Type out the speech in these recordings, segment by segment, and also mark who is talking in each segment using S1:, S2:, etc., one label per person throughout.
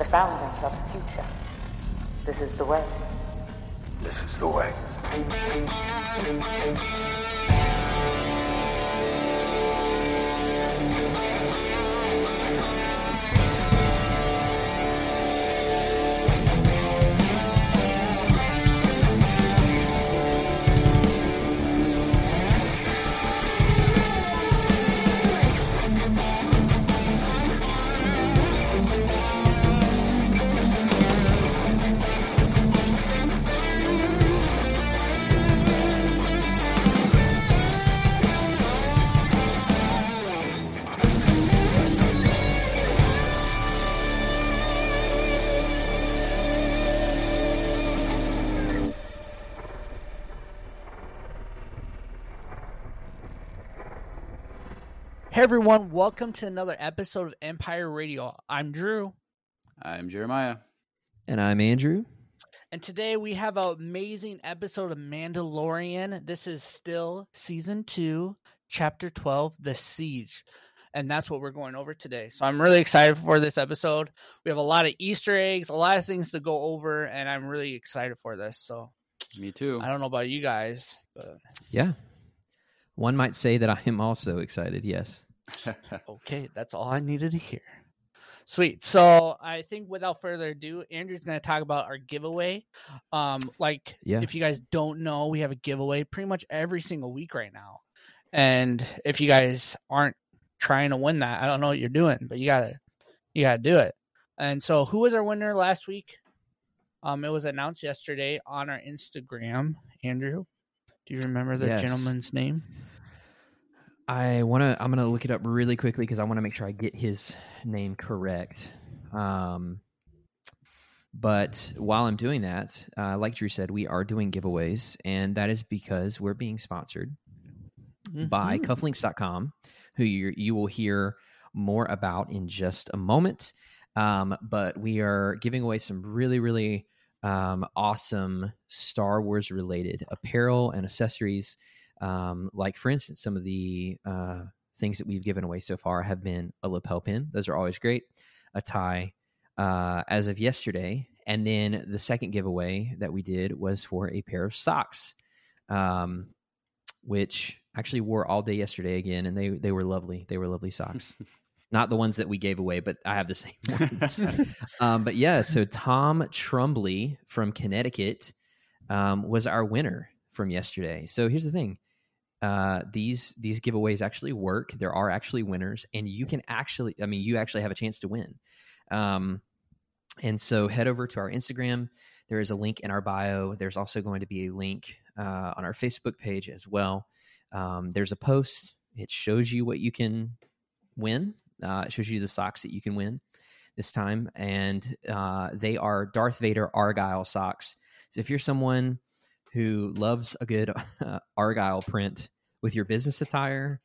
S1: the founders of the future. This is the way.
S2: This is the way.
S3: Hey everyone, welcome to another episode of Empire Radio. I'm Drew,
S4: I'm Jeremiah.
S5: And I'm Andrew.
S3: and today we have an amazing episode of Mandalorian. This is still season two, chapter 12, The Siege. And that's what we're going over today. So I'm really excited for this episode. We have a lot of Easter eggs, a lot of things to go over, and I'm really excited for this. So
S4: Me too.
S3: I don't know about you guys, but
S5: Yeah. One might say that I am also excited, yes.
S3: Okay, that's all I needed to hear. Sweet. So I think without further ado, Andrew's going to talk about our giveaway. Um, like
S5: Yeah.
S3: if you guys don't know, we have a giveaway pretty much every single week right now. And if you guys aren't trying to win that, I don't know what you're doing, but you gotta you gotta do it. And so, who was our winner last week? Um, it was announced yesterday on our Instagram. Andrew, do you remember the
S5: Yes.
S3: gentleman's name?
S5: I want to I'm going to look it up really quickly cuz I want to make sure I get his name correct. Um but while I'm doing that, uh, like Drew said, we are doing giveaways, and that is because we're being sponsored by
S3: Mhm.
S5: cufflinks.com, who you, you will hear more about in just a moment. Um, but we are giving away some really, really um, awesome Star Wars related apparel and accessories. Um, like, for instance, some of the uh, things that we've given away so far have been a lapel pin. Those are always great. A tie uh, as of yesterday. And then the second giveaway that we did was for a pair of socks. Um, which actually wore all day yesterday again, and they they were lovely. They were lovely socks. Not the ones that we gave away, but I have the same ones. um, but yeah, so Tom Trumbly from Connecticut um, was our winner from yesterday. So here's the thing: uh, these these giveaways actually work. There are actually winners, and you can actually, I mean, you actually have a chance to win. Um, and so head over to our Instagram. There is a link in our bio. There's also going to be a link uh, on our Facebook page as well. Um, there's a post. It shows you what you can win. Uh, it shows you the socks that you can win this time, and uh, they are Darth Vader Argyle socks. So if you're someone who loves a good uh, Argyle print with your business attire,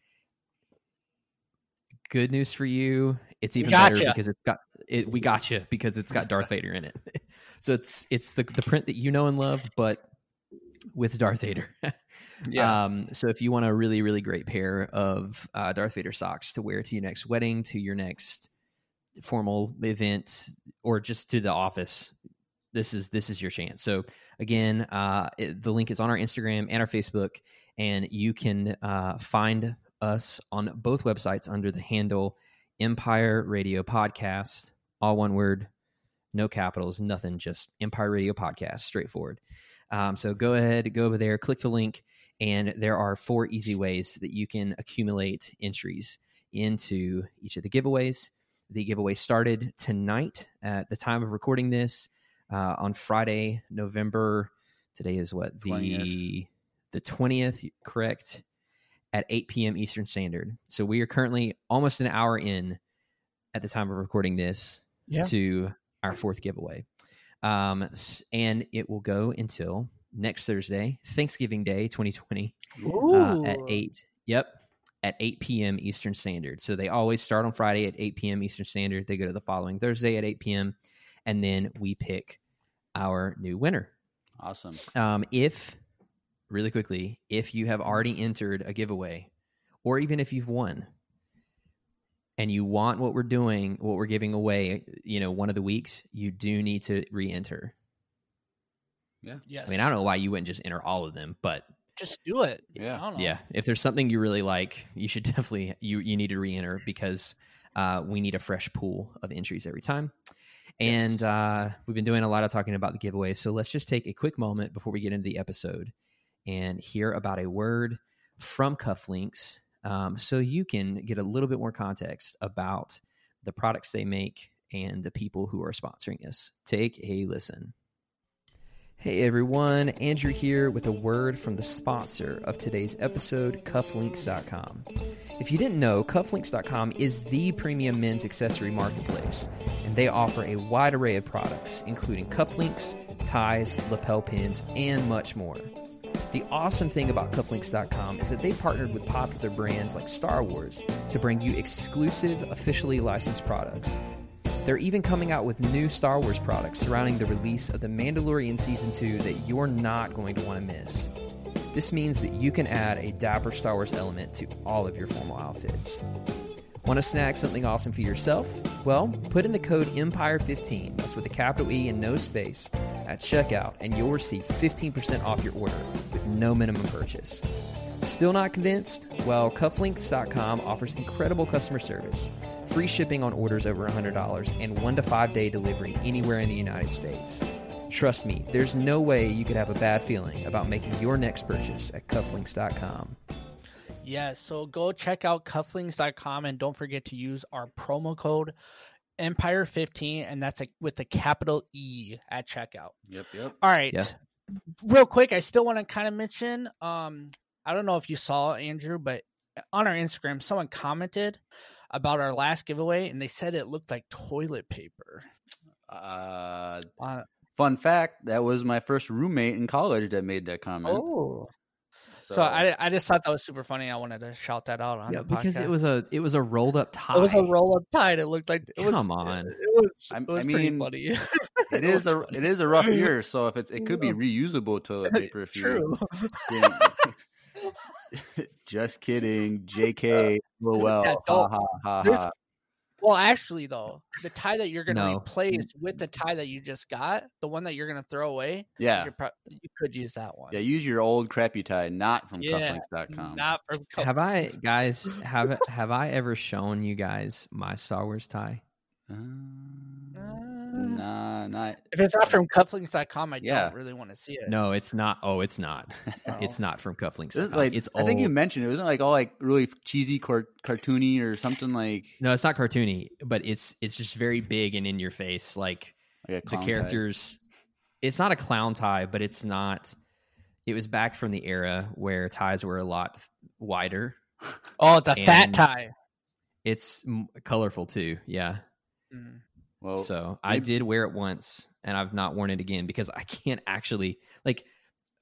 S5: good news for you. It's even better because it's got it. We got you because it's got Darth Vader in it. so it's it's the the print that you know and love, but with Darth Vader.
S4: Yeah.
S5: Um, so if you want a really, really great pair of uh, Darth Vader socks to wear to your next wedding, to your next formal event, or just to the office, this is this is your chance. So again, uh, it, the link is on our Instagram and our Facebook, and you can uh, find us on both websites under the handle Empire Radio Podcast, all one word, no capitals, nothing, just Empire Radio Podcast, straightforward. Um, so go ahead, go over there, click the link, and there are four easy ways that you can accumulate entries into each of the giveaways. The giveaway started tonight at the time of recording this uh, on Friday, November. Today is what the
S4: 20th.
S5: the twentieth, correct? At eight p.m. Eastern Standard. So we are currently almost an hour in at the time of recording this
S3: Yeah.
S5: to our fourth giveaway. Um, and it will go until next Thursday, Thanksgiving Day 2020, uh, at 8. Yep. At 8 p.m. Eastern Standard. So they always start on Friday at 8 p.m. Eastern Standard. They go to the following Thursday at 8 p.m. And then we pick our new winner.
S4: Awesome.
S5: Um, if, really quickly, if you have already entered a giveaway, or even if you've won, and you want what we're doing, what we're giving away, you know, one of the weeks, you do need to re-enter. Yeah.
S3: Yes.
S5: I mean, I don't know why you wouldn't just enter all of them, but
S3: Just do it.
S4: Yeah.
S3: I don't know.
S5: yeah, if there's something you really like, you should definitely you you need to re-enter because uh, we need a fresh pool of entries every time. And uh, we've been doing a lot of talking about the giveaways, so let's just take a quick moment before we get into the episode and hear about a word from Cufflinks, um, so you can get a little bit more context about the products they make and the people who are sponsoring us. Take a listen. Hey everyone, Andrew here with a word from the sponsor of today's episode, Cufflinks.com. If you didn't know, Cufflinks.com is the premium men's accessory marketplace, and they offer a wide array of products, including cufflinks, ties, lapel pins, and much more. The awesome thing about Cufflinks.com is that they partnered with popular brands like Star Wars to bring you exclusive, officially licensed products. They're even coming out with new Star Wars products surrounding the release of The Mandalorian Season 2 that you're not going to want to miss. This means that you can add a dapper Star Wars element to all of your formal outfits. Want to snag something awesome for yourself? Well, put in the code EMPIRE15, that's with a capital E and no space, at checkout, and you'll receive 15% off your order with no minimum purchase. Still not convinced? Well, Cufflinks.com offers incredible customer service, free shipping on orders over $100, and one to five day delivery anywhere in the United States. Trust me, there's no way you could have a bad feeling about making your next purchase at Cufflinks.com.
S3: Yeah, so go check out cufflinks.com and don't forget to use our promo code Empire15, and that's a, with a capital E at checkout.
S4: Yep. Yep.
S3: All right.
S5: Yeah.
S3: Real quick, I still want to kind of mention um I don't know if you saw Andrew, but on our Instagram someone commented about our last giveaway and they said it looked like toilet paper.
S4: Uh,
S3: Uh,
S4: fun fact: that was my first roommate in college that made that comment.
S3: oh. So, I I just thought that was super funny. I wanted to shout that out on
S5: Yeah,
S3: the
S5: because it was a it was a rolled up tie.
S3: it was a roll up tie. It looked like it was.
S5: Come on.
S3: it was.
S4: I'm-
S3: It was
S4: I
S3: pretty
S4: mean,
S3: funny.
S4: it is a it is a rough year, so if it's it could be reusable toilet paper. If
S3: True.
S4: you just kidding, Jk. Well,
S3: Yeah,
S4: ha ha ha ha.
S3: Well, actually, though, the tie that you're going to
S5: No.
S3: replace with the tie that you just got, the one that you're going to throw away,
S4: Yeah,
S3: you're pro- you could use that one.
S4: yeah. Use your old crappy tie, not from
S3: Yeah,
S4: cufflinks.com.
S3: Not from Cuff-
S5: Have I guys have have I ever shown you guys my Star Wars tie?
S4: Uh,
S3: Uh,
S4: nah, not.
S3: If it's not from cufflinks.com, I
S4: Yeah.
S3: don't really want to see it.
S5: No, it's not. Oh, it's not.
S3: Oh.
S5: It's not from Cufflinks.
S4: This is like,
S5: it's
S4: I think you mentioned it wasn't like all like really cheesy, car- cartoony, or something like,
S5: No, it's not cartoony, but it's it's just very big and in your face. Like
S4: like
S5: the
S4: clown tie.
S5: characters. It's not a clown tie, but it's not. It was back from the era where ties were a lot wider.
S3: Oh, it's a fat tie.
S5: It's m- colorful too. Yeah.
S3: Mm.
S4: Well,
S5: so I did wear it once, and I've not worn it again because I can't actually like.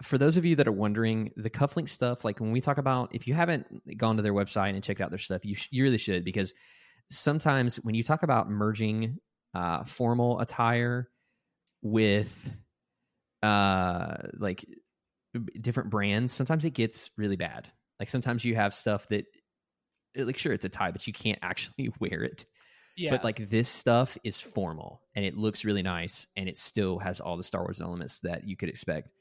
S5: For those of you that are wondering, the cufflink stuff, like when we talk about, if you haven't gone to their website and checked out their stuff, you sh- you really should because sometimes when you talk about merging uh, formal attire with uh like different brands, sometimes it gets really bad. Like sometimes you have stuff that, like, sure, it's a tie, but you can't actually wear it
S3: Yeah.
S5: but like this stuff is formal and it looks really nice and it still has all the Star Wars elements that you could expect.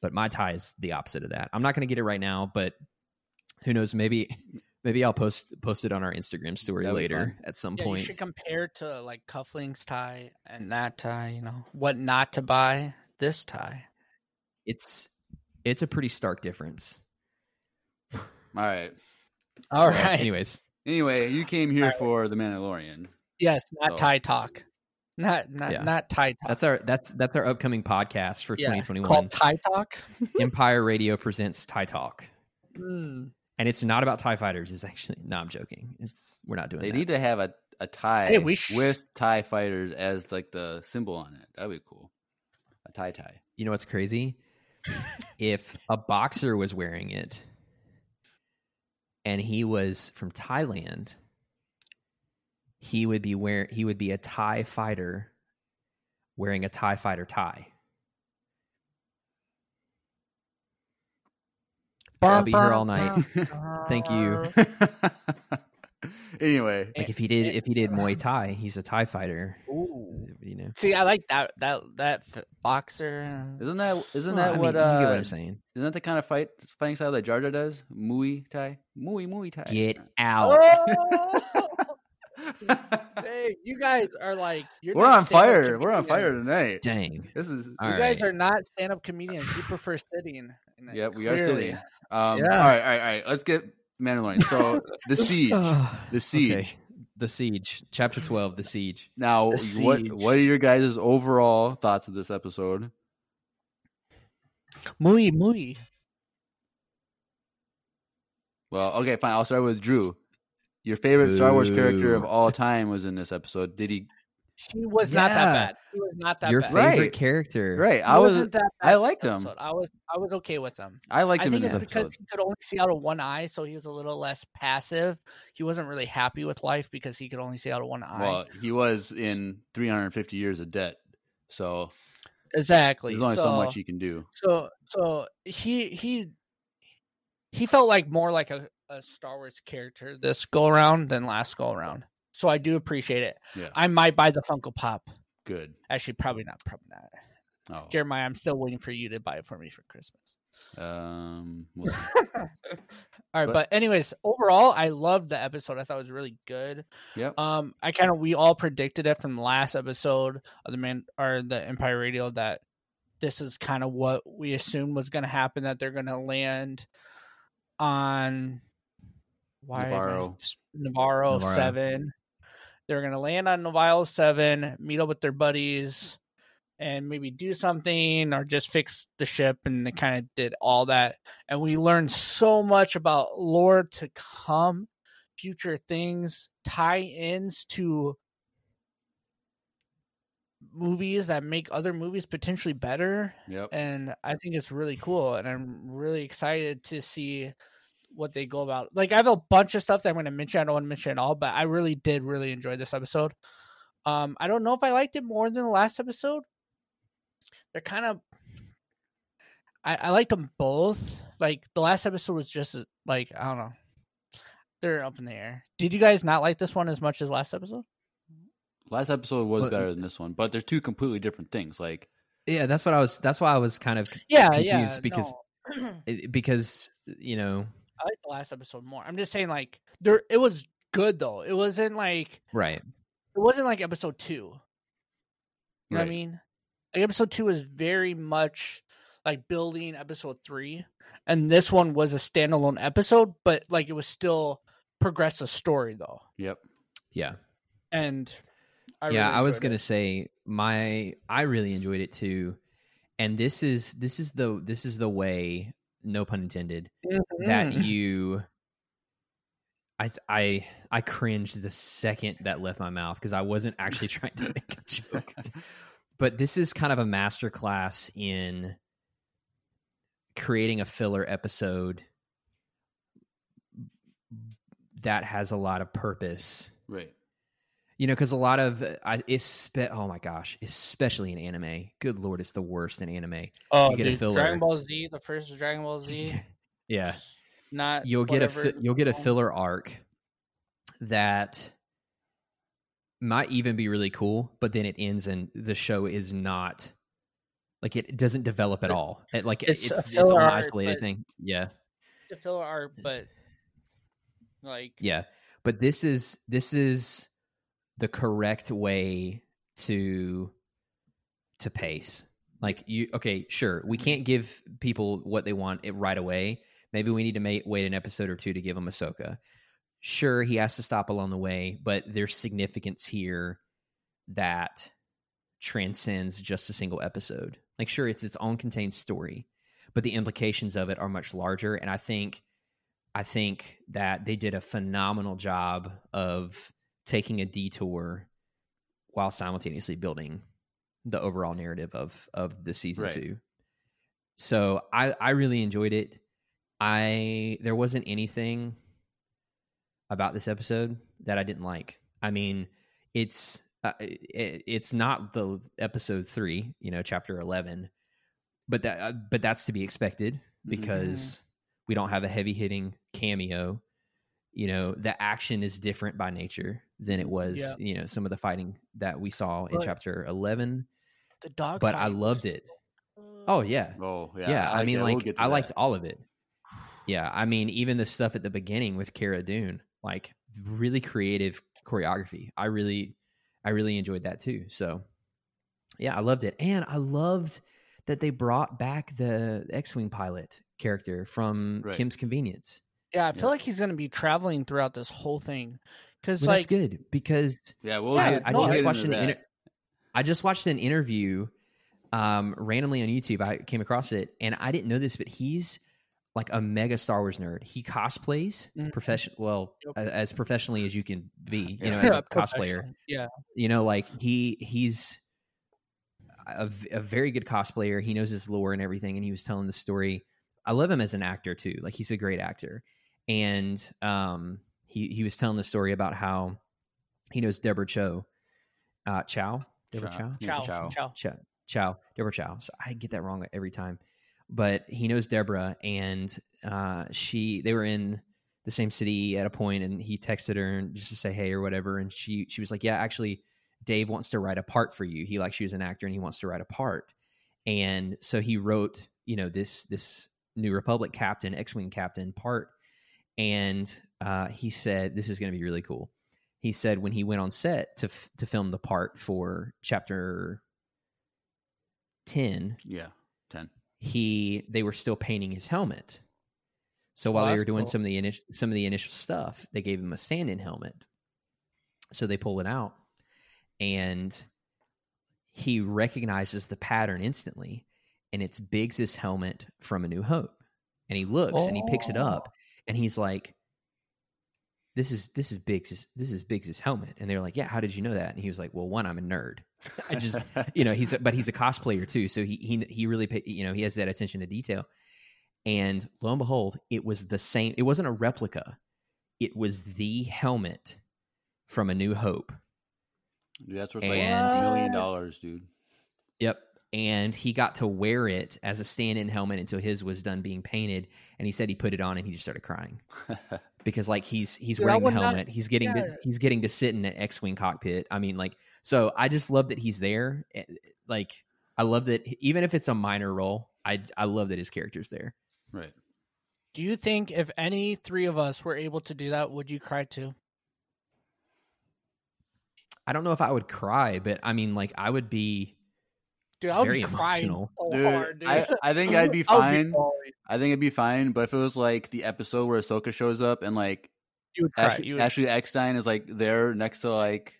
S5: But my tie is the opposite of that. I'm not going to get it right now, but who knows? Maybe maybe I'll post post it on our Instagram story later
S4: fun.
S5: at some
S3: yeah, you
S5: point.
S3: should compare to like cufflinks tie and that tie. You know what not to buy. This tie.
S5: It's it's a pretty stark difference.
S4: All right.
S3: All right.
S5: Anyways,
S4: Anyway, you came here for the Mandalorian.
S3: Yes, not
S4: So-
S3: tie talk. Not not
S5: Yeah.
S3: not tie talk.
S5: that's our that's that's our upcoming podcast for
S3: Yeah,
S5: 2021.
S3: called tie talk.
S5: Empire Radio presents Tie Talk.
S3: Mm.
S5: And it's not about TIE fighters. It's actually no, I'm joking. It's we're not doing that.
S4: They
S5: that.
S4: need to have a, a tie
S3: Hey, sh-
S4: with tie fighters as like the symbol on it. That'd be cool. A tie tie.
S5: You know what's crazy? if a boxer was wearing it and he was from Thailand, he would be wearing he would be a Thai fighter wearing a Thai fighter tie. I'll be here all night. Thank you.
S4: anyway,
S5: Like if he did if he did Muay Thai, he's a Thai fighter.
S3: Ooh.
S5: You know.
S3: See, I like that that that boxer.
S4: isn't that isn't
S5: Well,
S4: that
S5: I mean,
S4: what
S5: you
S4: uh,
S5: get what I'm saying?
S4: Isn't that the kind of fight fighting style that Jar Jar does? Muay Thai, Muay Muay Thai.
S5: Get out.
S3: hey, you guys are like you're
S4: We're on
S3: stand-up
S4: fire. We're on fire tonight.
S5: Dang.
S4: This is
S5: All
S3: You guys are not stand-up comedians. You prefer sitting. and
S4: Yep, we are sitting. Um,
S3: Yeah.
S4: All right, all right, all right. Let's get Mandalorian. So the siege, the siege.
S5: Okay. The siege. Chapter twelve. The siege.
S4: Now,
S3: The
S4: what
S3: siege.
S4: what are your guys' overall thoughts of this episode?
S3: Muy muy.
S4: Well, okay, fine. I'll start with Drew. Your favorite Star Wars character of all time was in this episode. Did he?
S3: He was not that bad. He was not that
S5: Your
S3: bad.
S5: favorite
S4: Right.
S5: character.
S4: Right.
S3: He
S4: I was.
S3: wasn't that
S4: I
S3: bad
S4: liked
S3: this
S4: him.
S3: I was I was okay with him.
S4: I liked
S3: I
S4: him in
S3: think
S4: this
S3: it's because
S4: episode.
S3: he could only see out of one eye, so he was a little less passive. He wasn't really happy with life because he could only see out of one eye.
S4: Well, he was in 350 years of debt, so
S3: exactly.
S4: there's only
S3: so,
S4: so much you can do.
S3: So so he he he felt like more like a, a Star Wars character this go around than last go around. So I do appreciate it.
S4: Yeah.
S3: I might buy the Funko Pop.
S4: Good.
S3: Actually, probably not. Probably not.
S4: Oh,
S3: Jeremiah, I'm still waiting for you to buy it for me for Christmas.
S4: um, well,
S3: All right,
S4: But-
S3: but, anyways, overall, I loved the episode. I thought it was really good.
S4: Yeah.
S3: Um, I kind of we all predicted it from last episode of the man or the Empire Radio that this is kind of what we assumed was going to happen. That they're going to land on why
S4: Nevarro.
S3: Nevarro,
S5: Nevarro.
S3: seven. They're going to land on Nevarro seven, meet up with their buddies, and maybe do something or just fix the ship. And they kind of did all that, and we learned so much about lore to come, future things, tie-ins to movies that make other movies potentially better
S4: Yep.
S3: and I think it's really cool, and I'm really excited to see what they go about. Like, I have a bunch of stuff that I'm going to mention. I don't want to mention it all, but I really did really enjoy this episode. Um, I don't know if I liked it more than the last episode. They're kind of, I, I liked them both. Like the last episode was just like I don't know, they're up in the air. Did you guys not like this one as much as last episode?
S4: Last episode was
S5: Well,
S4: better than this one, but they're two completely different things. Like,
S5: Yeah, that's what I was. That's why I was kind of
S3: Yeah,
S5: confused
S3: yeah,
S5: because
S3: no.
S5: because you know
S3: I like the last episode more. I'm just saying, like, there it was good though. It wasn't like
S5: right.
S3: it wasn't like episode two. You know what I mean? Like episode two is very much like building episode three, and this one was a standalone episode, but like it was still progressive story though.
S4: yep.
S5: Yeah.
S3: And I
S5: yeah,
S3: really
S5: I was gonna
S3: it.
S5: say my I really enjoyed it too, and this is this is the this is the way, no pun intended, that
S3: Mhm.
S5: you. I I I cringed the second that left my mouth because I wasn't actually trying to make a joke, but this is kind of a masterclass in creating a filler episode that has a lot of purpose
S4: Right.
S5: You know, because a lot of uh, I it's oh my gosh, especially in anime. Good lord, it's the worst in anime.
S3: oh,
S5: you get a
S3: dude,
S5: filler.
S3: Dragon Ball Z, the first Dragon Ball Z,
S5: yeah,
S3: not
S5: you'll get a you'll get a filler arc that might even be really cool, but then it ends and the show is not like it doesn't develop at all. It, like
S3: It's
S5: it's
S3: a
S5: it's, an isolated thing. Yeah,
S3: to filler art, but like
S5: yeah. But this is this is the correct way to to pace. Like you, okay, sure, we can't give people what they want it right away. Maybe we need to wait an episode or two to give them Ahsoka. Sure, he has to stop along the way, but there's significance here that transcends just a single episode. Like, sure, it's its own contained story, but the implications of it are much larger. And I think, I think that they did a phenomenal job of taking a detour while simultaneously building the overall narrative of of the season
S4: Right.
S5: two. So I I really enjoyed it. I there wasn't anything about this episode that I didn't like. I mean, it's uh, it, it's not the episode three, you know, chapter eleven, but that uh, but that's to be expected because we don't have a heavy hitting cameo you know the action is different by nature than it was
S3: Yeah.
S5: you know some of the fighting that we saw in
S3: But-
S5: chapter 11
S3: The dog.
S5: but I loved it. oh yeah
S4: Oh yeah.
S5: yeah, I, mean
S4: that. We'll
S5: like i
S4: that.
S5: liked all of it yeah i mean even the stuff at the beginning with Cara Dune like really creative choreography i really i really enjoyed that too so yeah i loved it and i loved that they brought back the x-wing pilot character from
S4: Right.
S5: kim's convenience
S3: Yeah, I feel
S4: Yeah.
S3: like he's gonna be traveling throughout this whole thing, because
S5: well,
S3: like
S5: that's good because
S4: Yeah, we'll
S3: Yeah,
S5: I, I just watched an
S4: into
S5: inter- I just watched an interview um, randomly on YouTube. I came across it, and I didn't know this, but he's like a mega Star Wars nerd. He cosplays
S3: Mhm.
S5: profession well
S3: Yep.
S5: a- as professionally as you can be. You know, as a cosplayer.
S3: Yeah,
S5: You know, like he he's a, a, very good cosplayer. He knows his lore and everything, and he was telling the story. I love him as an actor too. Like he's a great actor, and um, he he was telling the story about how he knows Deborah Cho, uh, Chow, Deborah
S4: Chow.
S5: Chow,
S3: Chow,
S4: Chow.
S3: Chow.
S5: Chow, Chow, Deborah Chow. So I get that wrong every time, but he knows Deborah, and uh, she they were in the same city at a point, and he texted her and just to say hey or whatever, and she she was like, yeah, actually, Dave wants to write a part for you. He likes you as an actor, and he wants to write a part, and so he wrote you know this this New Republic captain, X Wing captain part, and uh, he said this is going to be really cool. He said when he went on set to f- to film the part for chapter 10
S4: Yeah, ten.
S5: he they were still painting his helmet so
S3: Oh,
S5: while they were doing
S3: cool.
S5: some of the initial some of the initial stuff they gave him a stand-in helmet so they pull it out and he recognizes the pattern instantly and it's biggs's helmet from a new hope and he looks and he picks it up and he's like this is this is Biggs this is Biggs's helmet. And they're like yeah how did you know that? And he was like well one I'm a nerd. I just you know he's a, but he's a cosplayer too so he he he really pay, you know he has that attention to detail. And lo and behold it was the same it wasn't a replica. It was the helmet from a new hope.
S4: Dude, that's worth like
S5: And-
S4: a million dollars, dude.
S5: yep and he got to wear it as a stand-in helmet until his was done being painted and he said he put it on and he just started crying because like he's he's
S3: Dude,
S5: wearing the
S3: would not-
S5: helmet he's getting
S3: yeah.
S5: to, he's getting to sit in an x-wing cockpit i mean like so i just love that he's there Eh, like i love that even if it's a minor role i i love that his character's there
S4: right.
S3: Do you think if any three of us were able to do that, would you cry too?
S5: i don't know if i would cry but i mean like i would be
S3: Dude, I would
S5: Very
S3: be crying
S5: emotional.
S3: so
S4: Dude,
S3: hard, dude.
S4: I, I think I'd be
S3: I would
S4: fine.
S3: bawling.
S4: I think it'd be fine, but if it was like the episode where Ahsoka shows up and like
S3: You would cry.
S4: Ashley,
S3: you would,
S4: Ashley Eckstein is like there next to like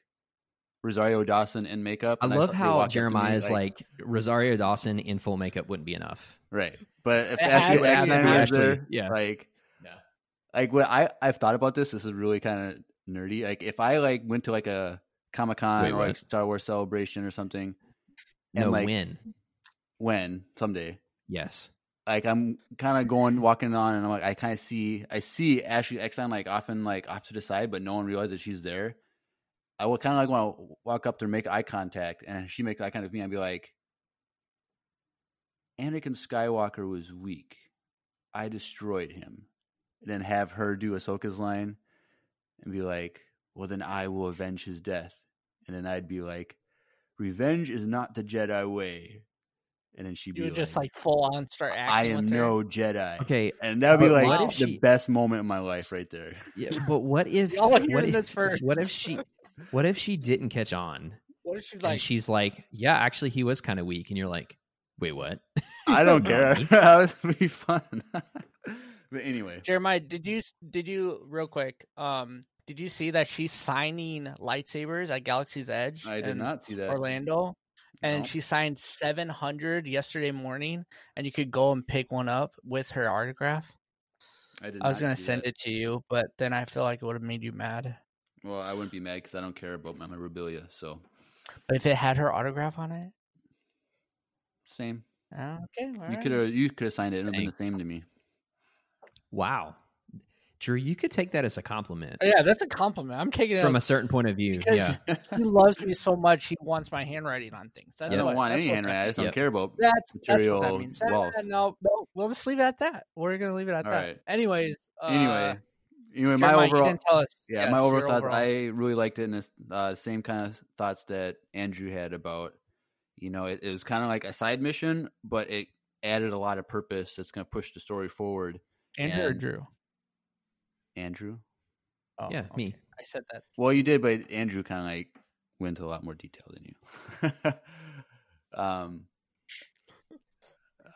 S4: Rosario Dawson in makeup.
S5: i love
S4: they
S5: how
S4: walk up to me,
S5: jeremiah is like rosario dawson in full makeup wouldn't be enough
S4: right, but if Ashley
S3: has
S4: Eckstein
S3: be
S5: Ashley,
S4: there,
S5: yeah.
S4: like
S5: Yeah.
S4: like what I I've thought about this. This is really kind of nerdy. Like if I like went to like a Comic Con or like Star Wars Celebration or something, And,
S5: no
S4: like,
S5: win
S4: when someday
S5: yes
S4: like I'm kind of going walking on, and I'm like, I kind of see, I see Ashley Eckstein like often like off to the side, but no one realizes that she's there. I would kind of like want to walk up to her, make eye contact, and she make eye contact with me. I'd be like, Anakin Skywalker was weak. I destroyed him. And then have her do Ahsoka's line and be like, well, then I will avenge his death. And then I'd be like, revenge is not the Jedi way. And then she'd be
S3: you would
S4: like,
S3: just like full on start acting.
S4: I am
S3: with her.
S4: no Jedi.
S5: okay
S4: And that would be like
S5: what
S4: the
S5: she-
S4: best moment of my life right there.
S5: yeah, but what if
S3: Y'all are hearing
S5: what if,
S3: this first.
S5: what if she what if she didn't catch on
S3: What if she
S5: and
S3: like?
S5: she's like yeah actually he was kind of weak and you're like wait what
S4: I don't care.
S5: Really?
S4: that would be fun. but anyway,
S3: Jeremiah, did you did you real quick? Um, did you see that she's signing lightsabers at Galaxy's Edge?
S4: I did not see that.
S3: Orlando, and
S4: No.
S3: she signed seven hundred yesterday morning, and you could go and pick one up with her autograph.
S4: I did.
S3: I was gonna send
S4: that.
S3: it to you, but then I feel like it would have made you mad.
S4: Well, I wouldn't be mad because I don't care about my memorabilia. So
S3: But if it had her autograph on it,
S4: same.
S3: uh, okay,
S4: You
S3: alright.
S4: could have. You could have signed it. It would have been the same to me.
S5: wow drew you could take that as a compliment
S3: Yeah, that's a compliment. I'm taking it
S5: from a certain point of view yeah
S3: he loves me so much. He wants my handwriting on things. That's
S4: I don't
S3: what-
S4: want
S3: that's
S4: any handwriting. I
S3: that
S4: just don't
S5: Yep.
S4: care about.
S3: That's that's what that
S4: material
S3: means.
S4: Wealth.
S3: no, no, we'll just leave it at that. We're gonna leave it at
S4: All
S3: that.
S4: right.
S3: Anyways, uh,
S4: Anyway, Anyway, my
S3: you
S4: overall,
S3: didn't tell us.
S4: yeah,
S3: yes,
S4: my
S3: your
S4: overall thoughts.
S3: overall.
S4: I really liked it, and the uh, same kind of thoughts that Andrew had about. You know, it, it was kind of like a side mission, but it added a lot of purpose that's going to push the story forward.
S3: Andrew or Drew?
S4: Andrew,
S3: Oh,
S5: Yeah, me.
S3: I said that.
S4: well, you did, but Andrew kind of like went into a lot more detail than you. um.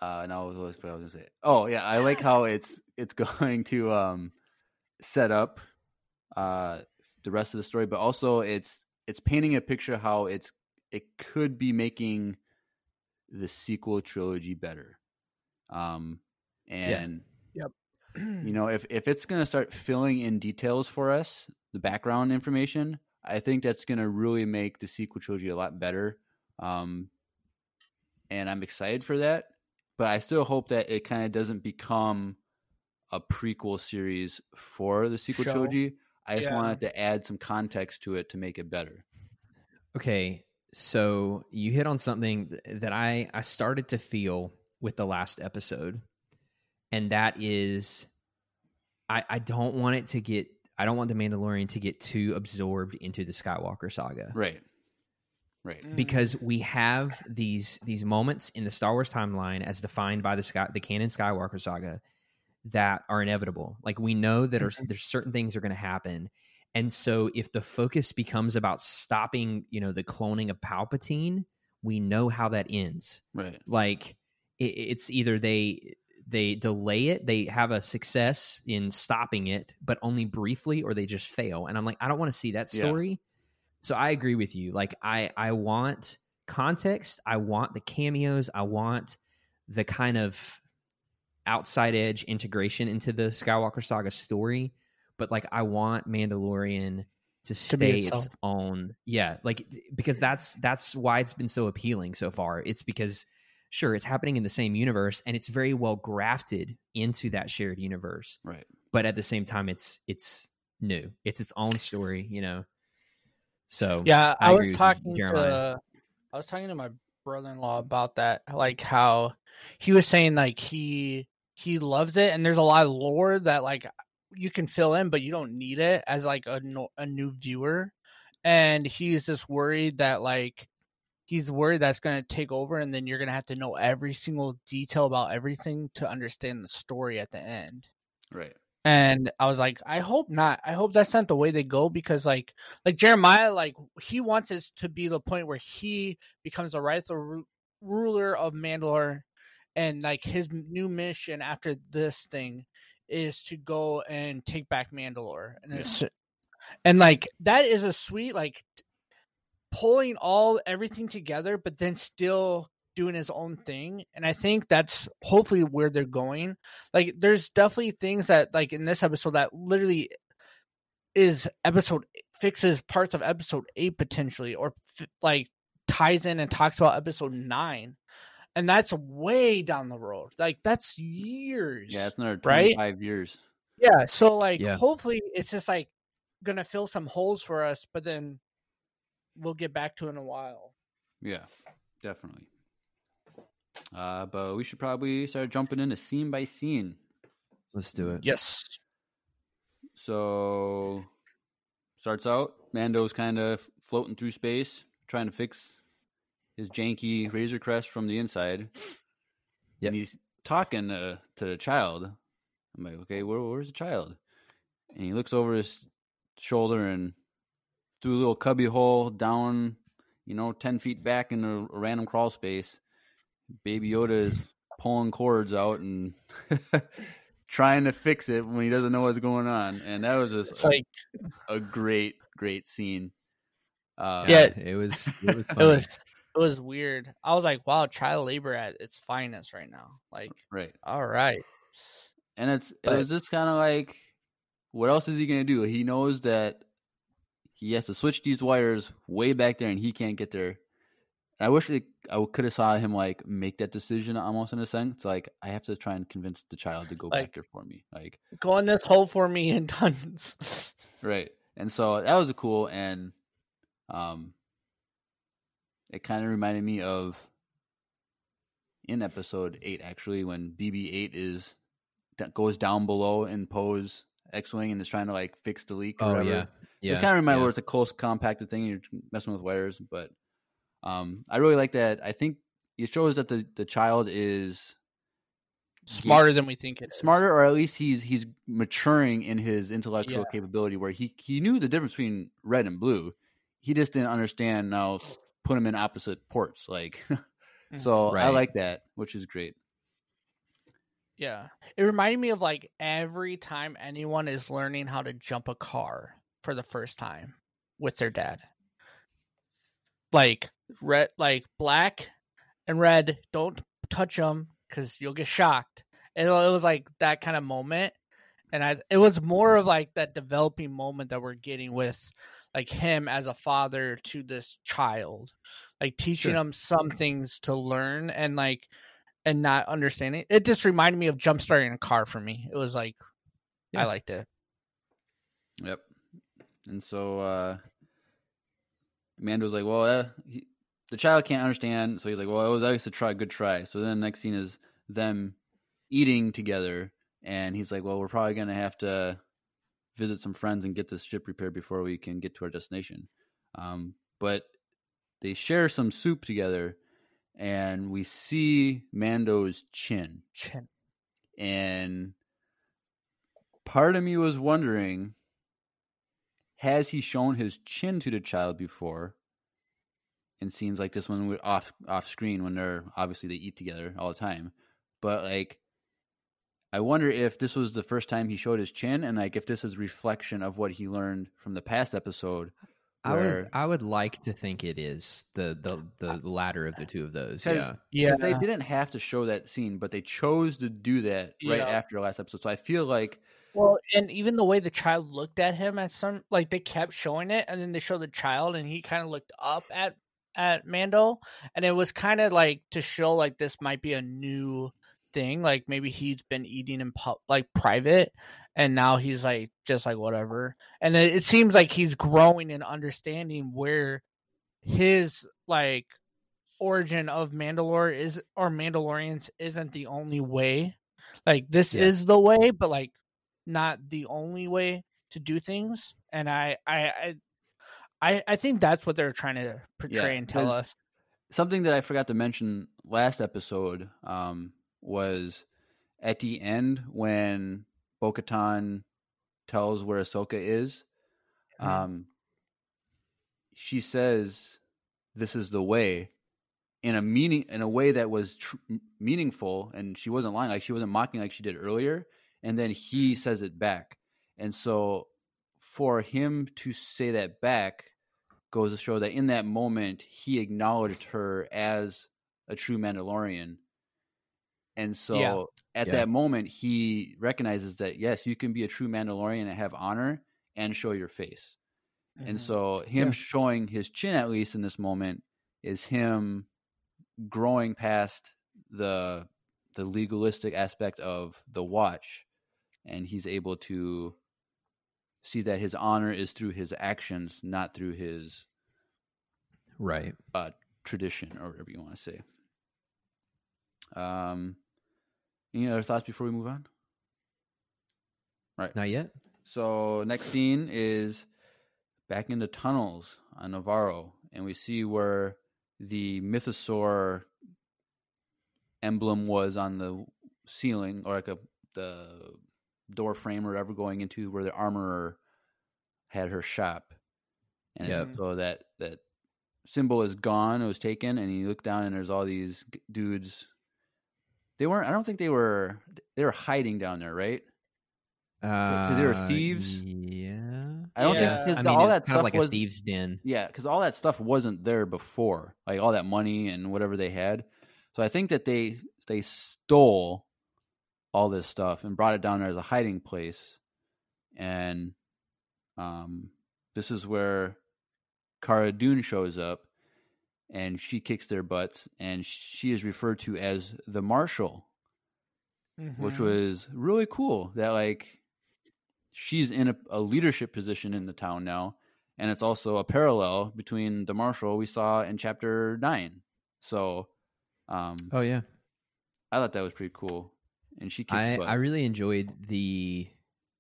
S4: Uh, no, what was what I was gonna say? Oh yeah, I like how it's it's going to um set up uh the rest of the story, but also it's it's painting a picture how it's it could be making the sequel trilogy better. Um and you know if if it's going to start filling in details for us, the background information, I think that's going to really make the sequel trilogy a lot better. Um and I'm excited for that, but I still hope that it kind of doesn't become a prequel series for the sequel
S3: Show.
S4: trilogy. I just
S3: Yeah.
S4: wanted to add some context to it to make it better.
S5: Okay, so you hit on something that I I started to feel with the last episode, and that is, I I don't want it to get I don't want the Mandalorian to get too absorbed into the Skywalker saga
S4: Right. Right.
S3: Mm.
S5: because we have these these moments in the Star Wars timeline as defined by the Sky, the canon Skywalker saga that are inevitable. Like we know that are, there's certain things are going to happen, and so if the focus becomes about stopping, you know, the cloning of Palpatine, we know how that ends.
S4: Right.
S5: Like it, it's either they they delay it, they have a success in stopping it, but only briefly, or they just fail. And I'm like, I don't want to see that
S4: Yeah.
S5: story. So I agree with you. Like I I want context. I want the cameos. I want the kind of outside edge integration into the Skywalker saga story. But like I want Mandalorian to
S3: To
S5: stay
S3: be
S5: its
S3: itself.
S5: own. Yeah, like because that's that's why it's been so appealing so far. It's because sure it's happening in the same universe and it's very well grafted into that shared universe
S4: Right.
S5: but at the same time it's it's new it's its own story you know so
S3: Yeah,
S5: I
S3: I, was talking
S5: Jeremiah.
S3: to I was talking to my brother-in-law about that, like how he was saying like he he loves it, and there's a lot of lore that like you can fill in, but you don't need it as like a no, a new viewer, and he's just worried that like he's worried that's going to take over, and then you're going to have to know every single detail about everything to understand the story at the end
S4: Right.
S3: and I was like, I hope not. I hope that's not the way they go because like like Jeremiah, like he wants it to be the point where he becomes a rightful ruler of Mandalore, and like his new mission after this thing is to go and take back Mandalore, and it's and like that is a sweet like pulling all everything together, but then still doing his own thing and i think that's hopefully where they're going like there's definitely things that like in this episode that literally is episode fixes parts of episode 8 potentially or f- like ties in and talks about episode 9 and that's way down the road like that's years
S4: Yeah, it's another
S3: Right?
S4: 25 years.
S3: yeah so like
S5: Yeah.
S3: hopefully it's just like gonna fill some holes for us but then we'll get back to it in a while
S4: Yeah, definitely. Uh, but we should probably start jumping into scene by scene.
S5: let's do it
S3: yes
S4: So, starts out, Mando's kind of floating through space, trying to fix his janky Razor Crest from the inside.
S5: Yep.
S4: And he's talking to, to the child. I'm like, okay, where, where's the child? And he looks over his shoulder and through a little cubby hole down, you know, 10 feet back in a, a random crawl space. Baby Yoda is pulling cords out and trying to fix it when he doesn't know what's going on. And that was just
S3: it's
S4: a,
S3: like
S4: a great, great scene. Uh,
S3: Yeah.
S5: it was it was
S3: it was it was weird. I was like, wow, child labor at its finest right now. Like,
S4: right.
S3: all right.
S4: And it's
S3: But-
S4: it was just kind of like, what else is he gonna do? He knows that he has to switch these wires way back there, and he can't get there. And I wish it, I could have saw him like make that decision almost in a sense. Like I have to try and convince the child to go back
S3: Like-
S4: there for me. Like
S3: Go in this hole for me in tons.
S4: right. And so that was cool, and um, it kind of reminded me of in episode eight actually when BB-8 is that goes down below in Poe's X-wing and is trying to like fix the leak. Or
S5: Oh
S4: whatever.
S5: yeah, yeah.
S4: it kind of reminds me
S5: yeah.
S4: where it's a close, compacted thing. And you're messing with wires, but um, I really like that. I think it shows that the the child is
S3: Smarter than we think it is.
S4: smarter, or at least he's he's maturing in his intellectual
S3: Yeah.
S4: capability. Where he he knew the difference between red and blue. He just didn't understand. Now put him in opposite ports, like. so I like that, which is great.
S3: Yeah. It reminded me of like every time anyone is learning how to jump a car for the first time with their dad. Like red like black and red, don't touch them cuz you'll get shocked. And it was like that kind of moment and I it was more of like that developing moment that we're getting with like him as a father to this child. Like teaching
S5: Sure.
S3: him some things to learn and like and not understanding. It just reminded me of jump starting a car for me. It was like
S5: Yeah.
S3: I liked it.
S4: Yep. And so uh Mando's like, well, uh, he, the child can't understand, so he's like, well, it was a try, good try. So then the next scene is them eating together, and he's like, well, we're probably gonna have to visit some friends and get this ship repaired before we can get to our destination. Um, but they share some soup together, and we see Mando's chin
S3: Chin.
S4: and part of me was wondering has he shown his chin to the child before in scenes like this one with off off screen when they're obviously they eat together all the time but like i wonder if this was the first time he showed his chin and like if this is reflection of what he learned from the past episode
S5: I would I would like to think it is the the the uh, latter of the two of those.
S4: 'Cause-
S5: Yeah.
S3: Yeah.
S4: Because they didn't have to show that scene, but they chose to do that right
S3: Yeah.
S4: after the last episode. So I feel like
S3: Well, and even the way the child looked at him at some like they kept showing it and then they showed the child and he kind of looked up at at Mando and it was kind of like to show like this might be a new thing like maybe he's been eating in pub like private and now he's like just like whatever and it, it seems like he's growing and understanding where his like origin of Mandalore is or Mandalorians isn't the only way like this
S5: Yeah.
S3: is the way but like not the only way to do things and i i i i, think that's what they're trying to portray and tell us
S4: something that I forgot to mention last episode um, was at the end when Bo tells where Ahsoka is.
S3: Mhm.
S4: Um, she says, "This is the way," in a meaning in a way that was tr- meaningful, and she wasn't lying. Like she wasn't mocking like she did earlier. And then he says it back, and so for him to say that back goes to show that in that moment he acknowledged her as a true Mandalorian. And so
S3: Yeah.
S4: at
S5: Yeah.
S4: that moment he recognizes that yes, you can be a true Mandalorian and have honor and show your face. And
S3: Mhm.
S4: so him
S5: Yeah.
S4: showing his chin at least in this moment is him growing past the the legalistic aspect of the watch and he's able to see that his honor is through his actions not through his
S5: Right.
S4: uh, tradition or whatever you want to say um any other thoughts before we move on Right,
S5: Not yet.
S4: So next scene is back in the tunnels on Nevarro, and we see where the mythosaur emblem was on the ceiling, or like a the door frame or whatever, going into where the armorer had her shop. And
S5: Yep.
S4: so that that symbol is gone; it was taken, and you look down, and there's all these dudes. They weren't. I don't think they were. They were hiding down there, right?
S5: Because
S4: they were thieves?
S5: Uh, Yeah.
S4: I don't
S3: Yeah.
S4: think 'cause
S5: I mean,
S4: all that
S5: kind
S4: stuff
S5: of like
S4: was
S5: a thieves' den.
S4: Yeah, because all that stuff wasn't there before, like all that money and whatever they had. So I think that they they stole all this stuff and brought it down there as a hiding place. And um, this is where Cara Dune shows up, and she kicks their butts, and she is referred to as the Marshal, which
S3: Mhm.
S4: was really cool. That like she's in a, a leadership position in the town now, and it's also a parallel between the marshal we saw in chapter nine. So, um,
S5: Oh yeah.
S4: I thought that was pretty cool. And she kicks
S5: I,
S4: butt.
S5: I really enjoyed the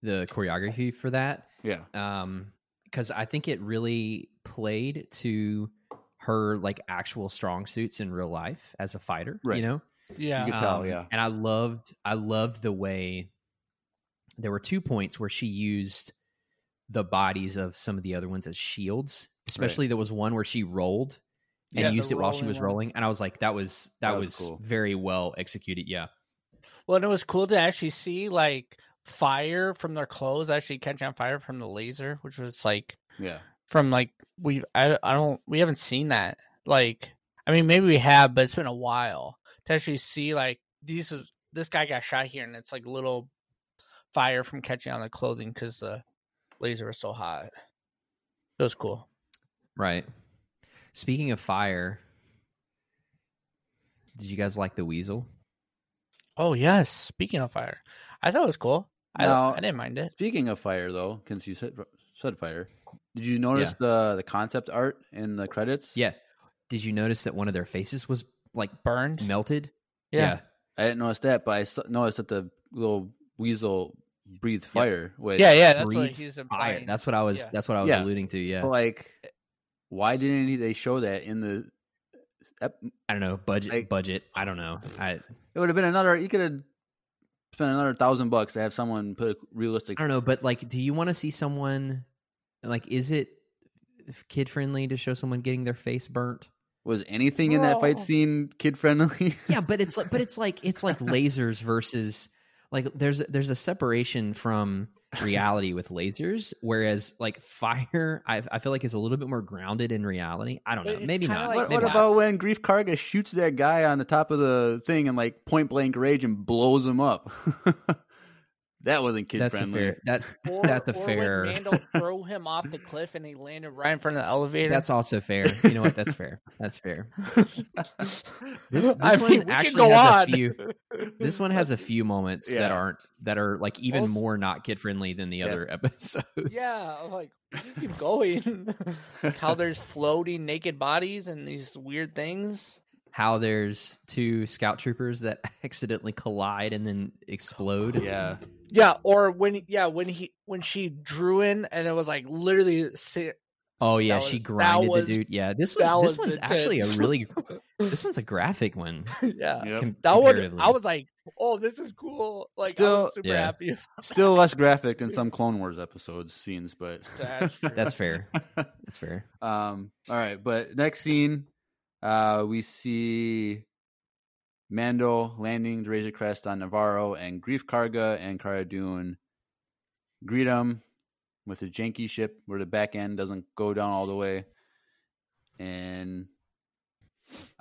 S5: the choreography for that.
S4: Yeah.
S5: Um, because I think it really played to her like actual strong suits in real life as a fighter.
S4: Right.
S5: You know,
S3: Yeah.
S4: You could tell,
S5: Um,
S4: yeah.
S5: And I loved, I loved the way there were two points where she used the bodies of some of the other ones as shields. Especially there was one where she rolled and
S3: Yeah,
S5: used it while she was
S3: one.
S5: rolling, and I was like, that was that,
S4: That was
S5: was,
S4: cool.
S5: very well executed. Yeah,
S3: Well, and it was cool to actually see like fire from their clothes actually catching on fire from the laser, which was like
S4: Yeah.
S3: from like we I I don't we haven't seen that. Like I mean maybe we have, but it's been a while to actually see like these was this guy got shot here and it's like little fire from catching on the clothing because the laser was so hot. It was cool.
S5: right. Speaking of fire, did you guys like the weasel?
S3: Oh yes, speaking of fire, I thought it was cool. I
S4: Now-
S3: I didn't mind it.
S4: Speaking of fire, though, since you said said fire, did you notice the the concept art in the credits?
S5: Yeah. Did you notice that one of their faces was like
S3: Burned.
S5: melted?
S3: Yeah.
S4: I didn't notice that, but I noticed that the little weasel breathed fire. Which,
S3: Yeah, yeah, that's what
S5: breathes
S3: he's
S5: fire. That's what I was.
S3: Yeah.
S5: That's what I was
S4: Yeah.
S5: alluding to. Yeah.
S4: but, like, eh. why didn't they show that in the? Ep-
S5: I don't know. Budget.
S4: like-
S5: budget. I don't know. I.
S4: It would have been another. You could have spent another thousand bucks to have someone put a realistic.
S5: I don't know. But like, do you want to see someone? Like, is it kid friendly to show someone getting their face burnt?
S4: Was anything in that fight scene kid friendly?
S5: yeah but it's like but it's like it's like lasers versus like there's there's a separation from reality with lasers whereas like fire I, I feel like is a little bit more grounded in reality i don't know
S3: It's
S5: maybe not
S3: like
S4: what
S5: maybe
S4: what
S5: not.
S4: about when Greef Karga shoots that guy on the top of the thing and like point blank rage and blows him up? that wasn't kid
S5: that's a
S4: friendly.
S5: fair that
S3: Or,
S5: That's a
S3: or
S5: fair-
S3: When Mando throw him off the cliff and he landed right in front of the elevator.
S5: that's also fair you know what that's fair that's fair this, this
S3: mean,
S5: one
S3: we can
S5: actually
S3: go
S5: has
S3: on.
S5: a few this one has a few moments that aren't that are like even
S3: Also-
S5: more not kid friendly than the
S4: Yeah.
S5: other episodes
S3: yeah, I'm like you keep going. like how there's floating naked bodies and these weird things.
S5: how there's two scout troopers that accidentally collide and then explode.
S4: yeah,
S3: Yeah, or when yeah when he when she drew in and it was like literally
S5: Oh yeah,
S3: That
S5: she
S3: was- that
S5: grinded
S3: was-
S5: the dude. Yeah, this
S3: that
S5: one. This one's actually a really. This one's a graphic one.
S3: yeah.
S4: Yep.
S5: com-
S3: That one. I was like, "Oh, this is cool!" Like, I
S4: Still-
S3: was super
S5: yeah.
S3: happy.
S4: still less graphic than some Clone Wars episodes scenes, but
S3: That's.
S5: That's fair. That's fair.
S4: um, all right, but next scene, uh, we see Mando landing the Razor Crest on Nevarro, and Greef Karga and Cara Dune greet him with a janky ship where the back end doesn't go down all the way. And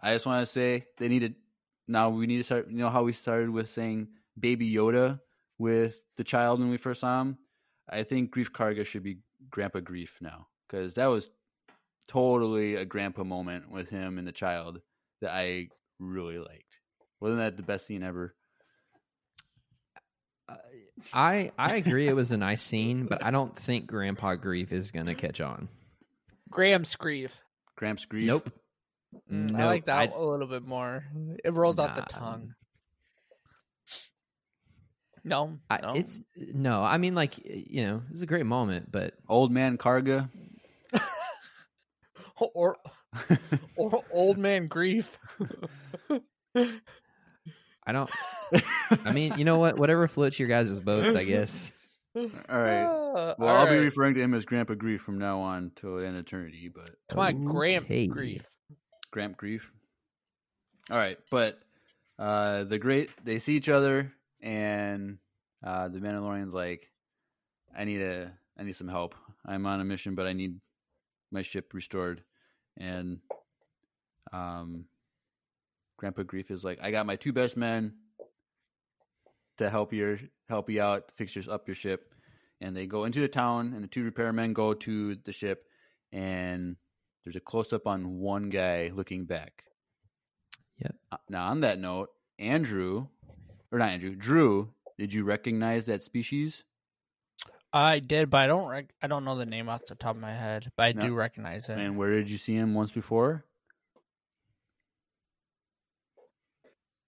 S4: I just want to say they need to now. We need to start. You know how we started with saying Baby Yoda with the child when we first saw him. I think Greef Karga should be Grandpa Grief now because that was totally a grandpa moment with him and the child that I really liked. Wasn't that the best scene ever?
S5: I I agree. It was a nice scene, but I don't think Grandpa Grief is gonna catch on.
S3: Graham Screeve.
S4: Gramps Grief.
S5: Nope.
S3: Mm, I like that
S5: I'd-
S3: a little bit more. It rolls out the tongue. No,
S5: I,
S3: no.
S5: It's no. I mean, like you know, it's a great moment, but
S4: Old man Karga.
S3: or or old man grief.
S5: I don't. I mean, you know what? Whatever floats your guys' boats, I guess.
S4: All right. Well,
S3: all
S4: I'll be referring to him as Grandpa Grief from now on till an eternity, but
S3: Come on, Graham
S5: Okay.
S3: grief.
S4: Gramp Grief. All right, but uh the great they see each other and uh the Mandalorian's like I need a I need some help. I'm on a mission but I need my ship restored. And um Grandpa Grief is like I got my two best men to help your help you out, fix your, up your ship. And they go into the town and the two repairmen go to the ship and there's a close up on one guy looking back.
S5: Yep.
S4: Uh, Now, on that note, Andrew, or not Andrew, Drew, did you recognize that species?
S3: I did, but I don't. Rec- I don't know the name off the top of my head, but I
S4: No.
S3: do recognize it.
S4: And where did you see him once before?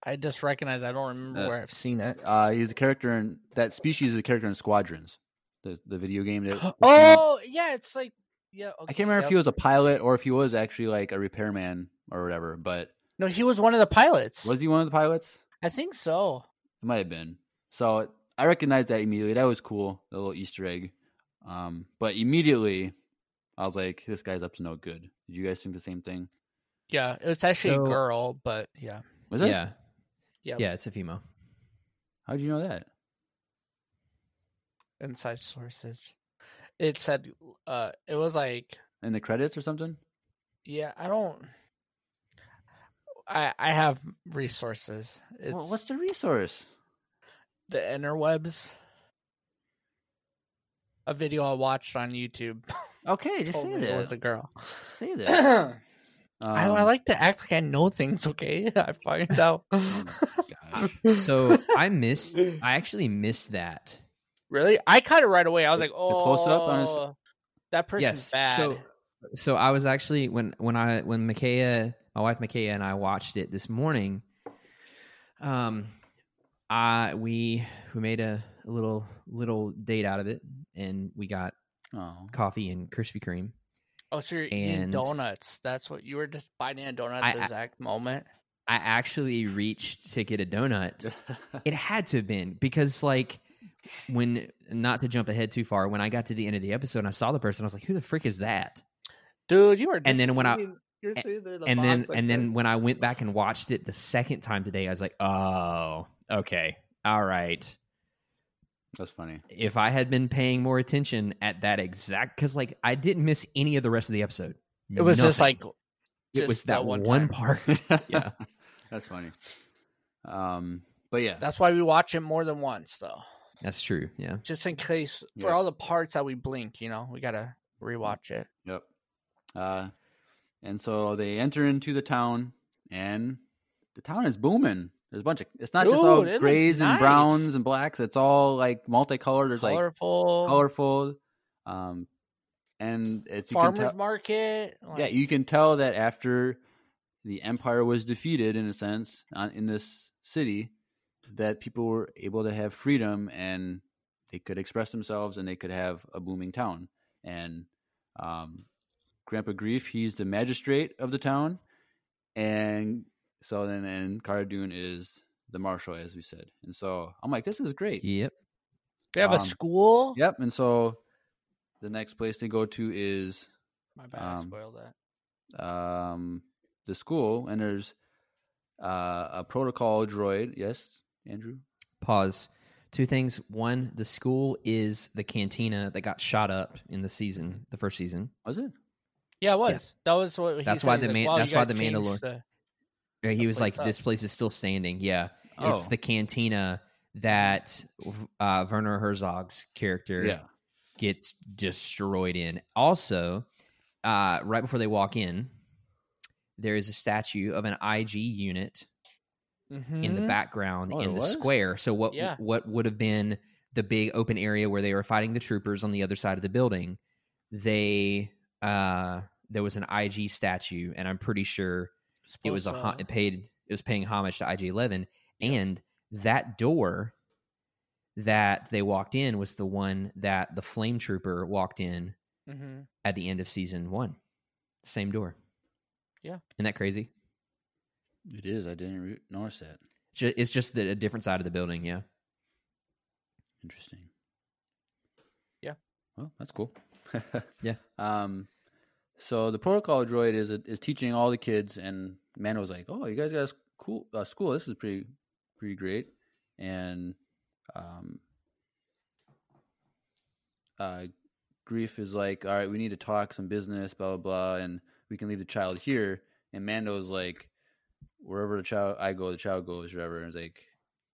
S3: I just recognize. I don't remember
S4: Uh,
S3: where I've seen it.
S4: Uh, he's a character in that species is a character in Squadrons, the the video game. That
S3: Oh yeah, it's like yeah.
S4: I can't remember if he was a pilot or if he was actually like a repairman or whatever. But
S3: No, he was one of the pilots.
S4: was he one of the pilots?
S3: I think so.
S4: It might have been. So I recognized that immediately. That was cool, the little Easter egg. Um, but immediately, I was like, "This guy's up to no good." Did you guys think the same thing?
S3: Yeah, it was actually
S5: So-
S3: a girl, but yeah,
S4: Was it?
S5: Yeah,
S3: yeah,
S5: yeah, it's a female.
S4: How did you know that?
S3: Inside sources. It said, uh, it was like,
S4: In the credits or something?
S3: yeah, I don't. I I have resources. It's
S4: Well, what's the resource?
S3: the interwebs. A video I watched on YouTube.
S4: Okay, just say
S3: me it
S4: that.
S3: was a girl.
S4: Say that.
S3: I, I
S4: Um,
S3: like to act like I know things. Okay, I find out.
S4: gosh.
S5: So I missed. I actually missed that.
S3: really, I caught it right away. I was
S4: The-
S3: like, "Oh,
S4: close-up on his-
S3: that person's
S5: yes.
S3: bad."
S5: So, so I was actually when when I when Micaiah, my wife Micaiah, and I watched it this morning. Um, I we we made a, a little little date out of it, and we got
S4: oh.
S5: coffee and Krispy Kreme.
S3: Oh, so you're eating donuts. That's what you were just biting a donut at the
S5: I-
S3: exact moment.
S5: I actually reached to get a donut. It had to have been because like when not to jump ahead too far, when I got to the end of the episode and I saw the person, I was like, "Who the frick is that?"
S3: Dude, you were.
S5: And then when I-
S3: you're sitting there in the
S5: and then and then when I went back and watched it the second time today, I was like, "Oh, okay, all right."
S4: That's funny.
S5: If I had been paying more attention at that exact, because like I didn't miss any of the rest of the episode.
S3: it was just like
S5: it was that
S3: that
S5: one,
S3: one
S5: part. yeah,
S4: That's funny. Um, but yeah,
S3: that's why we watch it more than once, though,
S5: that's true. Yeah,
S3: just in case
S4: Yeah.
S3: for all the parts that we blink. You know, we gotta rewatch it.
S4: Yep. Uh, and so they enter into the town, and the town is booming. There's a bunch of. It's not just all
S3: Dude, it looks
S4: grays and
S3: nice.
S4: browns and blacks. It's all like multicolored. There's like
S3: Colorful,
S4: colorful. Um, and it's you can
S3: farmers
S4: tell,
S3: market.
S4: yeah, you can tell that after the empire was defeated, in a sense, on, in this city, that people were able to have freedom and they could express themselves and they could have a booming town. And um, Grandpa Grief, he's the magistrate of the town, and so then and Cara Dune is the marshal, as we said. And so I'm like, this is great.
S5: yep.
S3: They have
S4: um,
S3: a school.
S4: Yep. And so the next place they go to is
S3: My bad, I
S4: um,
S3: spoiled that.
S4: um, the school, and there's uh, a protocol droid. Yes, Andrew.
S5: Pause. Two things. One, the school is the cantina that got shot up in the season, the first season.
S4: Was it?
S3: Yeah, it was. That was what. He
S5: That's
S3: said.
S5: why the
S3: like,
S5: man-
S3: "Wow,
S5: that's why the
S3: changed
S5: Mandalor-
S3: the-"
S5: He was like,
S3: place
S5: "This place is still standing." Yeah,
S4: Oh,
S5: it's the cantina that uh, Werner Herzog's character
S4: yeah.
S5: gets destroyed in. Also, uh, right before they walk in, there is a statue of an IG unit in the
S3: Mhm.
S5: background
S4: Oh,
S5: in the
S4: was?
S5: square. So what
S3: Yeah.
S5: what would have been the big open area where they were fighting the troopers on the other side of the building? They uh there was an IG statue, and I'm pretty sure it was a
S3: Supposed
S5: ho-
S3: to-
S5: it paid it was paying homage to IG Eleven, and that door that they walked in was the one that the flame trooper walked in
S3: Mhm.
S5: at the end of season one. Same door.
S3: Yeah.
S5: Isn't that crazy?
S4: It is. I didn't re- notice that.
S5: Ju- It's just the, a different side of the building. Yeah.
S4: Interesting.
S3: Yeah.
S4: Well, that's cool.
S5: Yeah.
S4: Um, so the protocol droid is is teaching all the kids, and Mando was like, "Oh, you guys got cool uh, school. This is pretty pretty great." And um, uh, Greef is like, "All right, we need to talk some business, blah blah blah, and we can leave the child here." And Mando's like, "Wherever the child I go, the child goes, wherever." And it's like,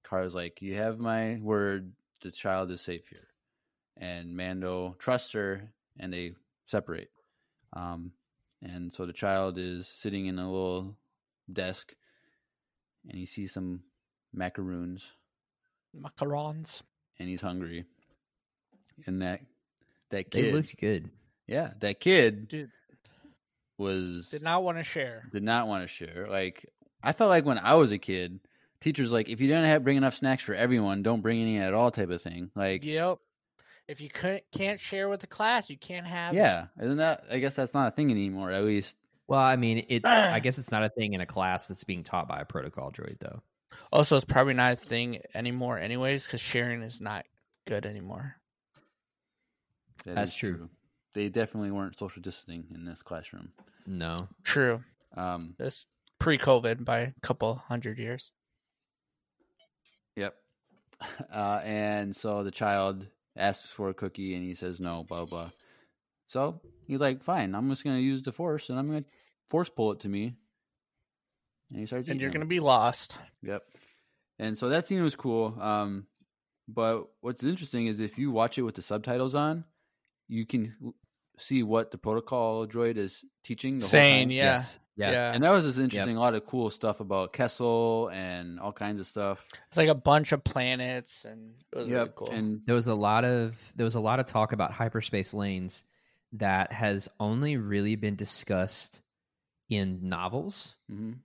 S4: Car's like, "You have my word. The child is safe here." And Mando trusts her, and they separate. Um, and so the child is sitting in a little desk, and he sees some macaroons,
S3: macarons.
S4: and he's hungry. And that that
S5: They
S4: kid,
S5: looked good.
S4: yeah, that kid
S3: Dude,
S4: was
S3: did not want to share.
S4: did not want to share. Like I felt like when I was a kid, teachers like if you don't have bring enough snacks for everyone, don't bring any at all type of thing. Like
S3: Yep. If you couldn't can't share with the class, you can't have.
S4: yeah, isn't that? I guess that's not a thing anymore. At least
S5: Well, I mean, it's I guess it's not a thing in a class that's being taught by a protocol droid, though.
S3: Also, it's probably not a thing anymore, anyways, because sharing is not good anymore.
S4: that
S5: That's
S4: is
S5: true.
S4: They definitely weren't social distancing in this classroom.
S5: No.
S3: True.
S4: Um,
S3: This pre-COVID by a couple hundred years.
S4: Yep. Uh, and so the child asks for a cookie and he says no, blah, blah. So he's like, fine, I'm just going to use the force and I'm to force pull it to me. And he starts
S3: And you're
S4: them.
S3: gonna be lost.
S4: Yep. And so that scene was cool. Um, but what's interesting is if you watch it with the subtitles on, you can see what the protocol droid is teaching. The whole time.
S3: yeah,
S5: Yes. Yeah.
S3: yeah.
S4: And that was just interesting. A lot of cool stuff about Kessel and all kinds of stuff.
S3: It's like a bunch of planets, and it was really cool.
S4: And
S5: There was a lot of there was a lot of talk about hyperspace lanes that has only really been discussed in novels.
S4: mhm.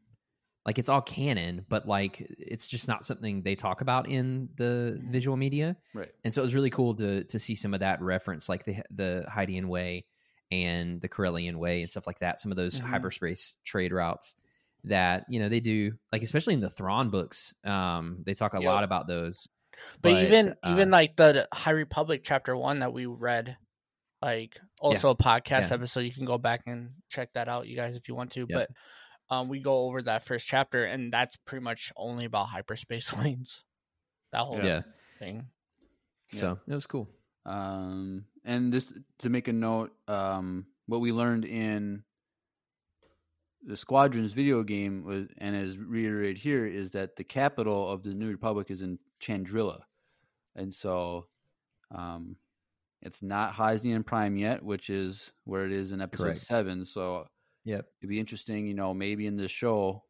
S5: Like it's all canon, but like it's just not something they talk about in the visual media.
S4: right.
S5: And so it was really cool to to see some of that reference, like the the Hydian way and the Corellian way and stuff like that. Some of those
S3: Mhm.
S5: hyperspace trade routes that you know they do, like especially in the Thrawn books, um, they talk a
S3: Yep.
S5: lot about those.
S3: but, even
S5: uh,
S3: even like the High Republic chapter one that we read, like also a podcast
S5: Yeah.
S3: episode, you can go back and check that out, you guys, if you want to.
S5: Yep.
S3: But um, we go over that first chapter, and that's pretty much only about hyperspace lanes. That whole
S5: yeah,
S3: thing.
S5: so it was cool.
S4: Um, and just to make a note, um, what we learned in the Squadrons video game was, and is reiterated here, is that the capital of the New Republic is in Chandrila, and so, um, it's not Hosnian Prime yet, which is where it is in Episode
S5: Correct.
S4: Seven. So
S5: Yep.
S4: it'd be interesting, you know, maybe in this show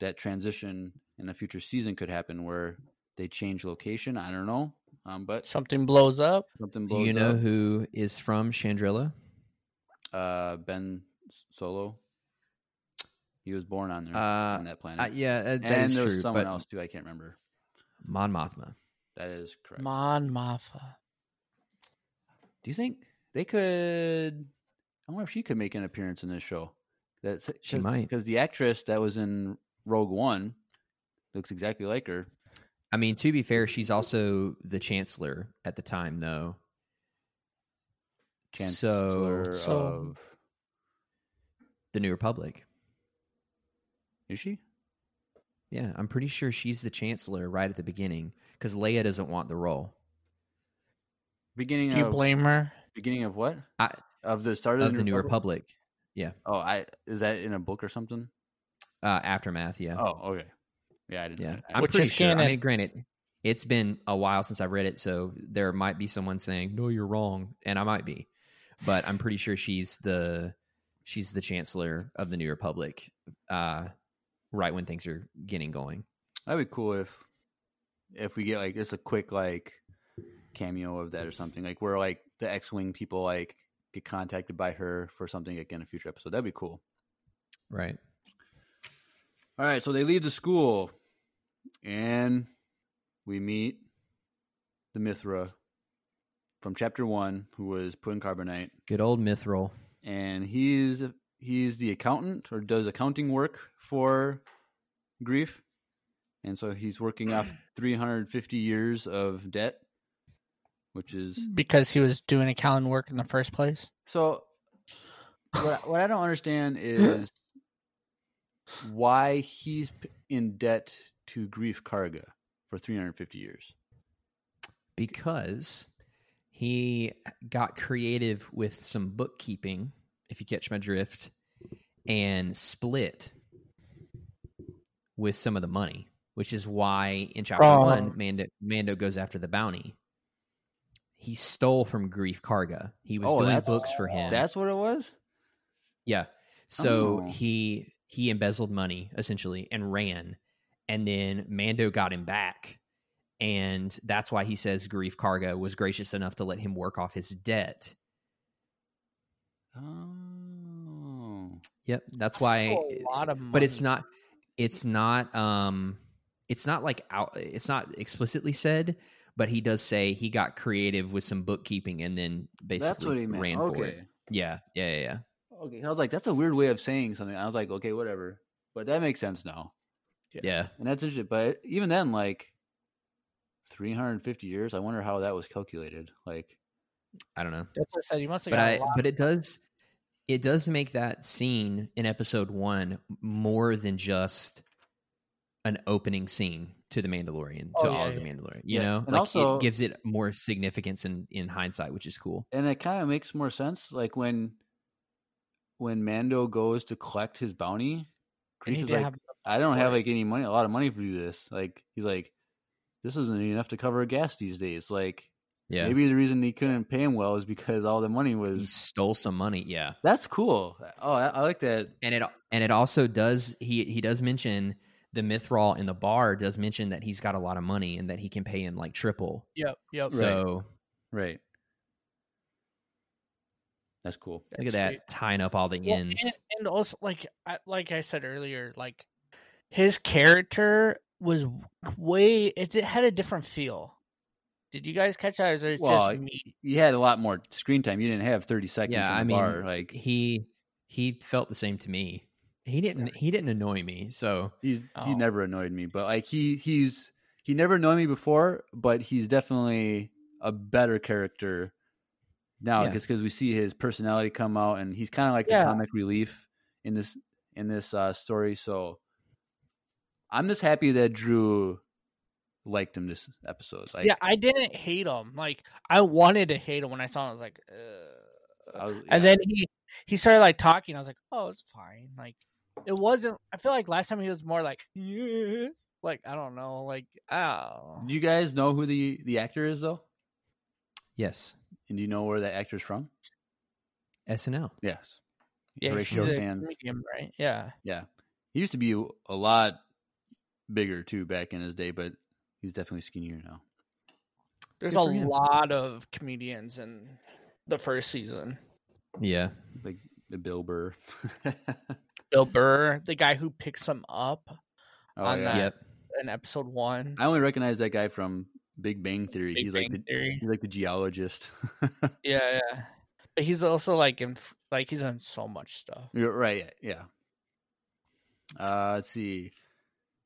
S4: that transition in a future season could happen where they change location. I don't know, um, but
S3: Something blows up.
S4: something blows Do
S5: you know
S4: up.
S5: who is from Chandrila?
S4: uh Ben Solo. He was born on there
S5: Uh,
S4: on that planet.
S5: Uh, yeah, uh, that
S4: and
S5: is
S4: there was
S5: true.
S4: someone else too. I can't remember.
S5: Mon Mothma.
S4: That is correct.
S3: Mon Mothma.
S4: Do you think they could? I wonder if she could make an appearance in this show. That's
S5: She might.
S4: because the actress that was in Rogue One looks exactly like her.
S5: I mean, to be fair, she's also the chancellor at the time, though.
S4: Chancellor
S5: so
S3: So-
S4: of
S5: the New Republic.
S4: is she?
S5: Yeah, I'm pretty sure she's the chancellor right at the beginning because Leia doesn't want the role
S4: Beginning
S3: Do you
S4: of
S3: blame her?
S4: beginning of what?
S5: I-
S4: of the start of,
S5: of the New
S4: Republic?
S5: Republic.
S4: Oh, I is that in a book or something?
S5: Uh, aftermath, yeah,
S4: Oh, okay. Yeah, I didn't.
S5: yeah.
S4: I,
S5: I'm
S3: Which
S5: pretty
S3: is
S5: sure. I mean, granted, it's been a while since I've read it, so there might be someone saying, "No, you're wrong," and I might be, but I'm pretty sure she's the she's the chancellor of the New Republic. Uh, right when things are getting going.
S4: That'd be cool if if we get like just a quick like cameo of that or something. Like where like the X Wing people like get contacted by her for something again in a future episode. That'd be cool.
S5: Right.
S4: All right, so they leave the school and we meet the Mythrol from chapter one, who was put in carbonite,
S5: Good old Mythrol.
S4: and he's he's the accountant or does accounting work for Greef, and so he's working off 350 years of debt, which is
S3: Because he was doing accounting work in the first place.
S4: so. What, what I don't understand is why he's in debt to Greef Karga for 350 years.
S5: because he got creative with some bookkeeping, if you catch my drift, and split with some of the money, which is why in chapter
S3: From-
S5: one, Mando, Mando goes after the bounty. He stole from Greef Karga. He was
S4: Oh,
S5: doing books for him.
S4: That's what it was.
S5: Yeah. So
S4: Oh.
S5: he he embezzled money essentially and ran, and then Mando got him back, and that's why he says Greef Karga was gracious enough to let him work off his debt.
S4: Oh,
S5: Yep, that's why.
S3: A lot of money.
S5: But it's not. It's not. Um, it's not like out it's not explicitly said, but he does say he got creative with some bookkeeping and then
S4: That's
S5: basically
S4: what he meant.
S5: ran
S4: okay.
S5: for it. Yeah, yeah, yeah, yeah.
S4: Okay. I was like, that's a weird way of saying something. I was like, okay, whatever. But that makes sense now.
S3: Yeah.
S5: yeah.
S4: And that's interesting. But even then, like 350 years, I wonder how that was calculated. Like,
S5: I don't know.
S3: That's what I said. You must have
S5: but
S3: got
S5: I
S3: a lot.
S5: but it does it does make that scene in episode one more than just an opening scene to the Mandalorian oh, to
S3: Oh,
S5: all of the
S3: yeah.
S5: Mandalorian. You
S4: Yeah,
S5: know,
S4: and
S5: like
S4: also-
S5: it gives it more significance in in hindsight, which is cool.
S4: and it kind of makes more sense. Like when when Mando goes to collect his bounty, is like,
S3: have-
S4: I don't have like any money, a lot of money for do this. Like he's like, this isn't enough to cover a gas these days. Like
S5: Yeah,
S4: maybe the reason he couldn't pay him well is because all the money
S5: he
S4: was.
S5: stole some money. Yeah,
S4: That's cool. Oh, I, I like that.
S5: and it and it also does he he does mention the Mythrol in the bar does mention that he's got a lot of money and that he can pay him like triple.
S3: Yep. Yep.
S5: So
S4: Right. That's cool.
S5: look at
S3: That's
S5: that tying up all the
S3: Well,
S5: ends.
S3: and, and also, like, I, like I said earlier, like his character was way. It, it had a different feel. Did you guys catch that? Or is it
S4: Well,
S3: just me?
S4: You had a lot more screen time. You didn't have 30 seconds
S5: Yeah,
S4: in the
S5: I mean,
S4: bar. Like
S5: he he felt the same to me. He didn't he didn't annoy me. So
S4: he's he
S3: Oh.
S4: never annoyed me, but like he he's he never annoyed me before, but he's definitely a better character now
S5: Yeah.
S4: just because we see his personality come out and he's kind of like
S3: Yeah.
S4: the comic relief in this in this uh story. So I'm just happy that Drew liked him this episode. Like
S3: yeah, I didn't hate him. Like I wanted to hate him when I saw him. I was like, Ugh.
S4: I was-
S3: and then he he started like talking. I was like, oh, it's fine. Like it wasn't. I feel like last time he was more like, yeah. like I don't know, like oh,
S4: Do you guys know who the the actor is though?
S5: yes,
S4: And do you know where that actor's from?
S5: SNL.
S4: Yes.
S3: yeah,
S4: Horatio
S3: he's a
S4: Sanz.
S3: comedian, right? Yeah,
S4: Yeah. He used to be a lot bigger too back in his day, but he's definitely skinnier now.
S3: there's
S5: Good
S3: a lot of comedians in the first season.
S5: Yeah.
S4: Like the Bill Burr.
S3: Bill Burr, the guy who picks him up
S4: oh,
S3: On
S4: yeah.
S3: that.
S5: Yep.
S3: in episode one.
S4: I only recognize that guy from Big Bang Theory.
S3: Big
S4: he's
S3: Bang
S4: like the,
S3: Theory.
S4: he's like the geologist.
S3: Yeah, yeah. But he's also like in like he's on so much stuff.
S4: You're right. Yeah. Uh, let's see.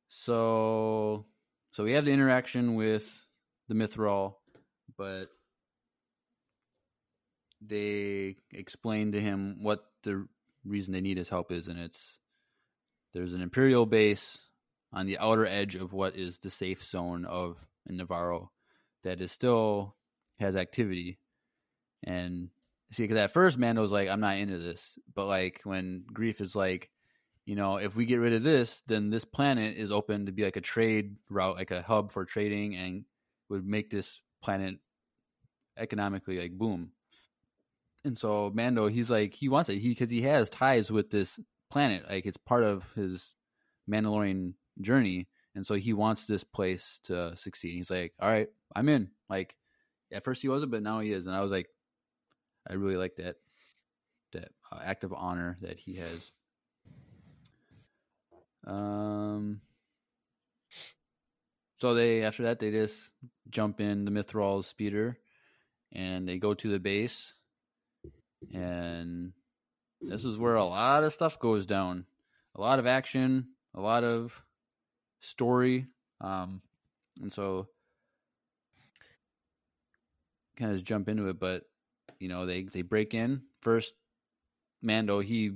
S4: So, so we have the interaction with the Mythrol, but they explain to him what the reason they need his help is, and it's there's an Imperial base on the outer edge of what is the safe zone of Nevarro that is still has activity, and see, because at first Mando's like, I'm not into this, but like when Greef is like, you know, if we get rid of this, then this planet is open to be like a trade route, like a hub for trading, and would make this planet economically like boom. And so Mando, he's like, he wants it, he because he has ties with this planet, like it's part of his Mandalorian journey, and so he wants this place to succeed. He's like, all right, I'm in. Like at first he wasn't, but now he is, and I was like, I really like that that uh, act of honor that he has. Um. So they after that they just jump in the Mythrol's speeder, and they go to the base, and this is where a lot of stuff goes down, a lot of action, a lot of story, um, and so kind of jump into it, but you know they they break in first. Mando he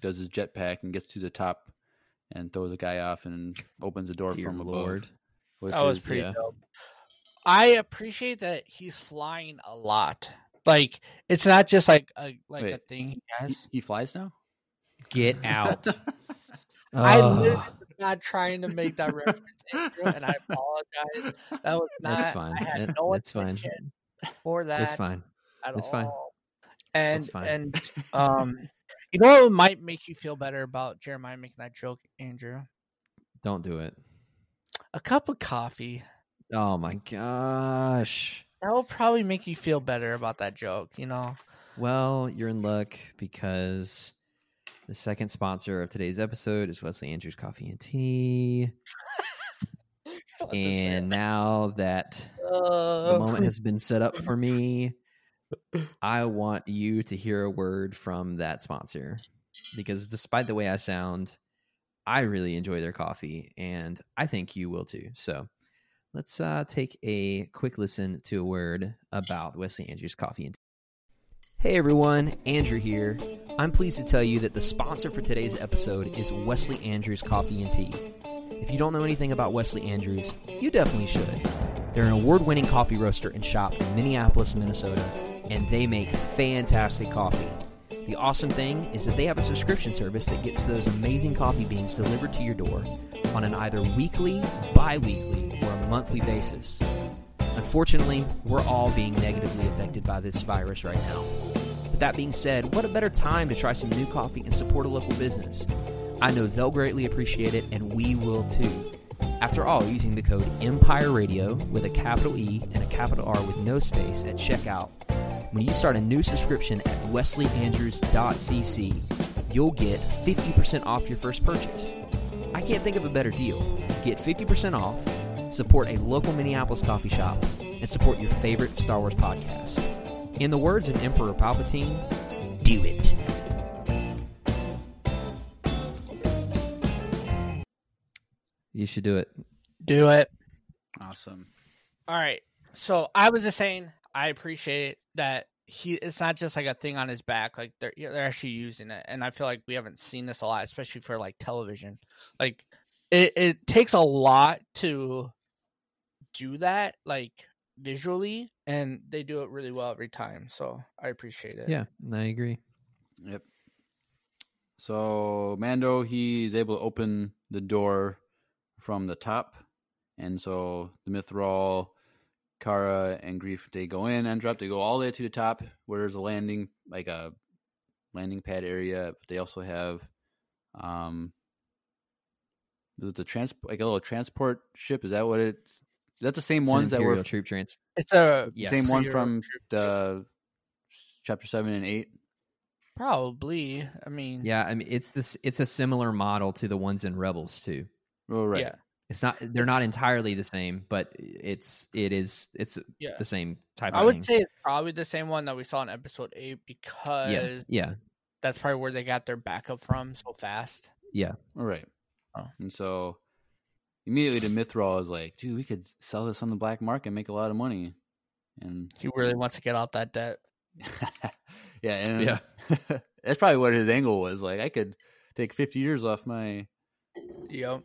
S4: does his jetpack and gets to the top and throws a guy off and opens the door
S5: Dear
S4: from
S5: Lord.
S4: above. which
S3: That was
S4: is-
S3: pretty
S5: yeah.
S3: dope. I appreciate that he's flying a lot. Like it's not just like a like a thing he has.
S4: He flies now.
S5: Get out.
S3: I
S5: Ugh.
S3: literally was not trying to make that reference, Andrew, and I apologize. That was not.
S5: That's fine.
S3: I had no
S5: that's fine.
S3: for that.
S5: it's fine.
S3: It's
S5: fine.
S3: And
S5: fine.
S3: and um, you know what might make you feel better about Jeremiah making that joke, Andrew?
S5: Don't do it.
S3: A cup of coffee.
S5: Oh my gosh.
S3: That will probably make you feel better about that joke. You know.
S5: Well, you're in luck because the second sponsor of today's episode is Wesley Andrews Coffee and Tea. and now that the
S3: Uh,
S5: moment has been set up for me, I want you to hear a word from that sponsor because despite the way I sound, I really enjoy their coffee and I think you will too. So let's uh, take a quick listen to a word about Wesley Andrews Coffee and Tea. Hey everyone, Andrew here. I'm pleased to tell you that the sponsor for today's episode is Wesley Andrews Coffee and Tea. If you don't know anything about Wesley Andrews, you definitely should. They're an award winning coffee roaster and shop in Minneapolis, Minnesota, and they make fantastic coffee. The awesome thing is that they have a subscription service that gets those amazing coffee beans delivered to your door on an either weekly, bi weekly, a monthly basis. Unfortunately, we're all being negatively affected by this virus right now. But that being said, what a better time to try some new coffee and support a local business? I know they'll greatly appreciate it, and we will too. After all, using the code Empire Radio with a capital E and a capital R with no space at checkout, when you start a new subscription at wesleyandrews.cc, you'll get 50% off your first purchase. I can't think of a better deal. Get 50% off, support a local Minneapolis coffee shop, and support your favorite Star Wars podcast. In the words of Emperor Palpatine, do it. You should do it.
S3: do it.
S4: Awesome.
S3: All right. So I was just saying, I appreciate that he. It's not just like a thing on his back. Like they're they're actually using it, and I feel like we haven't seen this a lot, especially for like television. Like it, it takes a lot to do that, like visually, and they do it really well every time. So I appreciate it.
S5: Yeah, I agree.
S4: Yep. So Mando, he's able to open the door from the top, and so the Mythrol, Cara, and Greef they go in and drop. They go all the way to the top where there's a landing, like a landing pad area. But they also have, um, the, the trans like a little transport ship. Is that what it's? Is that the same
S5: It's
S4: ones that were
S5: Imperial troop trans.
S3: It's a
S5: Yes.
S4: same one from the chapter seven and eight?
S3: probably. I mean,
S5: Yeah, I mean it's this. It's a similar model to the ones in Rebels too.
S4: Oh, right.
S3: yeah,
S5: It's not. They're not entirely the same, but it's it is. It's
S3: yeah.
S5: the same type. of
S3: I would
S5: thing.
S3: say it's probably the same one that we saw in episode eight because
S5: Yeah. Yeah.
S3: that's probably where they got their backup from so fast.
S5: Yeah.
S4: All right.
S3: Oh.
S4: And so immediately the Mythrol is like, dude, we could sell this on the black market and make a lot of money. And
S3: He really wants to get out that debt.
S4: yeah, and
S5: Yeah.
S4: that's probably what his angle was. Like, I could take fifty years off my
S3: Yep.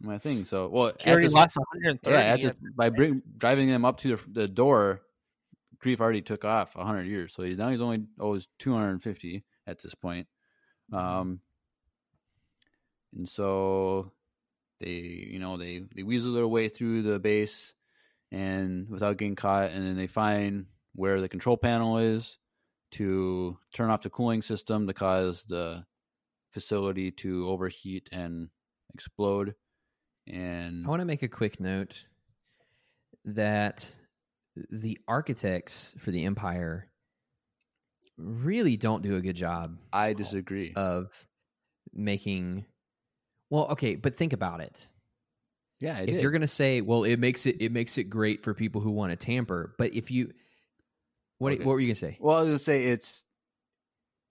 S4: my thing. So, well,
S3: He already lost 130.
S4: yeah, at by bring, driving them up to the, the door, Greef already took off hundred years. So he's now he's only owes two hundred and fifty at this point. Um, and so they, you know, they they weasel their way through the base, and without getting caught, and then they find where the control panel is to turn off the cooling system to cause the facility to overheat and explode. And
S5: I want to make a quick note that the architects for the Empire really don't do a good job
S4: I disagree.
S5: of making. Well, okay, but think about it.
S4: yeah, I
S5: if
S4: did.
S5: you're going to say, well, it makes it it makes it great for people who want to tamper, but if you what
S4: Okay.
S5: what were you going to say?
S4: Well, I was gonna say it's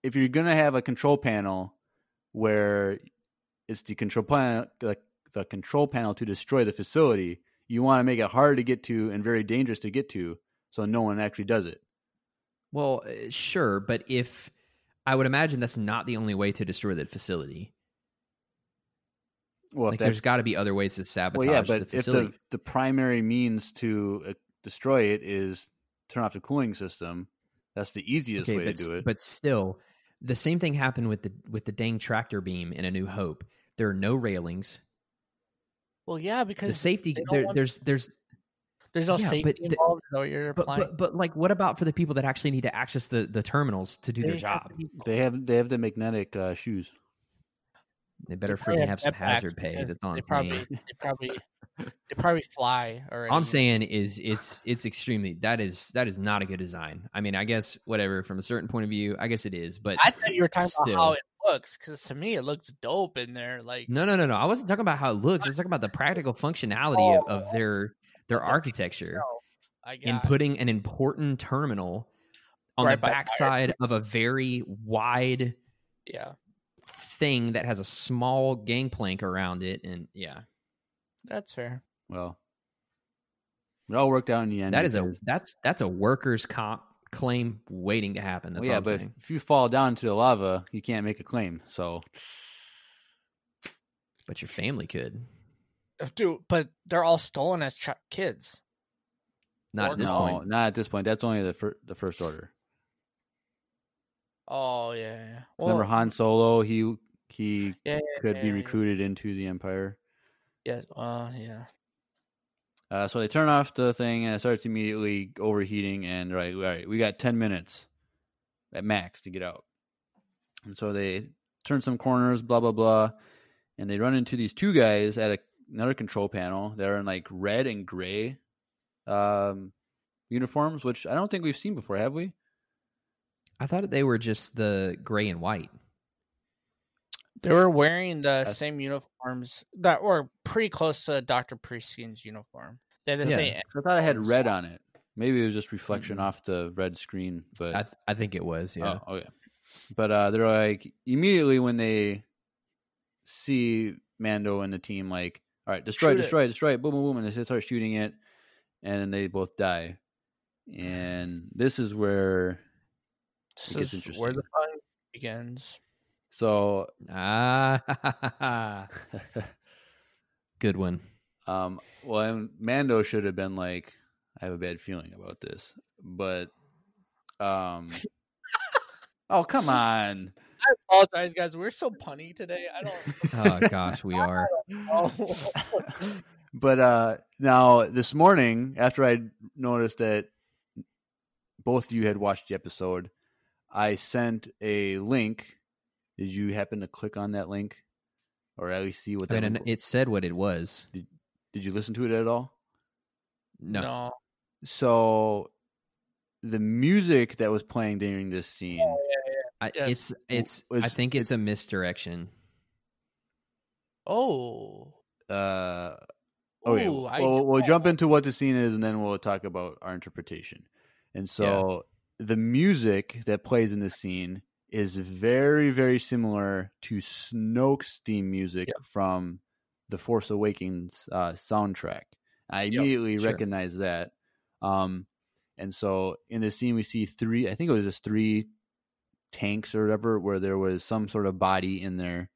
S4: if you're gonna have a control panel where it's the control panel, the, the control panel to destroy the facility, you want to make it hard to get to and very dangerous to get to, so no one actually does it.
S5: Well, uh, sure, but if I would imagine that's not the only way to destroy the facility.
S4: Well,
S5: like there's got to be other ways to sabotage
S4: well, yeah,
S5: the
S4: but if the the primary means to uh, destroy it is turn off the cooling system, that's the easiest way
S5: but,
S4: to do it.
S5: but still, the same thing happened with the with the dang tractor beam in A New Hope. There are no railings.
S3: well, yeah, because The safety
S5: there,
S3: want-
S5: there's there's
S3: there's no
S5: yeah,
S3: safety
S5: but the-
S3: involved. Is you're
S5: but,
S3: applying?
S5: but but like what about for the people that actually need to access the the terminals to do
S3: They
S5: their
S3: have
S5: job?
S3: to
S4: they have they have the magnetic uh, shoes.
S5: They better freaking have some hazard pay. That's on
S3: they probably. They probably, they probably fly already.
S5: All I'm saying is it's it's extremely that is that is not a good design. I mean, I guess whatever from a certain point of view, I guess it is, but
S3: I thought you were talking
S5: Still.
S3: about how it looks because to me it looks dope in there. Like
S5: No, no, no, no. I wasn't talking about how it looks. I was talking about the practical functionality of, of oh, their their architecture in putting an important terminal on
S3: Right
S5: the
S3: by fire.
S5: backside of a very wide
S3: yeah,
S5: thing that has a small gangplank around it, and yeah,
S3: that's fair.
S4: Well, it all worked out in the end.
S5: that is a that's that's a workers' comp claim waiting to happen. That's
S4: well, yeah,
S5: all I'm
S4: but if,
S5: saying.
S4: if you fall down to the lava, you can't make a claim. So
S5: But your family could uh,
S3: Dude, but they're all stolen as ch- kids.
S5: not
S3: Or
S5: at this
S4: no,
S5: point.
S4: not at this point. That's only the fir- the first order.
S3: Oh yeah, yeah.
S4: Remember Han Solo? He he
S3: yeah, yeah,
S4: could
S3: yeah,
S4: be
S3: yeah.
S4: recruited into the Empire.
S3: Yeah, uh, yeah.
S4: Uh, so they turn off the thing and it starts immediately overheating. And right, all right, we got ten minutes at max to get out. And so they turn some corners, blah blah blah, and they run into these two guys at a, another control panel. They're in like red and gray um, uniforms, which I don't think we've seen before, have we?
S5: I thought they were just the gray and white.
S3: They were wearing the
S4: That's-
S3: same uniforms that were pretty close to Doctor Priskin's uniform. They had the
S5: Yeah.
S3: same.
S4: I thought I had red on it. Maybe it was just reflection
S5: Mm-mm.
S4: off the red screen, but
S5: I th- I think it was. Yeah.
S4: Oh, okay. But uh, they're like immediately when they see Mando and the team, like, all right, destroy,
S3: Shoot it.
S4: destroy, destroy, it, boom, boom, boom, and they start shooting it, and then they both die. And this is where,
S3: This
S4: gets
S3: is where the fun begins.
S4: So,
S5: Ah, good one.
S4: um, well, and Mando should have been like, I have a bad feeling about this, but, um, oh come on,
S3: I apologize, guys. We're so punny today. I don't.
S5: Oh gosh, we are.
S4: but uh now this morning after i noticed that both of you had watched the episode i sent a link did you happen to click on that link or at least see what
S5: I
S4: that
S5: mean,
S4: link-
S5: it said what it was.
S4: did you listen to it at all
S5: No.
S3: no.
S4: so the music that was playing during this scene
S5: I,
S3: Yes.
S5: it's it's.
S4: Was-
S5: I think it's a misdirection.
S3: Oh.
S4: uh oh yeah
S3: Ooh, I-
S4: well, we'll jump into what the scene is and then we'll talk about our interpretation and so the music that plays in this scene is very very similar to snoke's theme music from the force awakens uh, soundtrack i immediately
S5: sure.
S4: recognize that um and so in this scene we see three i think it was just three tanks or whatever where there was some sort of body in there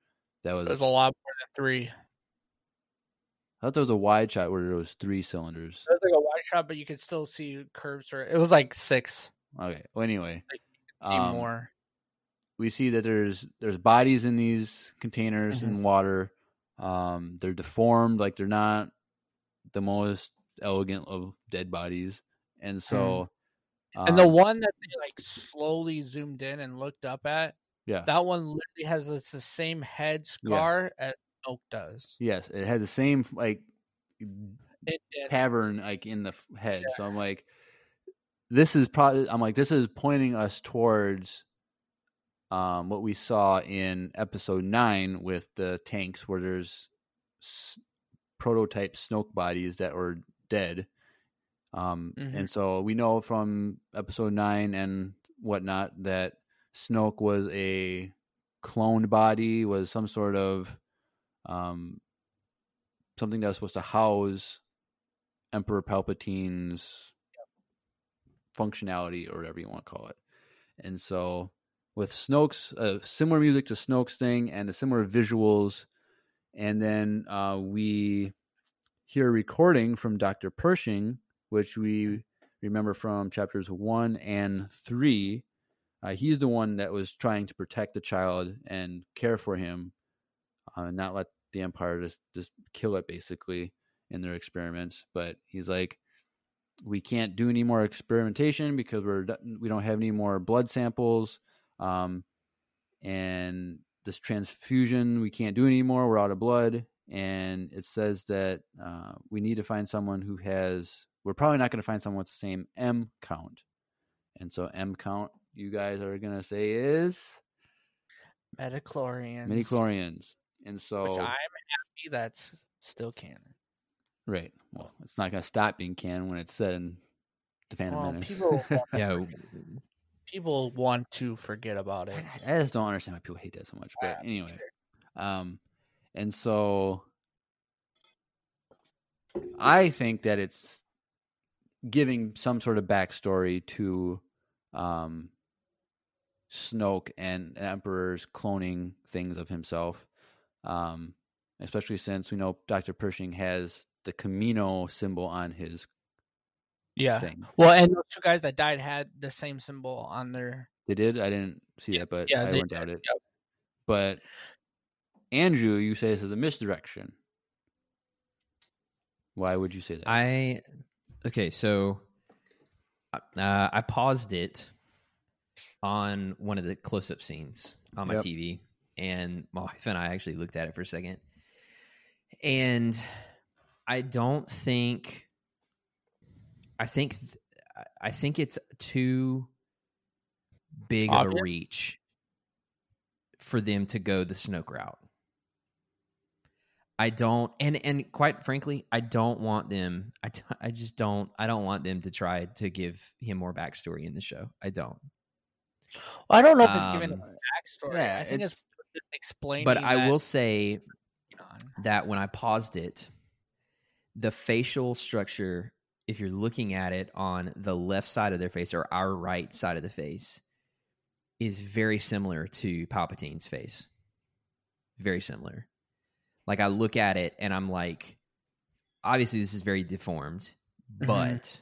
S4: that was
S3: There's a lot more than three.
S4: I thought there was a wide shot where there was three cylinders.
S3: There's like a wide shot, but you could still see curves. Or it was like six.
S4: Okay. Well, anyway,
S3: See
S4: Um,
S3: more.
S4: We see that there's there's bodies in these containers
S3: Mm-hmm.
S4: in water. Um, they're deformed, like they're not the most elegant of dead bodies, and so
S3: Mm. and the
S4: um,
S3: one that they like slowly zoomed in and looked up at,
S4: yeah,
S3: that one literally has it's the same head scar as Snoke does.
S4: yes, it had the same like cavern like in the head. So I'm like, this is probably. I'm like, this is pointing us towards um, what we saw in episode nine with the tanks, where there's s- prototype Snoke bodies that were dead. Um,
S3: Mhm.
S4: And so we know from episode nine and whatnot that Snoke was a cloned body, was some sort of um, something that was supposed to house Emperor Palpatine's functionality or whatever you want to call it. And so with Snoke's uh, similar music to Snoke's thing and the similar visuals, and then uh, we hear a recording from Dr. Pershing, which we remember from chapters one and three. Uh, he's the one that was trying to protect the child and care for him, uh, not let the Empire just just kill it basically in their experiments. But he's like, we can't do any more experimentation because we're we don't have any more blood samples, um, and this transfusion we can't do anymore. We're out of blood, and it says that uh, we need to find someone who has. We're probably not going to find someone with the same M count, and so M count you guys are going to say is
S3: Metachlorians.
S4: midi chlorians, and
S3: Which
S4: so
S3: I'm happy that's still canon.
S4: right. Well, it's not going to stop being canon when it's said in the Phantom
S3: Well,
S4: Menace.
S3: people
S5: Yeah,
S3: people want to forget about it.
S4: I, I just don't understand why people hate that so much. But anyway, um, and so I think that it's giving some sort of backstory to um, Snoke and Emperor's cloning things of himself, um, especially since we know Doctor Pershing has the Kamino symbol on his
S3: Yeah.
S4: thing.
S3: Well, and those two guys that died had the same symbol on their.
S4: They did. I didn't see that, but
S3: Yeah,
S4: I
S3: they
S4: wouldn't doubt it.
S3: yep.
S4: But Andrew, you say this is a misdirection. Why would you say that?
S5: I okay, so uh, I paused it on one of the close-up scenes on my
S4: Yep.
S5: TV, and my wife and I actually looked at it for a second, and I don't think, I think, I think it's too big of a reach for them to go the Snoke route. I don't, and and quite frankly, I don't want them. I, d- I just don't. I don't want them to try to give him more backstory in the show. I don't.
S3: I don't know if it's giving
S5: Um,
S3: a backstory.
S4: yeah,
S3: I think it's,
S4: it's-
S3: explaining.
S5: But I will say that when I paused it, the facial structure, if you're looking at it on the left side of their face or our right side of the face, is very similar to Palpatine's face. Very similar. Like I look at it and I'm like, obviously this is very deformed,
S3: Mhm.
S5: but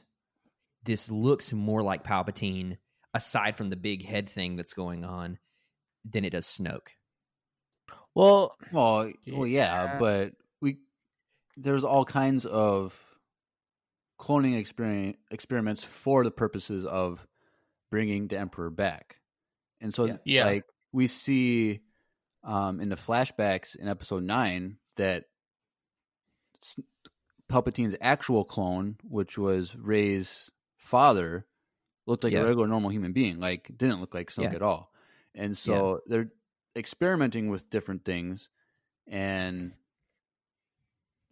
S5: this looks more like Palpatine, aside from the big head thing that's going on, than it does Snoke.
S3: Well,
S4: well, well, yeah,
S3: Yeah.
S4: but we there's all kinds of cloning experiment, experiments for the purposes of bringing the emperor back, and so
S5: Yeah.
S3: Yeah.
S4: like we see um, in the flashbacks in episode nine that Palpatine's actual clone, which was Rey's father, looked like
S5: Yeah.
S4: a regular normal human being. Like didn't look like Snoke
S5: Yeah.
S4: at all. And so they're experimenting with different things, and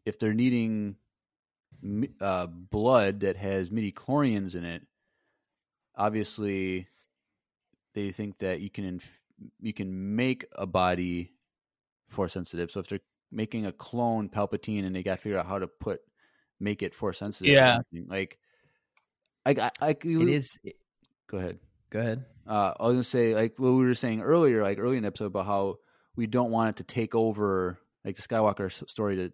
S4: if they're needing mi- uh, blood that has midi chlorians in it, obviously they think that you can inf- you can make a body force sensitive. So if they're making a clone Palpatine and they got to figure out how to put make it force sensitive,
S3: Yeah.
S4: like I, I, I
S5: It is.
S4: Go ahead.
S5: Go ahead.
S4: Uh, I was gonna say like what we were saying earlier, like early in the episode about how we don't want it to take over, like the Skywalker story to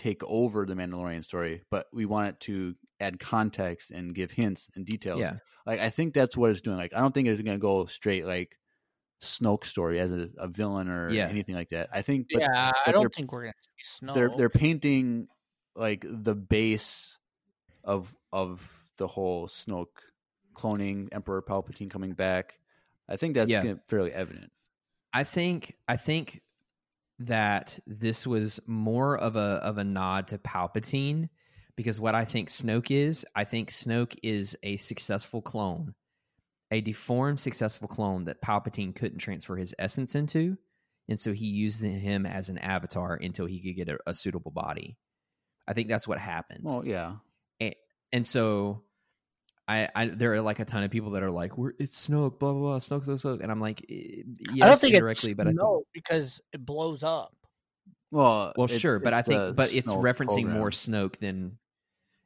S4: take over the Mandalorian story, but we want it to add context and give hints and details.
S5: Yeah.
S4: Like I think that's what it's doing. Like I don't think it's gonna go straight like Snoke story as a, a villain or
S5: Yeah.
S4: anything like that. I think, but
S3: yeah, I don't think we're gonna see snow.
S4: they're they're painting like the base of of the whole Snoke cloning Emperor Palpatine coming back. I think that's
S5: Yeah.
S4: fairly evident.
S5: I think I think that this was more of a of a nod to Palpatine because what I think Snoke is, I think Snoke is a successful clone, a deformed successful clone that Palpatine couldn't transfer his essence into, and so he used him as an avatar until he could get a, a suitable body. I think that's what happened.
S4: Well, yeah,
S5: and so I, I there are like a ton of people that are like, "We're it's Snoke, blah blah blah, Snoke, Snoke, Snoke," and I'm like, eh, yes,
S3: I don't think
S5: indirectly,
S3: it's
S5: but I think,
S3: no because it blows up.
S4: well,
S5: well,
S4: it's-
S5: sure, but I think,
S4: the
S5: but it's
S4: Snoke
S5: referencing
S4: program.
S5: more Snoke than,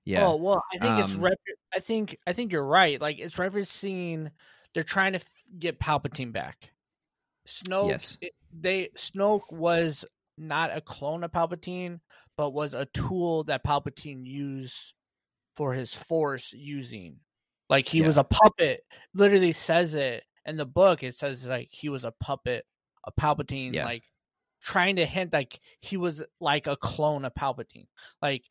S5: yeah,
S3: Oh well, I think it's
S5: Um,
S3: rep- I think I think you're right. Like it's referencing they're trying to f- get Palpatine back. Snoke,
S5: Yes.
S3: it- they Snoke was not a clone of Palpatine, but was a tool that Palpatine used for his Force using. Like he
S5: Yeah.
S3: was a puppet. Literally says it in the book. It says like he was a puppet a Palpatine.
S5: Yeah.
S3: Like trying to hint like he was like a clone of Palpatine. Like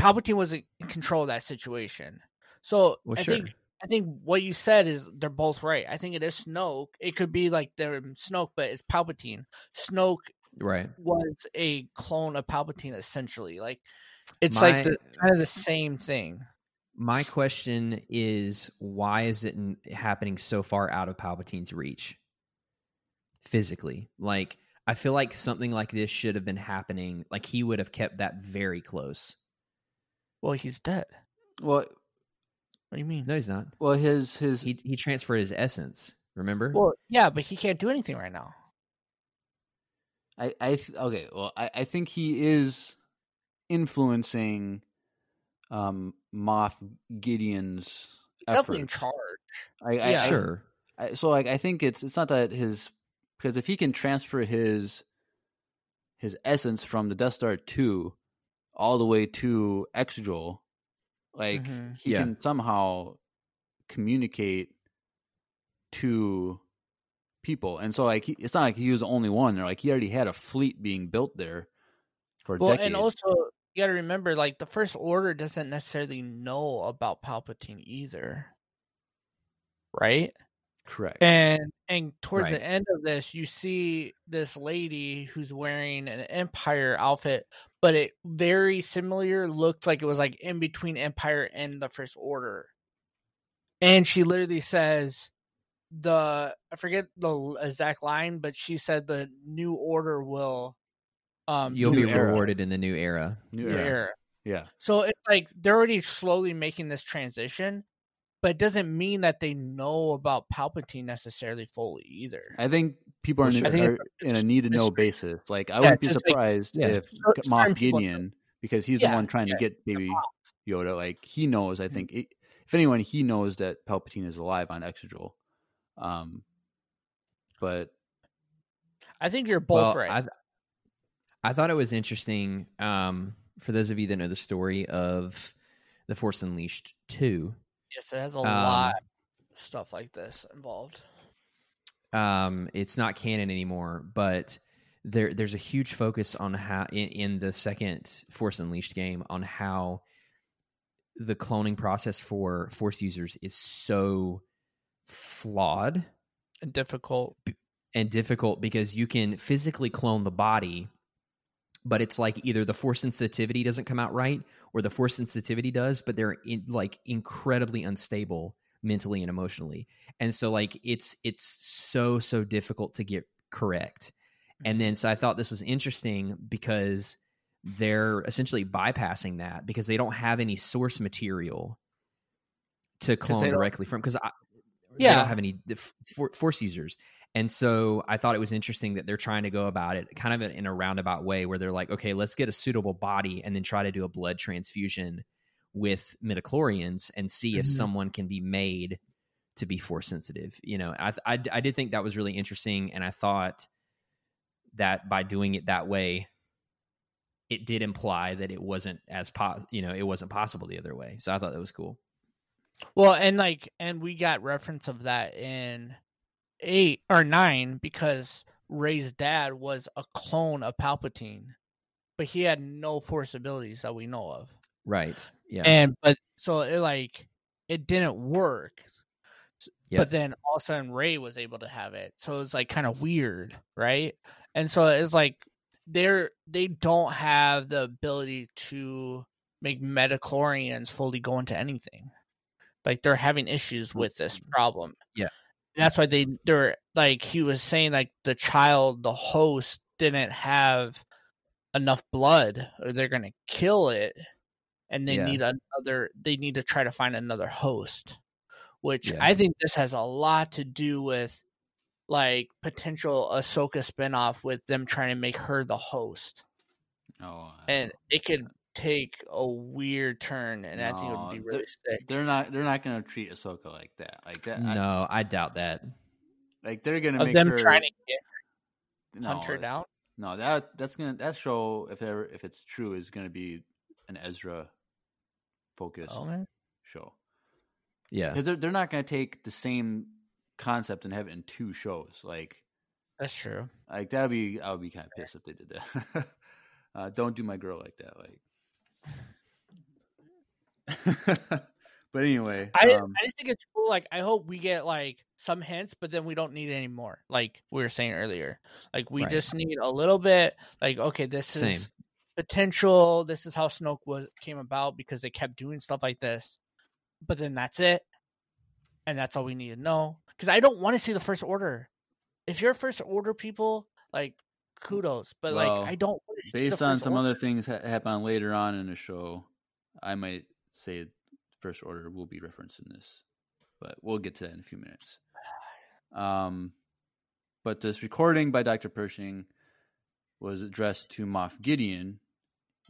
S3: Palpatine was in control of that situation. So
S5: well,
S3: I
S5: sure,
S3: think I think what you said is they're both right. I think it is Snoke. It could be like they're Snoke, but it's Palpatine. Snoke
S5: right.
S3: was a clone of Palpatine essentially. Like it's
S5: My-
S3: like the, kind of the same thing.
S5: My question is, why is it happening so far out of Palpatine's reach? physically. Like I feel like something like this should have been happening. Like he would have kept that very close.
S3: Well, he's dead.
S4: Well,
S3: What do you mean?
S5: No, he's not.
S4: well, his his
S5: He he transferred his essence. Remember?
S3: Well, yeah, but he can't do anything right now.
S4: I I th- okay. Well, I I think he is influencing um Moff Gideon's
S3: Definitely in charge.
S4: I, I,
S3: Yeah.
S5: Sure.
S4: I, so like I think it's it's not that his because if he can transfer his his essence from the Death Star two all the way to Exegol, like
S3: Mhm.
S4: he
S5: Yeah.
S4: can somehow communicate to people, and so like he, it's not like he was the only one. There, like he already had a fleet being built there for
S3: Well,
S4: decades.
S3: and also you got to remember, like the First Order doesn't necessarily know about Palpatine either, right?
S4: correct.
S3: And and towards
S5: Right.
S3: the end of this, you see this lady who's wearing an Empire outfit, but it very similar looked like it was like in between Empire and the First Order. And she literally says the I forget the exact line, but she said the new order will um
S5: You'll be
S4: era.
S5: rewarded in the new era.
S4: New
S3: new
S4: era.
S3: era.
S4: Yeah,
S3: So it's like they're already slowly making this transition, but it doesn't mean that they know about Palpatine necessarily fully either.
S4: I think people are,
S5: sure.
S3: I think
S4: are in a need to know basis. Like I
S3: Yeah,
S4: wouldn't be
S3: it's just like-
S4: surprised if
S3: So-
S4: G- Moff Gideon, because he's
S3: Yeah,
S4: the one trying
S3: yeah.
S4: to get baby Yoda. Like he knows. I think it, if anyone, he knows that Palpatine is alive on Exegol. Um, but
S3: I think you're both
S5: well,
S3: right.
S5: I, th- I thought it was interesting. Um, for those of you that know the story of the Force Unleashed two,
S3: yes, it has a
S5: um,
S3: lot of stuff like this involved.
S5: um, it's not canon anymore, but there there's a huge focus on how in, in the second Force Unleashed game on how the cloning process for Force users is so flawed
S3: And difficult.
S5: and difficult because you can physically clone the body but it's like either the force sensitivity doesn't come out right or the force sensitivity does but they're in, like incredibly unstable mentally and emotionally. And so like it's it's so so difficult to get correct. And then so i thought this was interesting because they're essentially bypassing that because they don't have any source material to clone directly from because I they don't have any the f- for- force users and so I thought it was interesting that they're trying to go about it kind of in a roundabout way where they're like, okay, let's get a suitable body and then try to do a blood transfusion with midichlorians and see if
S3: Mhm.
S5: someone can be made to be force sensitive. You know, I, I, I did think that was really interesting. And I thought that by doing it that way, it did imply that it wasn't as pos- you know, it wasn't possible the other way. So I thought that was cool.
S3: Well, and like, and we got reference of that in eight or nine because Rey's dad was a clone of Palpatine, but he had no force abilities that we know of.
S5: Right. Yeah.
S3: And but so it like it didn't work.
S5: Yep.
S3: But then all of a sudden Rey was able to have it. So it was like kind of weird, right? And so it's like they're they don't have the ability to make metachlorians fully go into anything. Like they're having issues with this mm-hmm. problem.
S5: Yeah.
S3: That's why they they're like he was saying like the child, the host didn't have enough blood or they're gonna kill it and they
S5: Yeah.
S3: need another they need to try to find another host which
S5: Yeah.
S3: i think this has a lot to do with like potential ahsoka spinoff with them trying to make her the host
S4: oh,
S3: and it could take a weird turn and i think it would be
S4: No,
S3: really sick
S4: they're not they're not going to treat Ahsoka like that. Like that.
S5: No, I doubt that.
S4: like they're going to make
S3: them
S4: her
S3: trying to get
S4: no,
S3: hunt her down
S4: No, that that's gonna that show if ever if it's true is going to be an Ezra focused
S3: oh man
S4: show
S5: Yeah.
S4: because they're they're not going to take the same concept and have it in two shows. Like
S3: that's true
S4: like that'd be I would be kind of pissed if they did that. uh, don't do my girl like that. Like, but anyway,
S3: I,
S4: um,
S3: I just think it's cool. Like, I hope we get like some hints, but then we don't need any more. Like we were saying earlier, like we
S5: Right.
S3: just need a little bit. Like, okay, this
S5: Same.
S3: is potential. This is how Snoke was came about because they kept doing stuff like this. But then that's it, and that's all we need to know. Because I don't want to see the First Order. if you're first order people, like kudos. But
S4: Well,
S3: like I don't want to see the
S4: Based on some
S3: Order.
S4: other things that happen later on in the show, I might say First Order will be referenced in this, but we'll get to that in a few minutes. Um, but this recording by Dr. Pershing was addressed to Moff Gideon,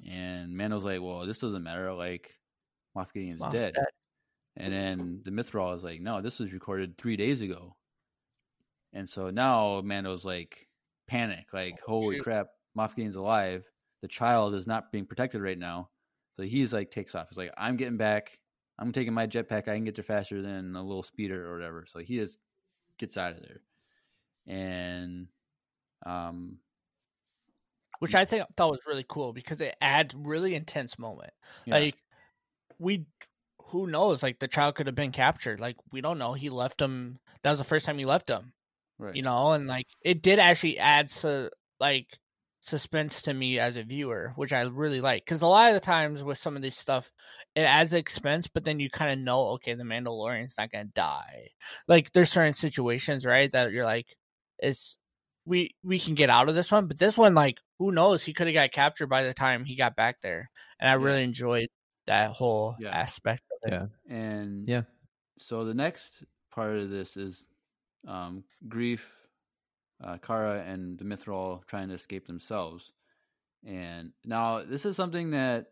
S4: and Mando's like, "Well, this doesn't matter. Like, Moff Gideon's
S3: Moff
S4: dead."
S3: dead.
S4: And then the Mythrol is like, "No, this was recorded three days ago." And so now Mando's like, panic, like,
S3: Oh,
S4: "Holy
S3: shoot.
S4: crap, Moff Gideon's alive. The child is not being protected right now." So he's like, takes off. He's like, "I'm getting back. I'm taking my jetpack. I can get there faster than a little speeder or whatever." So he just gets out of there, and um,
S3: which I think thought was really cool because it adds really intense moment.
S4: yeah.
S3: Like we, who knows? Like the child could have been captured. Like we don't know. He left him. That was the first time he left him.
S4: Right.
S3: You know, and like it did actually add so like suspense to me as a viewer, which I really like. Because a lot of the times with some of this stuff, it adds expense, but then you kind of know, okay, the Mandalorian's not gonna die. Like there's certain situations, right, that you're like, it's we we can get out of this one, but this one, like, who knows? He could have got captured by the time he got back there, and I
S4: Yeah.
S3: really enjoyed that whole
S4: Yeah.
S3: aspect of it.
S5: Yeah.
S4: And
S5: Yeah.
S4: So the next part of this is um, Greef, uh, Cara, and Mythrol trying to escape themselves. And now this is something that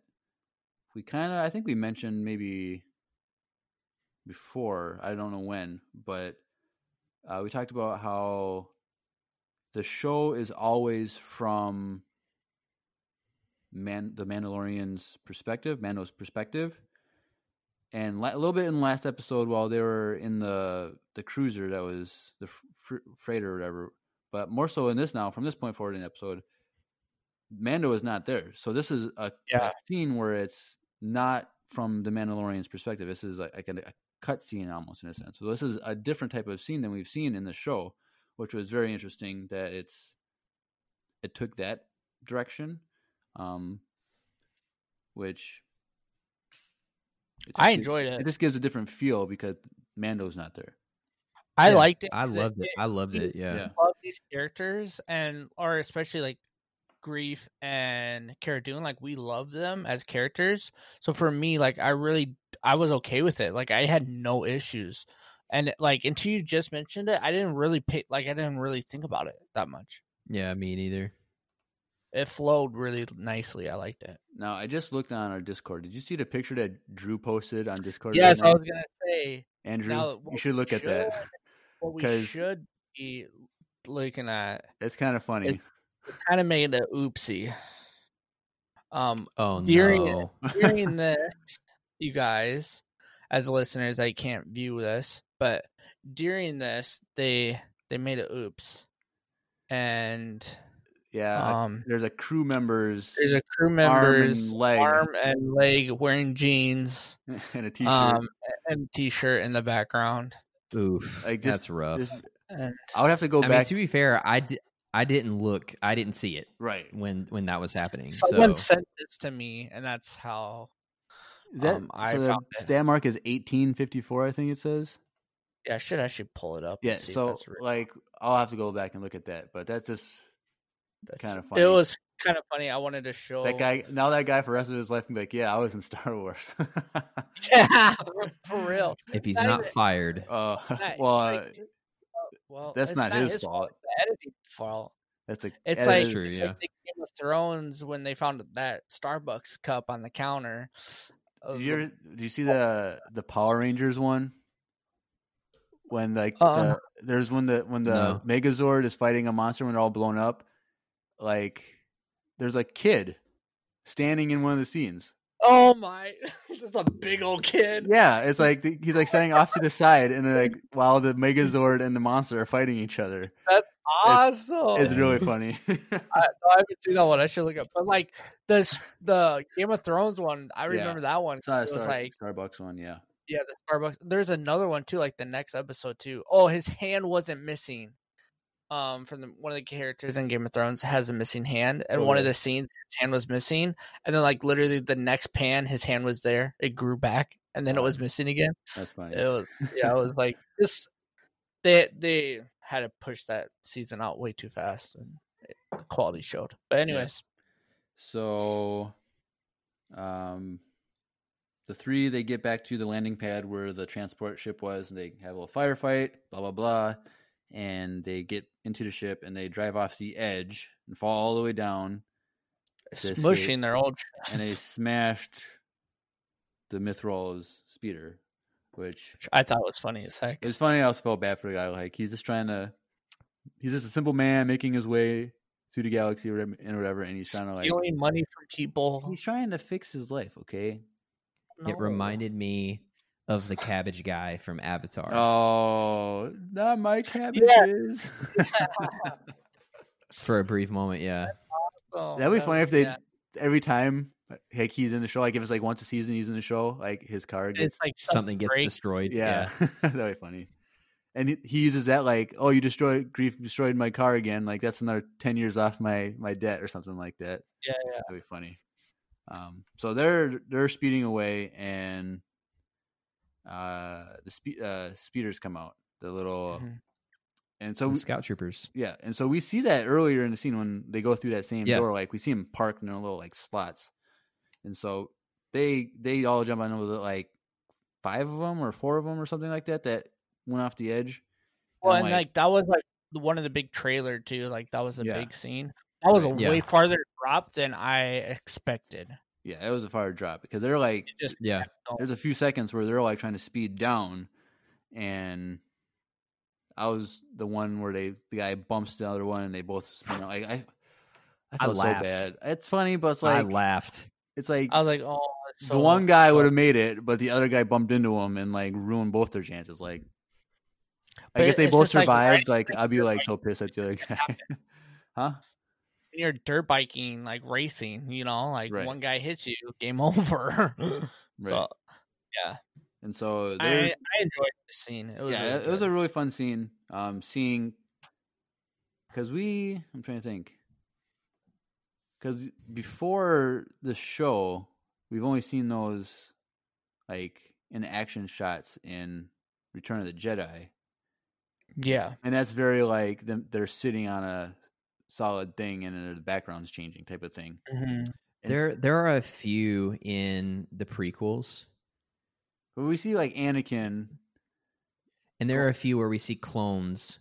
S4: we kind of, I think we mentioned maybe before. I don't know when, but uh, we talked about how the show is always from Man, the Mandalorian's perspective, Mando's perspective and la- a little bit in the last episode while they were in the the cruiser that was the fr- freighter or whatever but more so in this now from this point forward in the episode mando is not there. So this is a,
S3: Yeah.
S4: a scene where it's not from the mandalorian's perspective. This is like, like a, a cut scene almost in a sense. So this is a different type of scene than we've seen in the show which was very interesting that it's it took that direction um which
S3: I enjoyed
S4: it
S3: it.
S4: just gives a different feel because Mando's not there.
S3: I
S5: Yeah,
S3: liked it.
S5: I loved it. I loved
S3: it-
S5: it. Yeah.
S4: Yeah.
S3: love these characters and or especially like Greef and Cara Dune, like we love them as characters. So for me, like I really I was okay with it. Like I had no issues. And like until you just mentioned it, I didn't really pay like I didn't really think about it that much.
S5: Yeah, me neither.
S3: It flowed really nicely. I liked it.
S4: Now I just looked on our Discord. Did you see the picture that Drew posted on Discord?
S3: Yes,
S4: right
S3: I was gonna say
S4: Andrew,
S3: now,
S4: you should
S3: we
S4: look at that.
S3: should- what we
S4: 'Cause-
S3: should be looking at
S4: It's kind of funny.
S3: kind of made a oopsie. Um
S5: Oh
S3: During-
S5: no.
S3: during this, you guys, as listeners, I can't view this, but during this, they they made a oops, and
S4: yeah,
S3: um,
S4: there's a crew member's
S3: there's a crew member's
S4: arm
S3: member's
S4: and leg
S3: arm and leg wearing jeans,
S4: and a t-shirt.
S3: um, and t-shirt in the background.
S5: Oof.
S4: Like, just-
S5: That's rough.
S4: This-
S3: And
S4: I would have to go
S5: I mean,
S4: back.
S5: to be fair, I di- I didn't look. I didn't see it
S4: right.
S5: when when that was happening.
S3: someone
S5: so
S3: sent this to me, and that's how.
S4: Is that
S3: Um, I
S4: so? The
S3: found
S4: stat mark is 1854. I think it says.
S3: Yeah, I should actually pull it up. and
S4: Yeah.
S3: see if
S4: So
S3: that's
S4: like, I'll have to go back and look at that. But that's just
S3: That's-
S4: kinda funny.
S3: It was kind of funny. I wanted to show
S4: that guy. Now that guy for the rest of his life can be like, yeah, I was in Star Wars.
S3: Yeah, for real.
S5: if he's
S3: Not
S5: not
S3: even-
S5: fired,
S4: uh,
S3: Not-
S4: well,
S3: like,
S4: uh,
S3: well,
S4: that's
S3: it's
S4: not his fault.
S3: It's the editing fault.
S4: that's a.
S3: It's
S4: that
S3: like
S5: true,
S3: it's
S5: yeah.
S3: like the Game of Thrones when they found that Starbucks cup on the counter. Uh,
S4: you, do you see the the Power Rangers one? When like
S3: Uh-uh.
S4: the, there's when the when the
S5: No.
S4: Megazord is fighting a monster when they're all blown up, like there's a kid standing in one of the scenes.
S3: oh my, that's a big old kid.
S4: Yeah, it's like the- he's like standing off to the side, and like while the Megazord and the monster are fighting each other, That's
S3: Awesome.
S4: it's really funny.
S3: I, no, I haven't seen that one. I should look up. But like the the Game of Thrones one, I
S4: Yeah.
S3: remember that one.
S4: It's not
S3: it was
S4: Star,
S3: like
S4: Starbucks one, yeah.
S3: yeah, the Starbucks. There's another one too, like the next episode too. Oh, his hand wasn't missing. Um, from the one of the characters in Game of Thrones has a missing hand, and one of the scenes his hand was missing, and then like literally the next pan, his hand was there. It grew back, and then it
S4: Oh.
S3: was missing again.
S4: That's funny.
S3: It was yeah, it was like this. They they had to push that season out way too fast, and it, the quality showed. But anyways,
S4: So, um, the three they get back to the landing pad where the transport ship was, and they have a little firefight. Blah blah blah, and they get into the ship and they drive off the edge and fall all the way down, to
S3: smushing their old.
S4: and they smashed the Mythrol's speeder, which
S3: which I thought was funny as heck.
S4: it was funny. I also felt bad for the guy. Like he's just trying to, he's just a simple man making his way through the galaxy or whatever, and whatever, and he's trying to like
S3: Stealing money from people.
S4: he's trying to fix his life. Okay.
S5: It reminded me of the cabbage guy from Avatar.
S4: Oh, not my cabbages.
S5: For a brief moment, yeah.
S3: Oh,
S4: That'd be
S3: that
S4: funny
S3: was-
S4: if they
S3: yeah.
S4: every time like he's in the show, like if it's like once a season he's in the show, like his car gets
S3: It's like
S5: Something gets
S3: breaks.
S5: destroyed.
S4: yeah, that'd be funny. And he- he uses that like, oh, you destroyed Greef destroyed my car again. Like that's another ten years off my my debt or something like that.
S3: Yeah, yeah.
S4: That'd be funny. Um, so they're they're speeding away, and uh, the spe- uh, speeders come out. The little,
S3: Mhm.
S4: and so
S5: The Scout Troopers.
S4: yeah, and so we see that earlier in the scene when they go through that same
S5: Yeah.
S4: door. Like we see them parked in their little like slots, and so they they all jump on over the like five of them or four of them or something like that that went off the edge.
S3: Well,
S4: I'm
S3: and like that was like the- one of the big trailer too. Like that was a
S4: Yeah.
S3: big scene. That was a
S5: Yeah.
S3: way farther drop than I expected.
S4: Yeah, it was a fire drop because they're like
S3: It just
S5: Yeah.
S4: there's a few seconds where they're like trying to speed down, and I was the one where they the guy bumps the other one and they both spin out. Like I, I
S5: I
S4: felt so
S5: laughed.
S4: bad. It's funny, but it's like I
S5: laughed.
S4: it's like
S3: I was like, oh, it's
S4: the
S3: so-
S4: one guy
S3: so-
S4: would have made it, but the other guy bumped into him and like ruined both their chances. Like,
S3: But
S4: like if they both
S3: just, like,
S4: survived, like, I'd be like so pissed at the other guy. huh?
S3: When you're dirt biking, like racing, you know, like
S4: Right.
S3: one guy hits you, game over.
S4: Right.
S3: So yeah,
S4: and so
S3: I, I enjoyed the scene. It was
S4: yeah,
S3: really
S4: it was a really fun scene. Um, seeing because we, I'm trying to think, because before the show, we've only seen those like in action shots in Return of the Jedi,
S3: yeah.
S4: and that's very like them. They're sitting on a solid thing, and then the background's changing, type of thing.
S3: Mhm.
S5: There there are a few in the prequels,
S4: But we see like Anakin.
S5: and there are a few where we see clones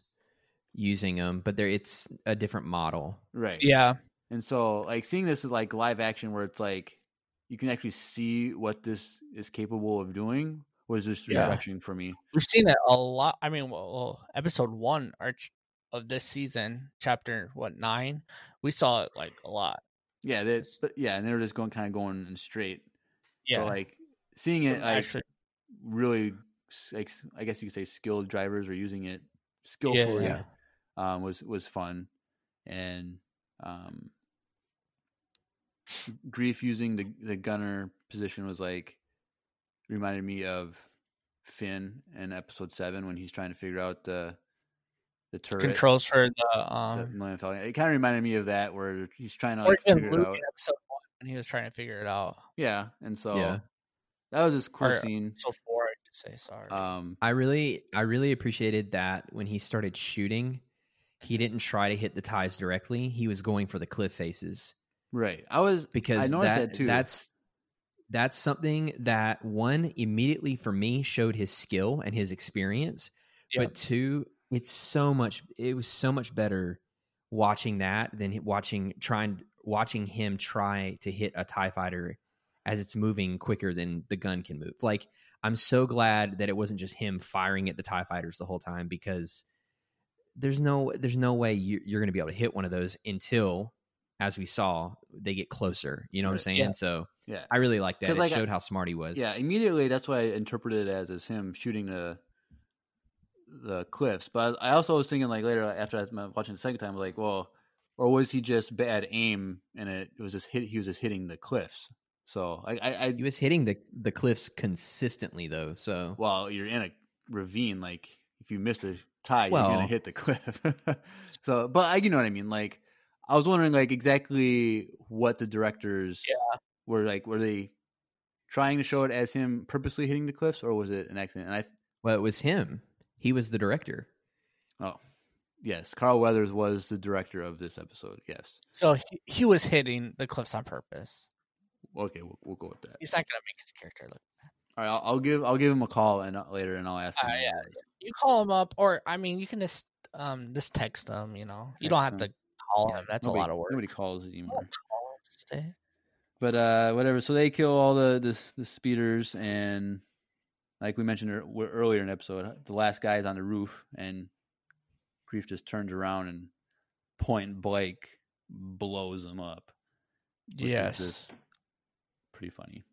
S5: using them, but there it's a different model.
S4: Right.
S3: Yeah,
S4: And so, like seeing this is like live action, where it's like you can actually see what this is capable of doing, was just
S3: Yeah.
S4: refreshing for me.
S3: we've seen it a lot. I mean, well, well, episode one arch of this season, chapter what nine, we saw it like a lot.
S4: Yeah, that, yeah, and they were just going kind of going in straight.
S3: Yeah,
S4: But like seeing it, like
S3: actually,
S4: really, like I guess you could say skilled drivers are using it skillfully.
S3: yeah.
S4: Um, was was fun, and um, Greef using the the gunner position was like reminded me of Finn in episode seven when he's trying to figure out the the turret
S3: controls for the
S4: the
S3: um,
S4: Millennium Falcon. It kind of reminded me of that where he's trying to
S3: or
S4: like
S3: even
S4: figure it out.
S3: in episode one when he was trying to figure it out.
S4: Yeah, and so
S5: Yeah.
S4: that was this cool
S3: Or-
S4: scene.
S3: So four, I should say. Sorry.
S4: Um,
S5: I really I really appreciated that when he started shooting, he didn't try to hit the ties directly. He was going for the cliff faces.
S4: right. I was
S5: because
S4: I noticed
S5: that,
S4: that too.
S5: that's that's something that one immediately for me showed his skill and his experience
S3: Yeah.
S5: but two it's so much it was so much better watching that than watching trying watching him try to hit a tie fighter as it's moving quicker than the gun can move. Like i'm so glad that it wasn't just him firing at the tie fighters the whole time because there's no there's no way you, you're going to be able to hit one of those until as we saw they get closer. You know what i'm saying?
S3: Yeah.
S5: so
S4: yeah.
S5: i really like that. It
S4: like, I-
S5: showed how smart he was.
S4: Yeah, immediately that's what I interpreted it as as him shooting the the cliffs. But I also was thinking like later after I was watching the second time, like, well, or was he just bad aim and it, was just hit? He was just hitting the cliffs. So I, I, I
S5: he was hitting the the cliffs consistently though so
S4: well, you're in a ravine. Like if you miss a tie, you're gonna hit the cliff. so, but I, you know what I mean. Like I was wondering, like exactly what the directors
S3: Yeah.
S4: were like. Were they trying to show it as him purposely hitting the cliffs, or was it an accident? And I
S5: well it was him he was the director
S4: Oh, yes, Carl Weathers was the director of this episode. Yes.
S3: So he, he was hitting the cliffs on purpose.
S4: Okay, we'll, we'll go with that.
S3: He's not gonna make his character look.
S4: All right, I'll, I'll give I'll give him a call and uh, later, and I'll ask him.
S3: Uh, yeah. You call him up, or I mean, you can just um just text him. You know, you don't have
S4: Text
S3: to call
S4: Yeah,
S3: him. That's
S4: nobody-
S3: a lot of work.
S4: Nobody calls anymore.
S3: Calls today.
S4: But uh, whatever. So they kill all the the, the speeders, and like we mentioned earlier in the episode, the last guy is on the roof, and Greef just turns around and point blank blows him up. which is
S3: Yes.
S4: pretty funny,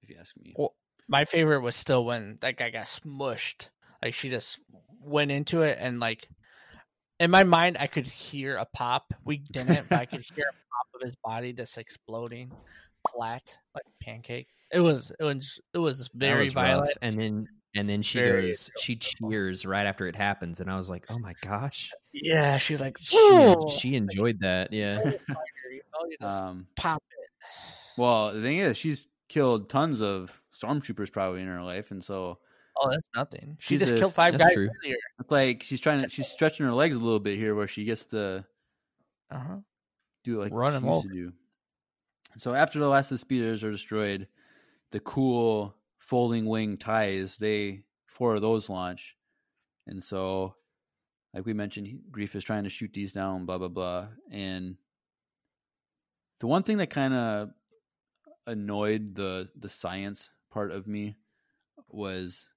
S4: if you ask me.
S3: Well, my favorite was still when that guy got smushed. Like she just went into it, and like in my mind, I could hear a pop. We didn't, but I could hear a pop of his body just exploding flat like pancake. It was it was it was very
S5: was rough.
S3: violent.
S5: And then and then she
S3: Very
S5: goes, she cheers right after it happens, and I was like, oh my gosh,
S3: Yeah, she's like,
S5: she she enjoyed that. Yeah.
S3: Bullfighter, you know, you just
S4: Um,
S3: pop it.
S4: well, the thing is, she's killed tons of stormtroopers probably in her life, and so
S3: Oh, that's nothing. She just
S4: a-
S3: killed five guys
S5: true.
S3: earlier.
S4: it's like she's trying to she's stretching her legs a little bit here, where she gets to
S3: Uh huh.
S4: do it like
S3: Run
S4: she
S3: 'em
S4: used
S3: over.
S4: to do. So after the last of the speeders are destroyed, the cool folding wing ties they four of those launch, and so like we mentioned, Greef is trying to shoot these down, blah blah blah, and the one thing that kind of annoyed the the science part of me was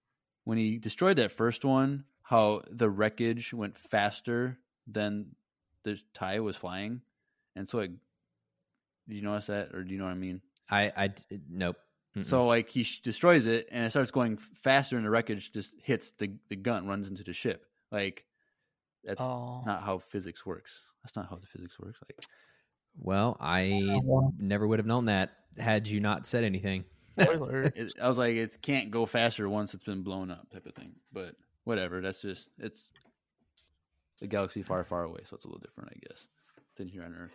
S4: when he destroyed that first one, how the wreckage went faster than the tie was flying, and so it. Did you notice that, or do you know what I mean?
S5: I, I, nope. Mm-mm.
S4: So like he sh- destroys it, and it starts going faster, and the wreckage just hits the the gun, runs into the ship. Like that's
S3: Oh,
S4: not how physics works. That's not how the physics works. Like
S5: well, I never would have known that had you not said anything.
S3: spoiler.
S4: it, I was like, it can't go faster once it's been blown up, type of thing. But whatever. That's just it's a galaxy far, far away, so it's a little different, I guess, than here on Earth.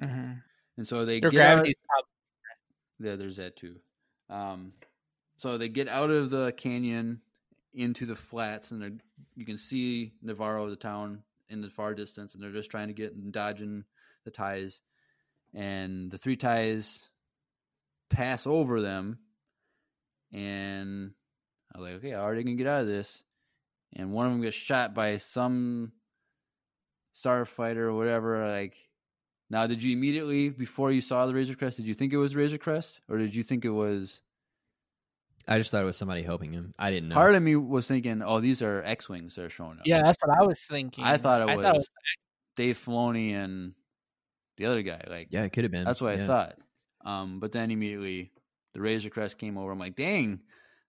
S3: hmm
S4: And so they
S3: Their
S4: get out,
S3: probably
S4: Yeah, there's that too. Um, so they get out of the canyon into the flats, and you can see Nevarro, the town, in the far distance, and they're just trying to get and dodging the ties. And the three ties pass over them, and I was like, okay, I already can get out of this? And one of them gets shot by some starfighter or whatever. Like, now, did you immediately before you saw the Razor Crest, did you think it was Razor Crest, or did you think it was?
S5: I just thought it was somebody helping him. I didn't know.
S4: Part of me was thinking, oh, these are X wings that are showing up.
S3: Yeah, that's what I was thinking.
S4: I thought it
S3: I
S4: was,
S3: thought it was
S4: Dave Filoni and the other guy. Like,
S5: yeah, it could have been.
S4: that's what I thought. Um, but then immediately the Razor Crest came over. I'm like, dang,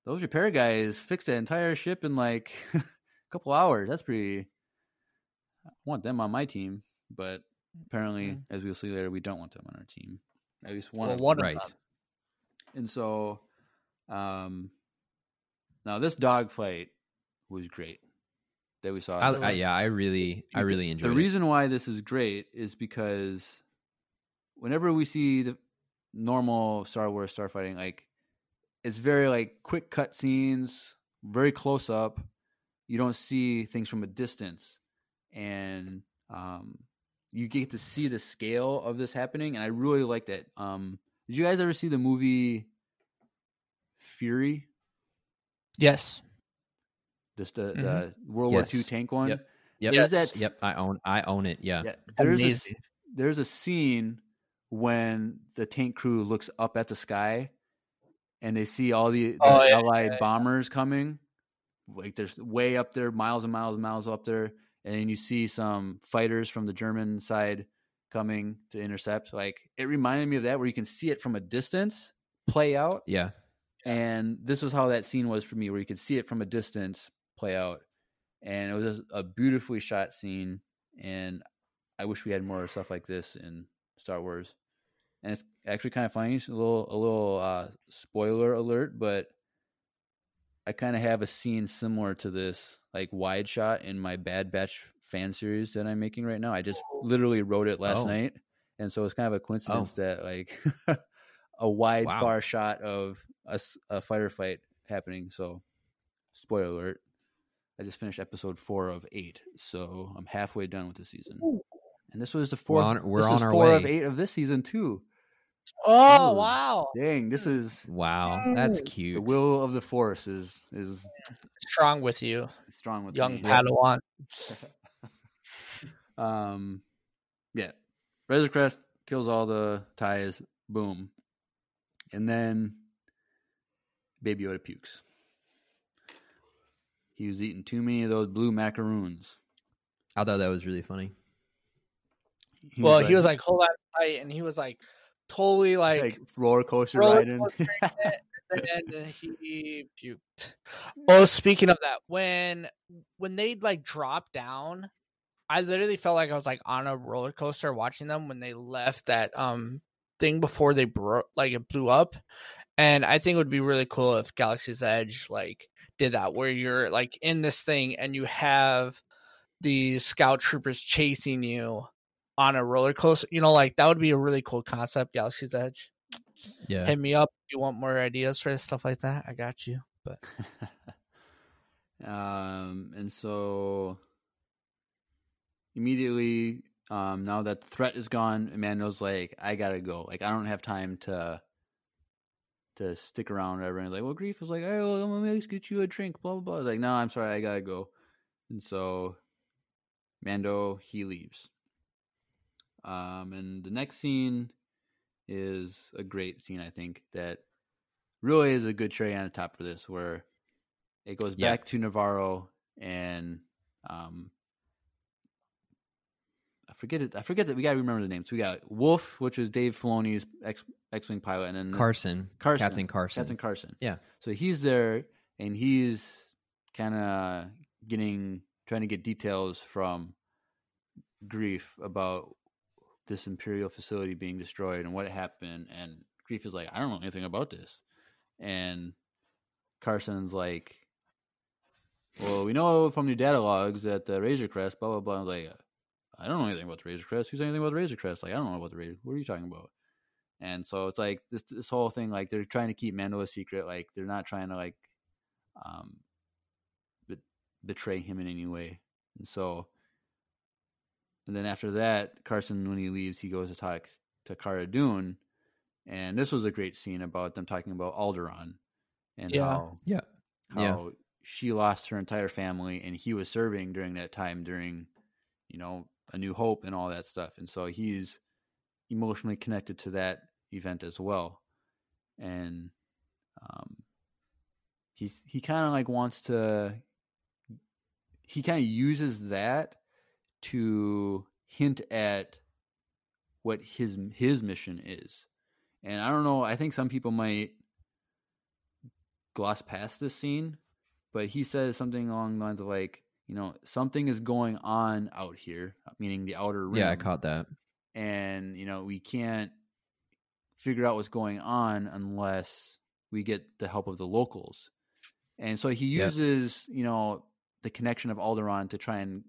S4: those repair guys fixed that entire ship in like a couple hours. That's pretty. I want them on my team, but apparently,
S3: Mhm.
S4: as we'll see later, we don't want them on our team. At least one.
S3: well,
S4: of
S3: one
S4: them.
S5: Right.
S4: And so, um, now this dogfight was great that we saw.
S5: I, I, yeah, I really, I really enjoyed it.
S4: The
S5: it.
S4: reason why this is great is because whenever we see the normal Star Wars starfighting, like it's very like quick cut scenes, very close up. You don't see things from a distance, and um, you get to see the scale of this happening. And I really liked it. Um, did you guys ever see the movie Fury?
S3: Yes.
S4: Just the,
S3: Mhm.
S4: the World
S5: Yes.
S4: War II tank one.
S5: Yep. Yep.
S4: There's that
S5: Yep. I own. I own it. Yeah.
S4: Yeah, there's a, there's a scene when the tank crew looks up at the sky and they see all the, the
S3: Oh, yeah,
S4: allied
S3: yeah.
S4: bombers coming like there's way up there miles and miles and miles up there and then you see some fighters from the german side coming to intercept like it reminded me of that where you can see it from a distance play out.
S5: Yeah.
S4: and this was how that scene was for me where you could see it from a distance play out. And it was a beautifully shot scene and i wish we had more stuff like this in star wars. And it's actually kind of funny it's a little a little uh spoiler alert but i kind of have a scene similar to this like wide shot in my bad batch fan series that i'm making right now i just oh. literally wrote it last
S5: Oh.
S4: night and so it's kind of a coincidence oh. that like a wide
S5: Wow.
S4: bar shot of a fighter fight happening. So, spoiler alert. I just finished episode four of eight, so I'm halfway done with the season. And this was the
S5: We're
S4: fourth.
S5: on- we're
S4: this
S5: on our
S4: four of eight of this season too.
S3: Oh
S4: Ooh.
S3: wow!
S4: Dang, this is
S5: Wow, that's
S3: Mm.
S5: cute.
S4: the will of the force is is
S3: Strong with you,
S4: strong with
S3: young
S4: me.
S3: Padawan.
S4: um, yeah, Razor Crest kills all the ties. Boom, and then Baby Yoda pukes. He was eating too many of those blue macaroons.
S5: I thought that was really funny.
S4: He
S3: well, he was like, "Hold on tight," and he was like, totally like,
S4: like roller coaster
S3: roller
S4: riding.
S3: coaster and then he puked. Oh, speaking of that, when when they like dropped down, I literally felt like I was like on a roller coaster watching them when they left that um thing before they broke, like it blew up. And I think it would be really cool if Galaxy's Edge like did that, where you're like in this thing and you have these scout troopers chasing you on a roller coaster. You know, like that would be a really cool concept. Galaxy's Edge
S5: Yeah,
S3: hit me up if you want more ideas for stuff like that. I got you. But
S4: um, and so immediately, um, now that the threat is gone, Amando's like, I gotta go. Like, I don't have time to to stick around. Or whatever. Like, well, Greef was like, hey, well, I'm gonna get you a drink. Blah blah blah. Like, no, I'm sorry, I gotta go. And so, Mando he leaves. Um, and the next scene is a great scene. I think that really is a good cherry on the top for this, where it goes
S5: Yeah.
S4: back to Nevarro and um, I forget it. I forget that we got to remember the names. We got Wolf, which is Dave Filoni's X X Wing pilot, and then
S5: Carson,
S4: Carson,
S5: Captain Carson.
S4: Captain Carson.
S5: Yeah.
S4: So he's there, and he's kind of getting trying to get details from Greef about this Imperial facility being destroyed and what happened. And Greef is like, I don't know anything about this. And Carson's like, Well, we know from your data logs that the Razor Crest, blah blah blah. I was like, I don't know anything about the Razor Crest. Who's anything about the Razor Crest? Like, I don't know about the Razor. What are you talking about? And so it's like this this whole thing, like they're trying to keep Mando a secret. Like they're not trying to like um be- betray him in any way. And so, and then after that, Carson, when he leaves, he goes to talk to Cara Dune, and this was a great scene about them talking about Alderaan and
S3: Yeah.
S4: how
S5: Yeah,
S4: how
S5: Yeah.
S4: she lost her entire family and he was serving during that time during you know a new hope and all that stuff and so he's emotionally connected to that event as well and um he's he kind of like wants to he kind of uses that to hint at what his his mission is and i don't know i think some people might gloss past this scene, but he says something along the lines of like, you know, something is going on out here, meaning the outer rim.
S5: yeah, I caught that.
S4: and you know, we can't figure out what's going on unless we get the help of the locals. And so he
S5: Yep.
S4: uses, you know, the connection of Alderaan to try and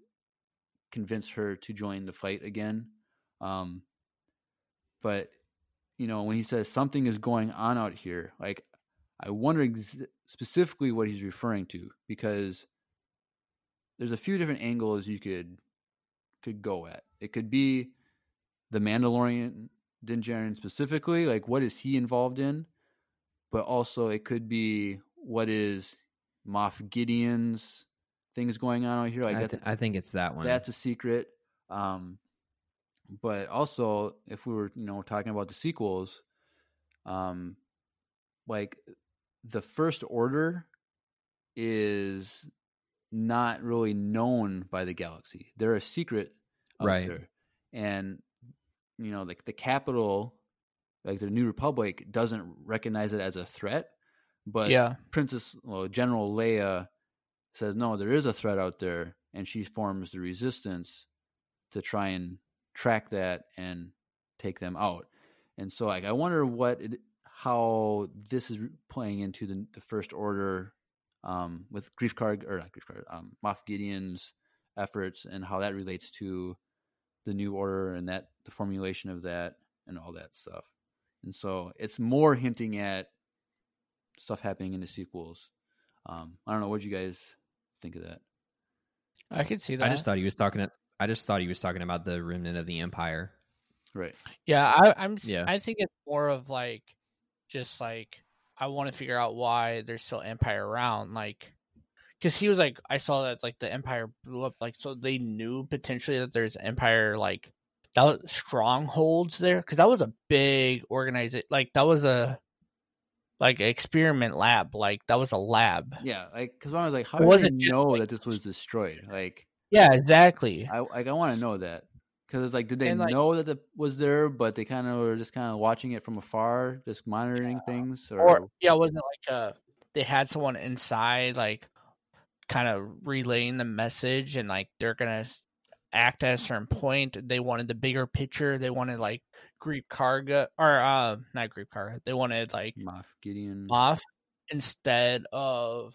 S4: convince her to join the fight again. Um, but you know, when he says something is going on out here, like I wonder ex- specifically what he's referring to because there's a few different angles you could could go at. It could be the Mandalorian Din Djarin specifically, like what is he involved in? But also it could be what is Moff Gideon's things going on out here. Like
S5: I, th- I think it's that one.
S4: that's a secret. Um, but also, if we were, you know, talking about the sequels, um, like the First Order is not really known by the galaxy. They're a secret
S5: Right.
S4: there, and you know, like the capital, like the New Republic, doesn't recognize it as a threat. But
S3: yeah,
S4: Princess, well, General Leia says, no, there is a threat out there, and she forms the resistance to try and track that and take them out. And so, like, I wonder what, it, how this is playing into the, the First Order um, with Greef Karga or not Greef Karga, um, Moff Gideon's efforts, and how that relates to the New Order and that the formulation of that and all that stuff. And so, it's more hinting at stuff happening in the sequels. Um, I don't know. What you guys think of that?
S3: I could see that.
S5: I just thought he was talking. I just thought he was talking about the remnant of the empire.
S4: Right.
S3: Yeah, I, I'm.
S5: Yeah.
S3: I think it's more of like, just like I want to figure out why there's still Empire around, like, because he was like, I saw that like the Empire blew up, like, so they knew potentially that there's Empire like that was strongholds there, because that was a big organization, like that was a like experiment lab, like that was a lab.
S4: Yeah, like because I was like, how
S3: It
S4: did you know
S3: like-
S4: that this was destroyed? Like,
S3: Yeah, exactly.
S4: I like I want to know that because it's like, did they
S3: like-
S4: know that it was there, but they kind of were just kind of watching it from afar, just monitoring things, or,
S3: or yeah, wasn't it like uh they had someone inside like kind of relaying the message and like they're gonna act at a certain point. They wanted the bigger picture. They wanted like Greef Karga or uh not Greef Karga. They wanted like
S4: Moff Gideon?
S3: off instead of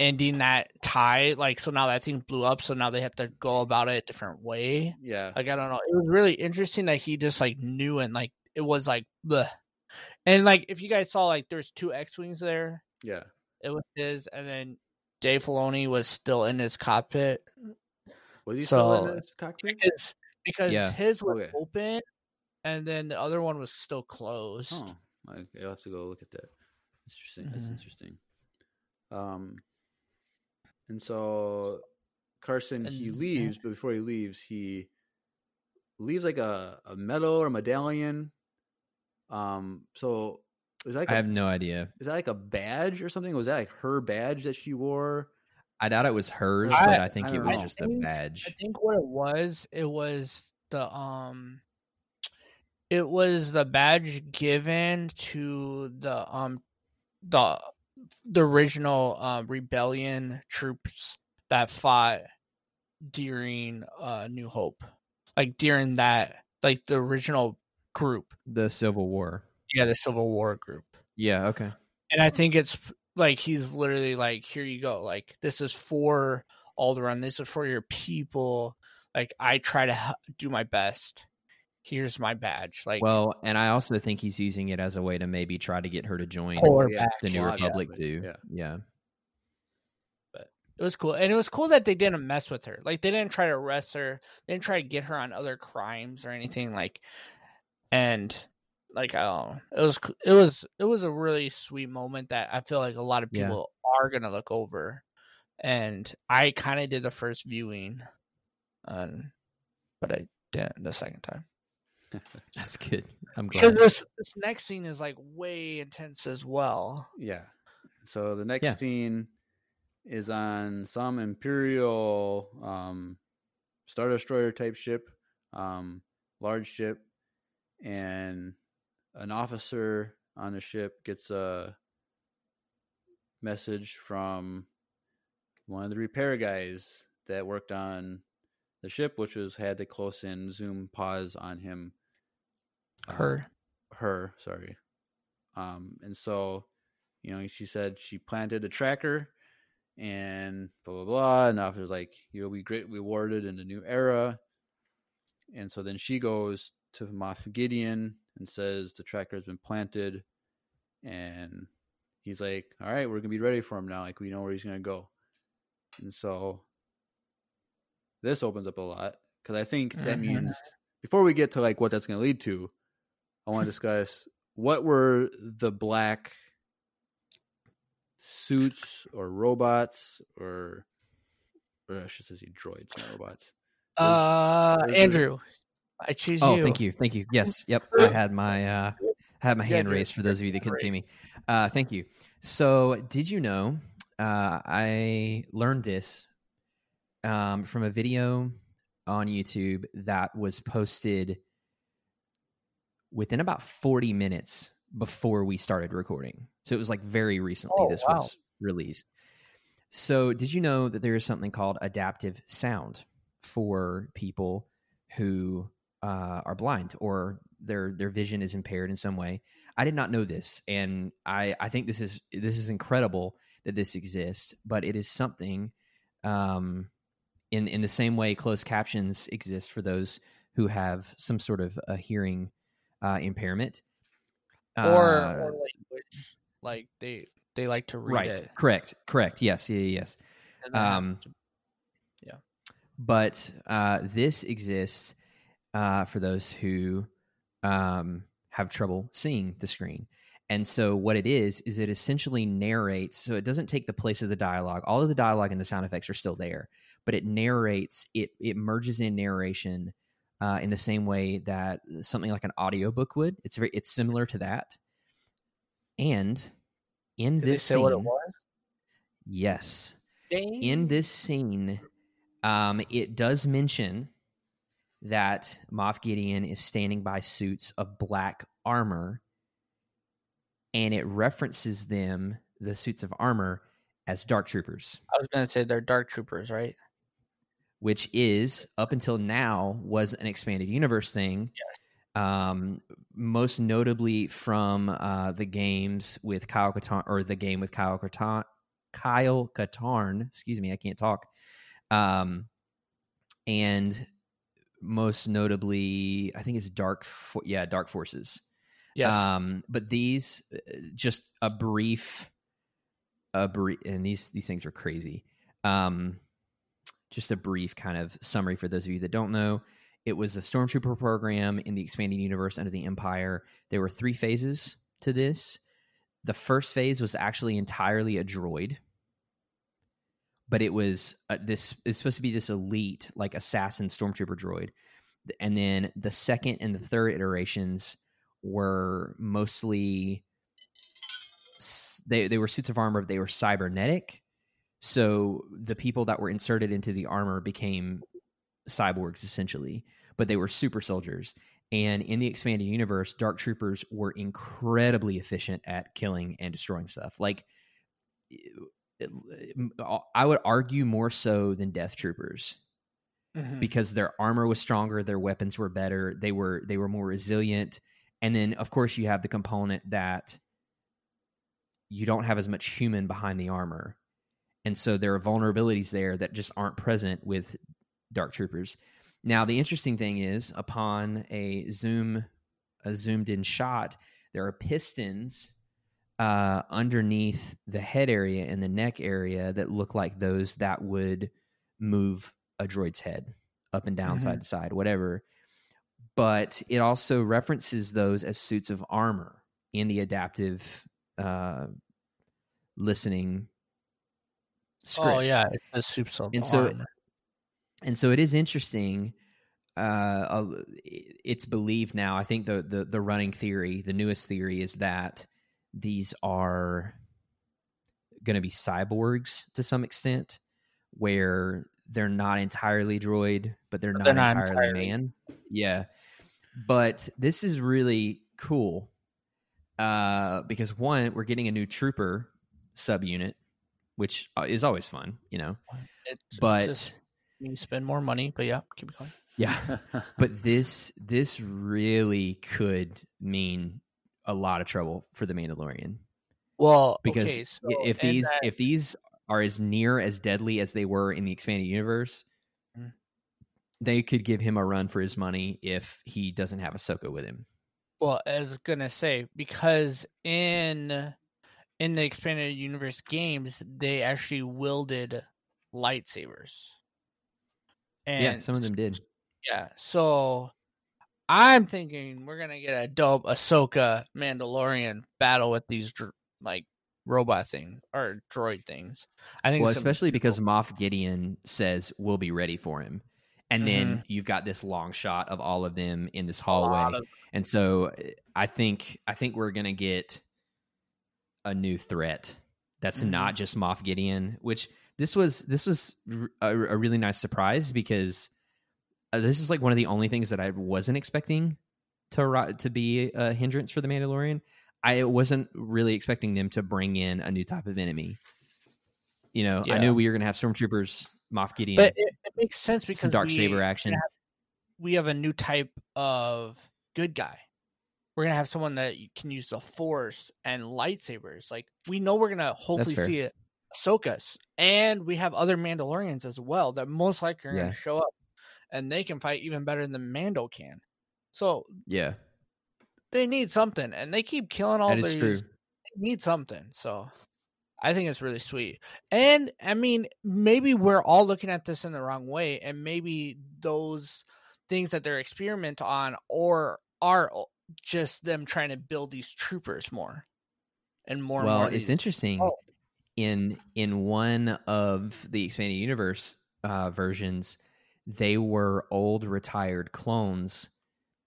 S3: ending that tie. Like so now that thing blew up, so now they have to go about it a different way.
S4: Yeah,
S3: Like I don't know. It was really interesting that he just like knew and like it was like bleh. And like if you guys saw like there's two X Wings there.
S4: yeah,
S3: It was his and then Dave Filoni was still in his cockpit.
S4: Was he still
S3: So,
S4: in the cockpit?
S3: Because because
S5: Yeah.
S3: his was
S4: Okay.
S3: open and then the other one was still closed.
S4: Oh, I, I'll have to go look at that. Interesting. That's
S3: Mhm.
S4: interesting. Um, and so Carson he
S3: And-
S4: leaves, but before he leaves, he leaves like a, a medal or a medallion. Um, so is that like
S5: I
S4: a,
S5: have no idea.
S4: is that like a badge or something? Was that like her badge that she wore?
S5: I doubt it was hers,
S3: I-
S5: but I think
S4: I
S5: it was
S4: know.
S5: just a badge.
S3: I think what it was, it was the um it was the badge given to the um the the original uh, rebellion troops that fought during uh New Hope. Like during that like the original group.
S5: The Civil War.
S3: Yeah, the Civil War group.
S5: Yeah. Okay.
S3: And I think it's like he's literally like, here you go. Like this is for Alderaan. This is for your people. Like I try to do my best. Here's my badge. Like
S5: Well, and I also think he's using it as a way to maybe try to get her to join
S3: her
S5: the New Republic too.
S4: yeah.
S5: Yeah.
S3: It was cool, and it was cool that they didn't mess with her. Like they didn't try to arrest her. They didn't try to get her on other crimes or anything. Like, and like I don't know. It was it was it was a really sweet moment that I feel like a lot of
S5: Yeah.
S3: people are gonna look over. And I kind of did the first viewing, um, but I didn't the second time
S5: That's good. I'm glad.
S3: because this this next scene is like way intense as well.
S4: Yeah. So the next
S5: Yeah.
S4: scene is on some Imperial um, Star Destroyer type ship, um, large ship, and an officer on the ship gets a message from one of the repair guys that worked on the ship, which was had the close in zoom pause on him. uh,
S3: Her
S4: her, sorry. Um, and so, you know, she said she planted a tracker and blah blah blah. And officer's like, you'll be great rewarded in the new era. And so then she goes to Moff Gideon and says the tracker has been planted. And he's like, All right, we're gonna be ready for him now. Like we know where he's gonna go. And so this opens up a lot because I think that
S3: Mhm.
S4: means before we get to like what that's going to lead to, I want to discuss what were the black suits or robots or, or I should say droids, not robots.
S3: uh Andrew, I choose
S5: Oh,
S3: you.
S5: thank you, thank you. Yes, yep. I had my uh, had my hand
S3: dude,
S5: raised for those of you that couldn't see me. Uh, thank you. So, did you know? Uh, I learned this um, from a video on YouTube that was posted within about forty minutes before we started recording. So it was like very recently.
S3: Oh,
S5: this
S3: wow.
S5: was released. So, did you know that there is something called adaptive sound for people who uh, are blind or their their vision is impaired in some way. I did not know this, and I I think this is this is incredible that this exists. But it is something, um, in in the same way closed captions exist for those who have some sort of a hearing uh, impairment.
S3: or,
S5: Uh,
S3: or language. Like they they like to read
S5: right,
S3: it.
S5: correct, correct. Yes, yeah, yeah, yes.
S3: and then have
S5: Um,
S3: to-
S5: but uh, this exists uh, for those who um, have trouble seeing the screen. And so, what it is, is it essentially narrates. So, it doesn't take the place of the dialogue. All of the dialogue and the sound effects are still there, but it narrates, it, it merges in narration uh, in the same way that something like an audiobook would. It's very, it's similar to that. And in
S3: Did
S5: this scene,
S3: what it was?
S5: yes, in this scene, um, it does mention that Moff Gideon is standing by suits of black armor, and it references them, the suits of armor, as dark troopers,
S3: I was gonna say they're dark troopers, right?
S5: which is up until now was an expanded universe thing. Um, most notably from uh, the games with Kyle Katarn, or the game with Kyle Katarn, Kyle Katarn. Excuse me, I can't talk. Um, and most notably, I think it's Dark. Fo- yeah, Dark Forces.
S3: Yes.
S5: Um, but these, uh, just a brief, a brief, and these these things are crazy. Um, just a brief kind of summary for those of you that don't know. It was a stormtrooper program in the expanding universe under the Empire. There were three phases to this. The first phase was actually entirely a droid, but it was uh, this is supposed to be this elite like assassin stormtrooper droid. And then the second and the third iterations were mostly they they were suits of armor, they were cybernetic. So the people that were inserted into the armor became cyborgs essentially, but they were super soldiers. And in the expanded universe, dark troopers were incredibly efficient at killing and destroying stuff. Like I would argue more so than death troopers
S3: Mhm.
S5: because their armor was stronger, their weapons were better, they were they were more resilient. And then of course you have the component that you don't have as much human behind the armor. And so there are vulnerabilities there that just aren't present with dark troopers. Now the interesting thing is upon a zoom a zoomed in shot, there are pistons uh, underneath the head area and the neck area that look like those that would move a droid's head up and down,
S3: Mhm.
S5: side to side, whatever. But it also references those as suits of armor in the adaptive uh, listening script.
S3: Oh yeah, it's the soups of
S5: And so-
S3: armor.
S5: and so it is interesting. Uh, uh, it's believed now. I think the, the the running theory, the newest theory, is that these are going to be cyborgs to some extent, where they're not entirely droid, but they're,
S3: But
S5: not,
S3: they're not
S5: entirely,
S3: entirely.
S5: man. Yeah, but this is really cool uh, because one, we're getting a new trooper subunit, which uh, is always fun, you know.
S3: It's
S5: But
S3: just you spend more money, but yeah, keep going.
S5: yeah, but this this really could mean a lot of trouble for the Mandalorian
S3: Well,
S5: because
S3: okay, so
S5: if these
S3: that-
S5: if these are as near as deadly as they were in the expanded universe,
S3: Mm.
S5: they could give him a run for his money if he doesn't have Ahsoka with him.
S3: Well, I was gonna say because in in the expanded universe games, they actually wielded lightsabers. And
S5: yeah, some of them did.
S3: Yeah, so I'm thinking we're gonna get a dope Ahsoka Mandalorian battle with these dr- like robot things or droid things. I think
S5: Well,
S3: it's gonna be
S5: especially because Moff Gideon says we'll be ready for him. And then
S3: Mm-hmm.
S5: you've got this long shot of all of them in this hallway.
S3: of-
S5: And so I think I think we're gonna get a new threat that's
S3: Mhm.
S5: not just Moff Gideon. Which this was this was a really nice surprise because uh, this is like one of the only things that I wasn't expecting to to be a hindrance for the Mandalorian. I wasn't really expecting them to bring in a new type of enemy. You know, I knew we were gonna have stormtroopers, Moff Gideon,
S3: but it, it makes sense because
S5: some dark saber action.
S3: we have a new type of good guy. We're gonna have someone that can use the force and lightsabers. Like we know we're gonna hopefully see it Ahsoka's, and we have other Mandalorians as well that most likely are
S5: Yeah.
S3: gonna show up, and they can fight even better than Mando can. So
S5: Yeah,
S3: they need something, and they keep killing all
S5: that
S3: these.
S5: true.
S3: They need something. So I think it's really sweet. And I mean, maybe we're all looking at this in the wrong way, and maybe those things that they're experiment on or are just them trying to build these troopers more and more.
S5: well,
S3: and more
S5: it's
S3: these-
S5: interesting.
S3: Oh.
S5: In in one of the expanded universe uh, versions, they were old retired clones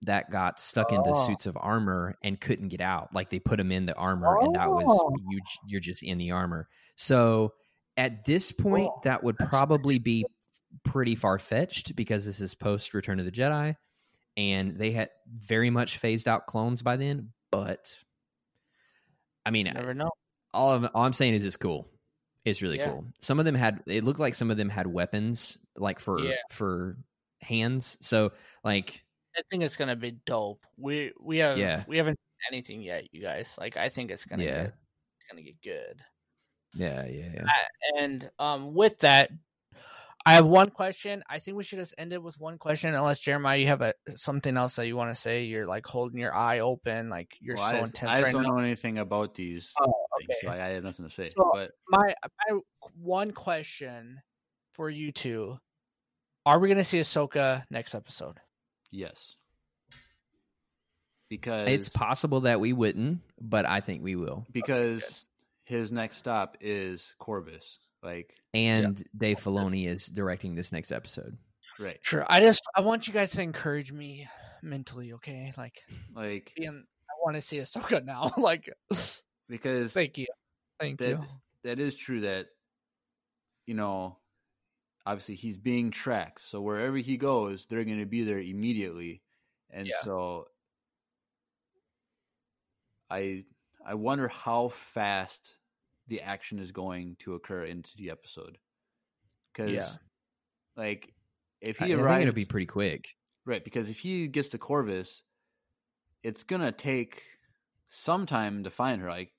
S5: that got stuck into
S3: Oh.
S5: suits of armor and couldn't get out. Like they put them in the armor, and that was
S3: Oh.
S5: you. j- You're just in the armor. So at this point,
S3: Oh,
S5: that would probably be pretty far fetched because this is post Return of the Jedi, and they had very much phased out clones by then. But I mean,
S3: never know.
S5: all, of, all I'm saying is it's cool. It's really
S3: Yeah.
S5: cool. Some of them had it looked like some of them had weapons like for
S3: Yeah.
S5: for hands. So like
S3: I think it's gonna be dope. We we have
S5: Yeah.
S3: we haven't seen anything yet, you guys. Like I think it's gonna
S5: Yeah.
S3: get it's gonna get good.
S5: yeah, yeah, yeah.
S3: And um, with that, I have one question. I think we should just end it with one question, unless Jeremiah, you have a something else that you want to say. You're like holding your eye open, like you're
S4: Well,
S3: so
S4: I just,
S3: intense
S4: I just
S3: right
S4: don't
S3: now.
S4: know anything about these
S3: Oh,
S4: things,
S3: okay.
S4: so I, I have nothing to say.
S3: So-
S4: but
S3: My my one question for you two: Are we gonna see Ahsoka next episode?
S4: yes, because
S5: It's possible that we wouldn't, but I think we will.
S4: because his next stop is Corvus. Like
S5: And Dave Filoni is directing this next episode.
S4: right,
S3: Sure. I just I want you guys to encourage me mentally. Okay, like
S4: like
S3: being I want to see Ahsoka now. like,
S4: because
S3: thank you, thank
S4: that
S3: you.
S4: that is true that you know obviously he's being tracked so wherever he goes they're going to be there immediately and
S3: Yeah.
S4: so i i wonder how fast the action is going to occur into the episode because
S3: Yeah.
S4: like if
S5: I, I
S4: he
S5: think
S4: arrives
S5: it'll be pretty quick.
S4: right because if he gets to corvus it's going to take some time to find her like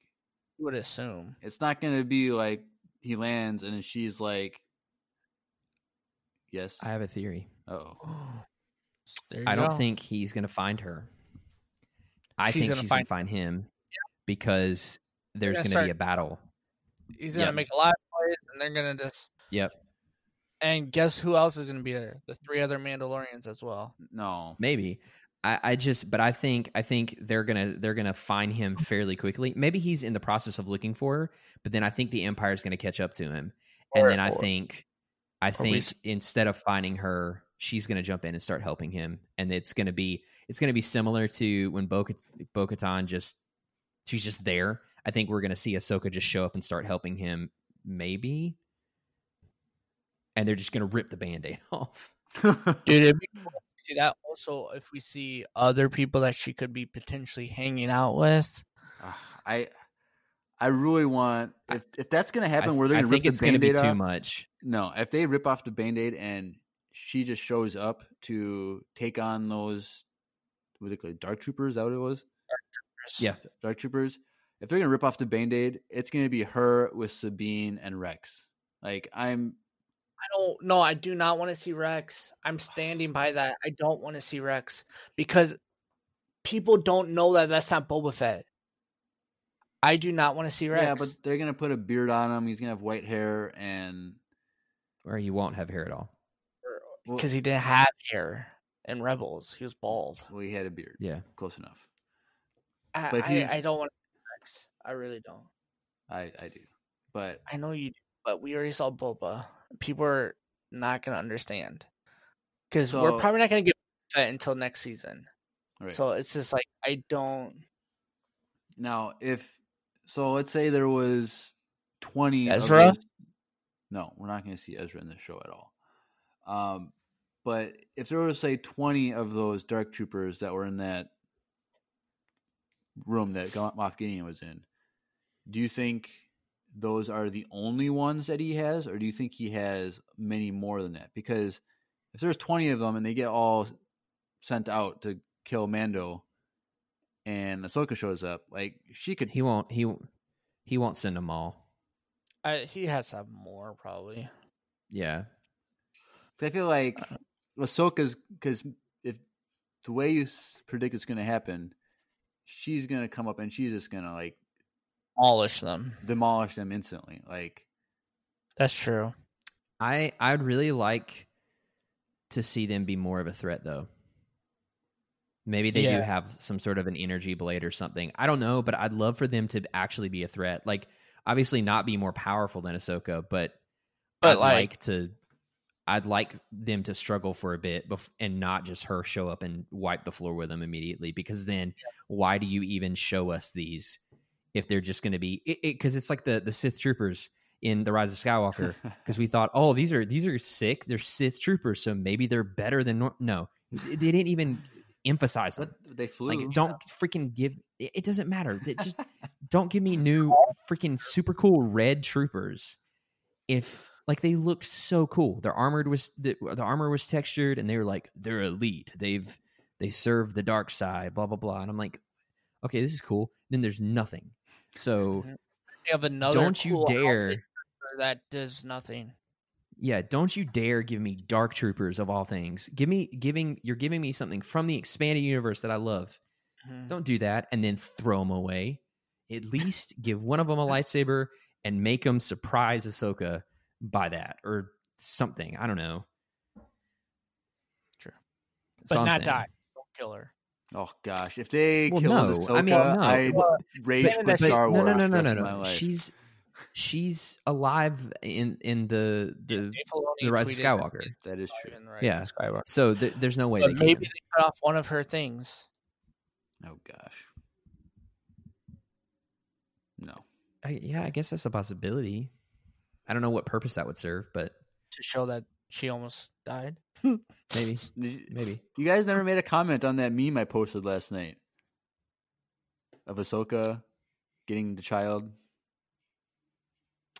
S3: You would assume.
S4: it's not gonna be like he lands and then she's like, "Yes."
S5: I have a theory.
S4: Oh,
S3: There you
S5: I don't
S3: go.
S5: think he's going to find her. I
S3: She's
S5: think
S3: gonna
S5: she's
S3: find-
S5: going to find him because there's
S3: gonna
S5: going to be a battle.
S3: He's gonna
S5: Yep.
S3: make a lot of noise, and they're gonna just.
S5: Yep.
S3: And guess who else is gonna be there? The three other Mandalorians as well.
S4: no.
S5: Maybe. I, I just but I think I think they're gonna they're gonna find him fairly quickly. Maybe he's in the process of looking for her, but then I think the Empire's gonna catch up to him. and
S3: Or-
S5: then I
S3: or-
S5: think I think
S3: s-
S5: instead of finding her, she's gonna jump in and start helping him. And it's gonna be it's gonna be similar to when Bo Katan just she's just there. I think we're gonna see Ahsoka just show up and start helping him, maybe. And they're just gonna rip the band-aid off.
S3: Dude, it'd be cool to see that. Also, if we see other people that she could be potentially hanging out with.
S4: Ah, I I really want if if that's gonna happen
S5: th-
S4: where they're gonna
S5: think
S4: rip
S5: it's
S4: the
S5: gonna be
S4: band-aid
S5: too much.
S4: No, if they rip off the band-aid and she just shows up to take on those what they call it, dark troopers, is that what it was?
S5: Yeah.
S4: Dark troopers. If they're gonna rip off the band-aid, it's gonna be her with Sabine and Rex. Like I'm
S3: I don't no, I do not want to see Rex. I'm standing by that. I don't want to see Rex because people don't know that that's not Boba Fett. I do not want to see Rex.
S4: Yeah, but they're gonna put a beard on him. He's gonna have white hair, and
S5: Or he won't have hair at all.
S4: Er, well,
S3: because he didn't have hair in Rebels, he was bald.
S4: well, he had a beard.
S5: Yeah.
S4: close enough.
S3: I,
S4: But if
S3: I, I don't want to see Rex. I really don't.
S4: I I do, but
S3: I know you do, but we already saw Boba. People are not gonna understand because
S4: So-
S3: we're probably not gonna get that until next season.
S4: right.
S3: So it's just like I don't.
S4: now if so, let's say there was twenty
S3: Ezra?
S4: those- no, we're not going to see Ezra in this show at all. Um, but if there was say twenty of those dark troopers that were in that room that Moff Gideon was in, do you think those are the only ones that he has, or do you think he has many more than that? Because if there's twenty of them and they get all sent out to kill Mando, and Ahsoka shows up, like she could.
S5: He won't he he won't send them all.
S3: I, he has to have more probably.
S5: Yeah.
S4: 'cause I feel like Ahsoka's because if the way you predict it's going to happen, she's going to come up and she's just going to like
S3: demolish them.
S4: demolish them instantly. Like
S3: That's true.
S5: I I'd really like to see them be more of a threat though. Maybe they do have some sort of an energy blade or something. I don't know, but I'd love for them to actually be a threat. Like obviously not be more powerful than Ahsoka, but
S3: But
S5: I'd
S3: like,
S5: like to I'd like them to struggle for a bit bef- and not just her show up and wipe the floor with them immediately because then why do you even show us these if they're just going to be it because it's like the the Sith troopers in the Rise of Skywalker because we thought oh these are these are sick they're Sith troopers so maybe they're better than nor-. no they didn't even emphasize them
S4: but they flew.
S5: like don't freaking give it, it doesn't matter It just don't give me new freaking super cool red troopers if like they look so cool their armored was the, the armor was textured and they were like they're elite they've they serve the dark side blah blah blah and i'm like okay this is cool then there's nothing so
S3: you have another.
S5: don't you
S3: cool
S5: dare
S3: that does nothing.
S5: yeah don't you dare give me dark troopers of all things give me giving you're giving me something from the expanded universe that i love
S3: Mhm.
S5: Don't do that and then throw them away. At least give one of them a lightsaber and make them surprise Ahsoka by that or something. I don't know.
S3: Sure,
S5: That's
S3: But not
S5: saying.
S3: die. Don't kill her.
S4: Oh gosh, if they
S5: Well,
S4: killed
S5: no.
S4: Ahsoka,
S5: I mean, no.
S4: I'd
S3: Well,
S4: rage
S3: but-
S4: quit Star Wars.
S5: no, no,
S4: for
S5: no, no,
S4: rest of my
S5: no. She's she's alive in in the the
S3: Dave Filoni
S5: the Rise of Skywalker.
S4: that is true.
S3: even the Rise
S5: Yeah.
S3: Skywalker.
S5: So th- there's no way
S3: But
S5: they
S3: maybe
S5: can.
S3: they cut off one of her things.
S4: Oh gosh, no.
S5: I, yeah, I guess that's a possibility. I don't know what purpose that would serve, but
S3: to show that she almost died.
S5: Maybe
S4: you-
S5: maybe.
S4: You guys never made a comment on that meme I posted last night of Ahsoka getting the child.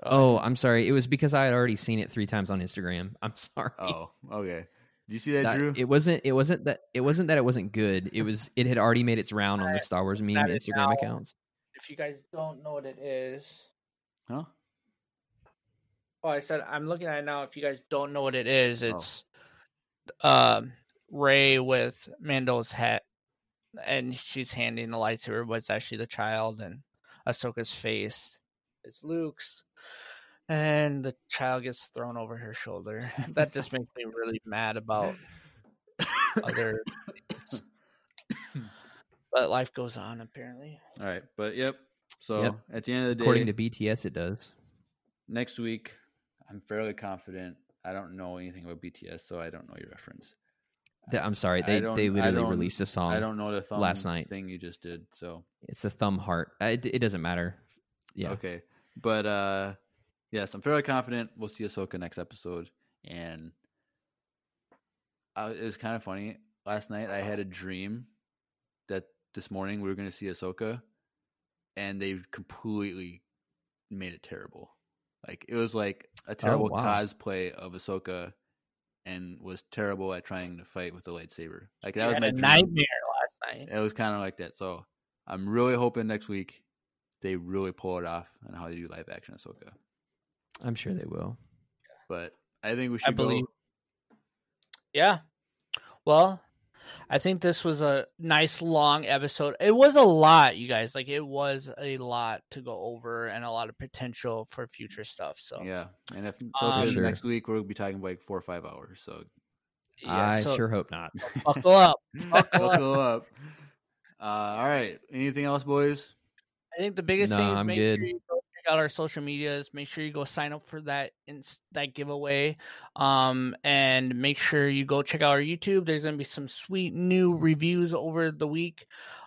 S5: Oh, I'm sorry. It was because I had already seen it three times on Instagram. I'm sorry.
S4: Oh, okay. Did you see that,
S5: That-
S4: Drew?
S5: it wasn't it wasn't that it wasn't that it wasn't good it was it had already made its round on the star wars meme instagram
S3: now-
S5: accounts
S3: If you guys don't know what it is,
S4: huh?
S3: oh, I said I'm looking at it now. If you guys don't know what it is,
S4: Oh.
S3: it's um Rey with Mando's hat, and she's handing the lightsaber, but it's actually the child, and Ahsoka's face is Luke's, and the child gets thrown over her shoulder. that just makes me really mad about other. things. but life goes on, apparently.
S4: All right, but yep. So
S5: Yep.
S4: at the end of the day,
S5: according to bts it does
S4: next week, I'm fairly confident. I don't know anything about BTS, so I don't know your reference.
S5: I'm sorry they they literally released a song
S4: I don't know the thumb
S5: last night.
S4: thing you just did. So
S5: it's a thumb heart Uh, it, it doesn't matter yeah
S4: okay, but uh, yes, I'm fairly confident we'll see Ahsoka next episode. And uh, it was kind of funny. Last night I had a dream that this morning we were going to see Ahsoka, and they completely made it terrible. Like it was like a oh, terrible
S5: wow.
S4: cosplay of Ahsoka, and was terrible at trying to fight with the lightsaber. Like that
S3: You
S4: was my
S3: nightmare last night.
S4: It was kind of like that. So I'm really hoping next week they really pull it off on how they do live action Ahsoka.
S5: i'm sure they will
S4: But I think we should
S3: I believe.
S4: go.
S3: Yeah. Well, I think this was a nice long episode. It was a lot, you guys. Like it was a lot to go over and a lot of potential for future stuff. So
S4: Yeah, and if
S3: Um,
S4: Ahsoka
S5: Sure.
S4: next week we'll be talking about like four or five hours. So
S3: yeah,
S5: i
S3: so
S5: sure hope not
S3: buckle up. Buckle up.
S4: buckle up. Uh, all right. Anything else, boys?
S3: I think the biggest
S5: No,
S3: thing is
S5: I'm
S3: make
S5: good.
S3: sure you go check out our social medias. Make sure you go sign up for that in, that giveaway, um, and make sure you go check out our YouTube. There's gonna be some sweet new reviews over the week,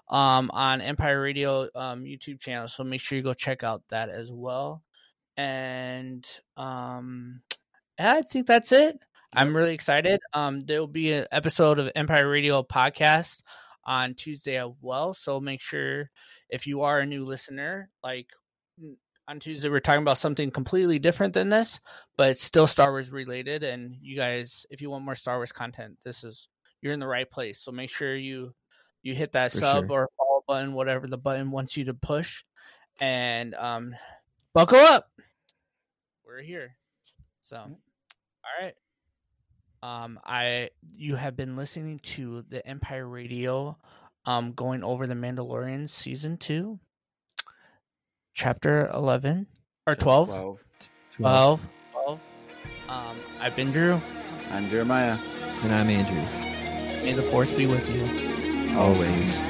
S3: um, on Empire Radio um YouTube channel. So make sure you go check out that as well. And um, I think that's it. I'm really excited. Um, there will be an episode of Empire Radio podcast on Tuesday as well. So make sure if you are a new listener, like on Tuesday, we're talking about something completely different than this, but it's still Star Wars related. And you guys, if you want more Star Wars content, this is you're in the right place. So make sure you you hit that
S5: For
S3: sub
S5: sure.
S3: or follow button, whatever the button wants you to push, and um, buckle up. We're here. So, all right. Um, I you have been listening to the Empire Radio, um, going over the Mandalorian season two. Chapter 11 or 12?
S4: 12.
S3: 12. 12. Um, I've been Drew.
S4: I'm Jeremiah.
S5: And I'm Andrew.
S3: May the force be with you.
S5: Always.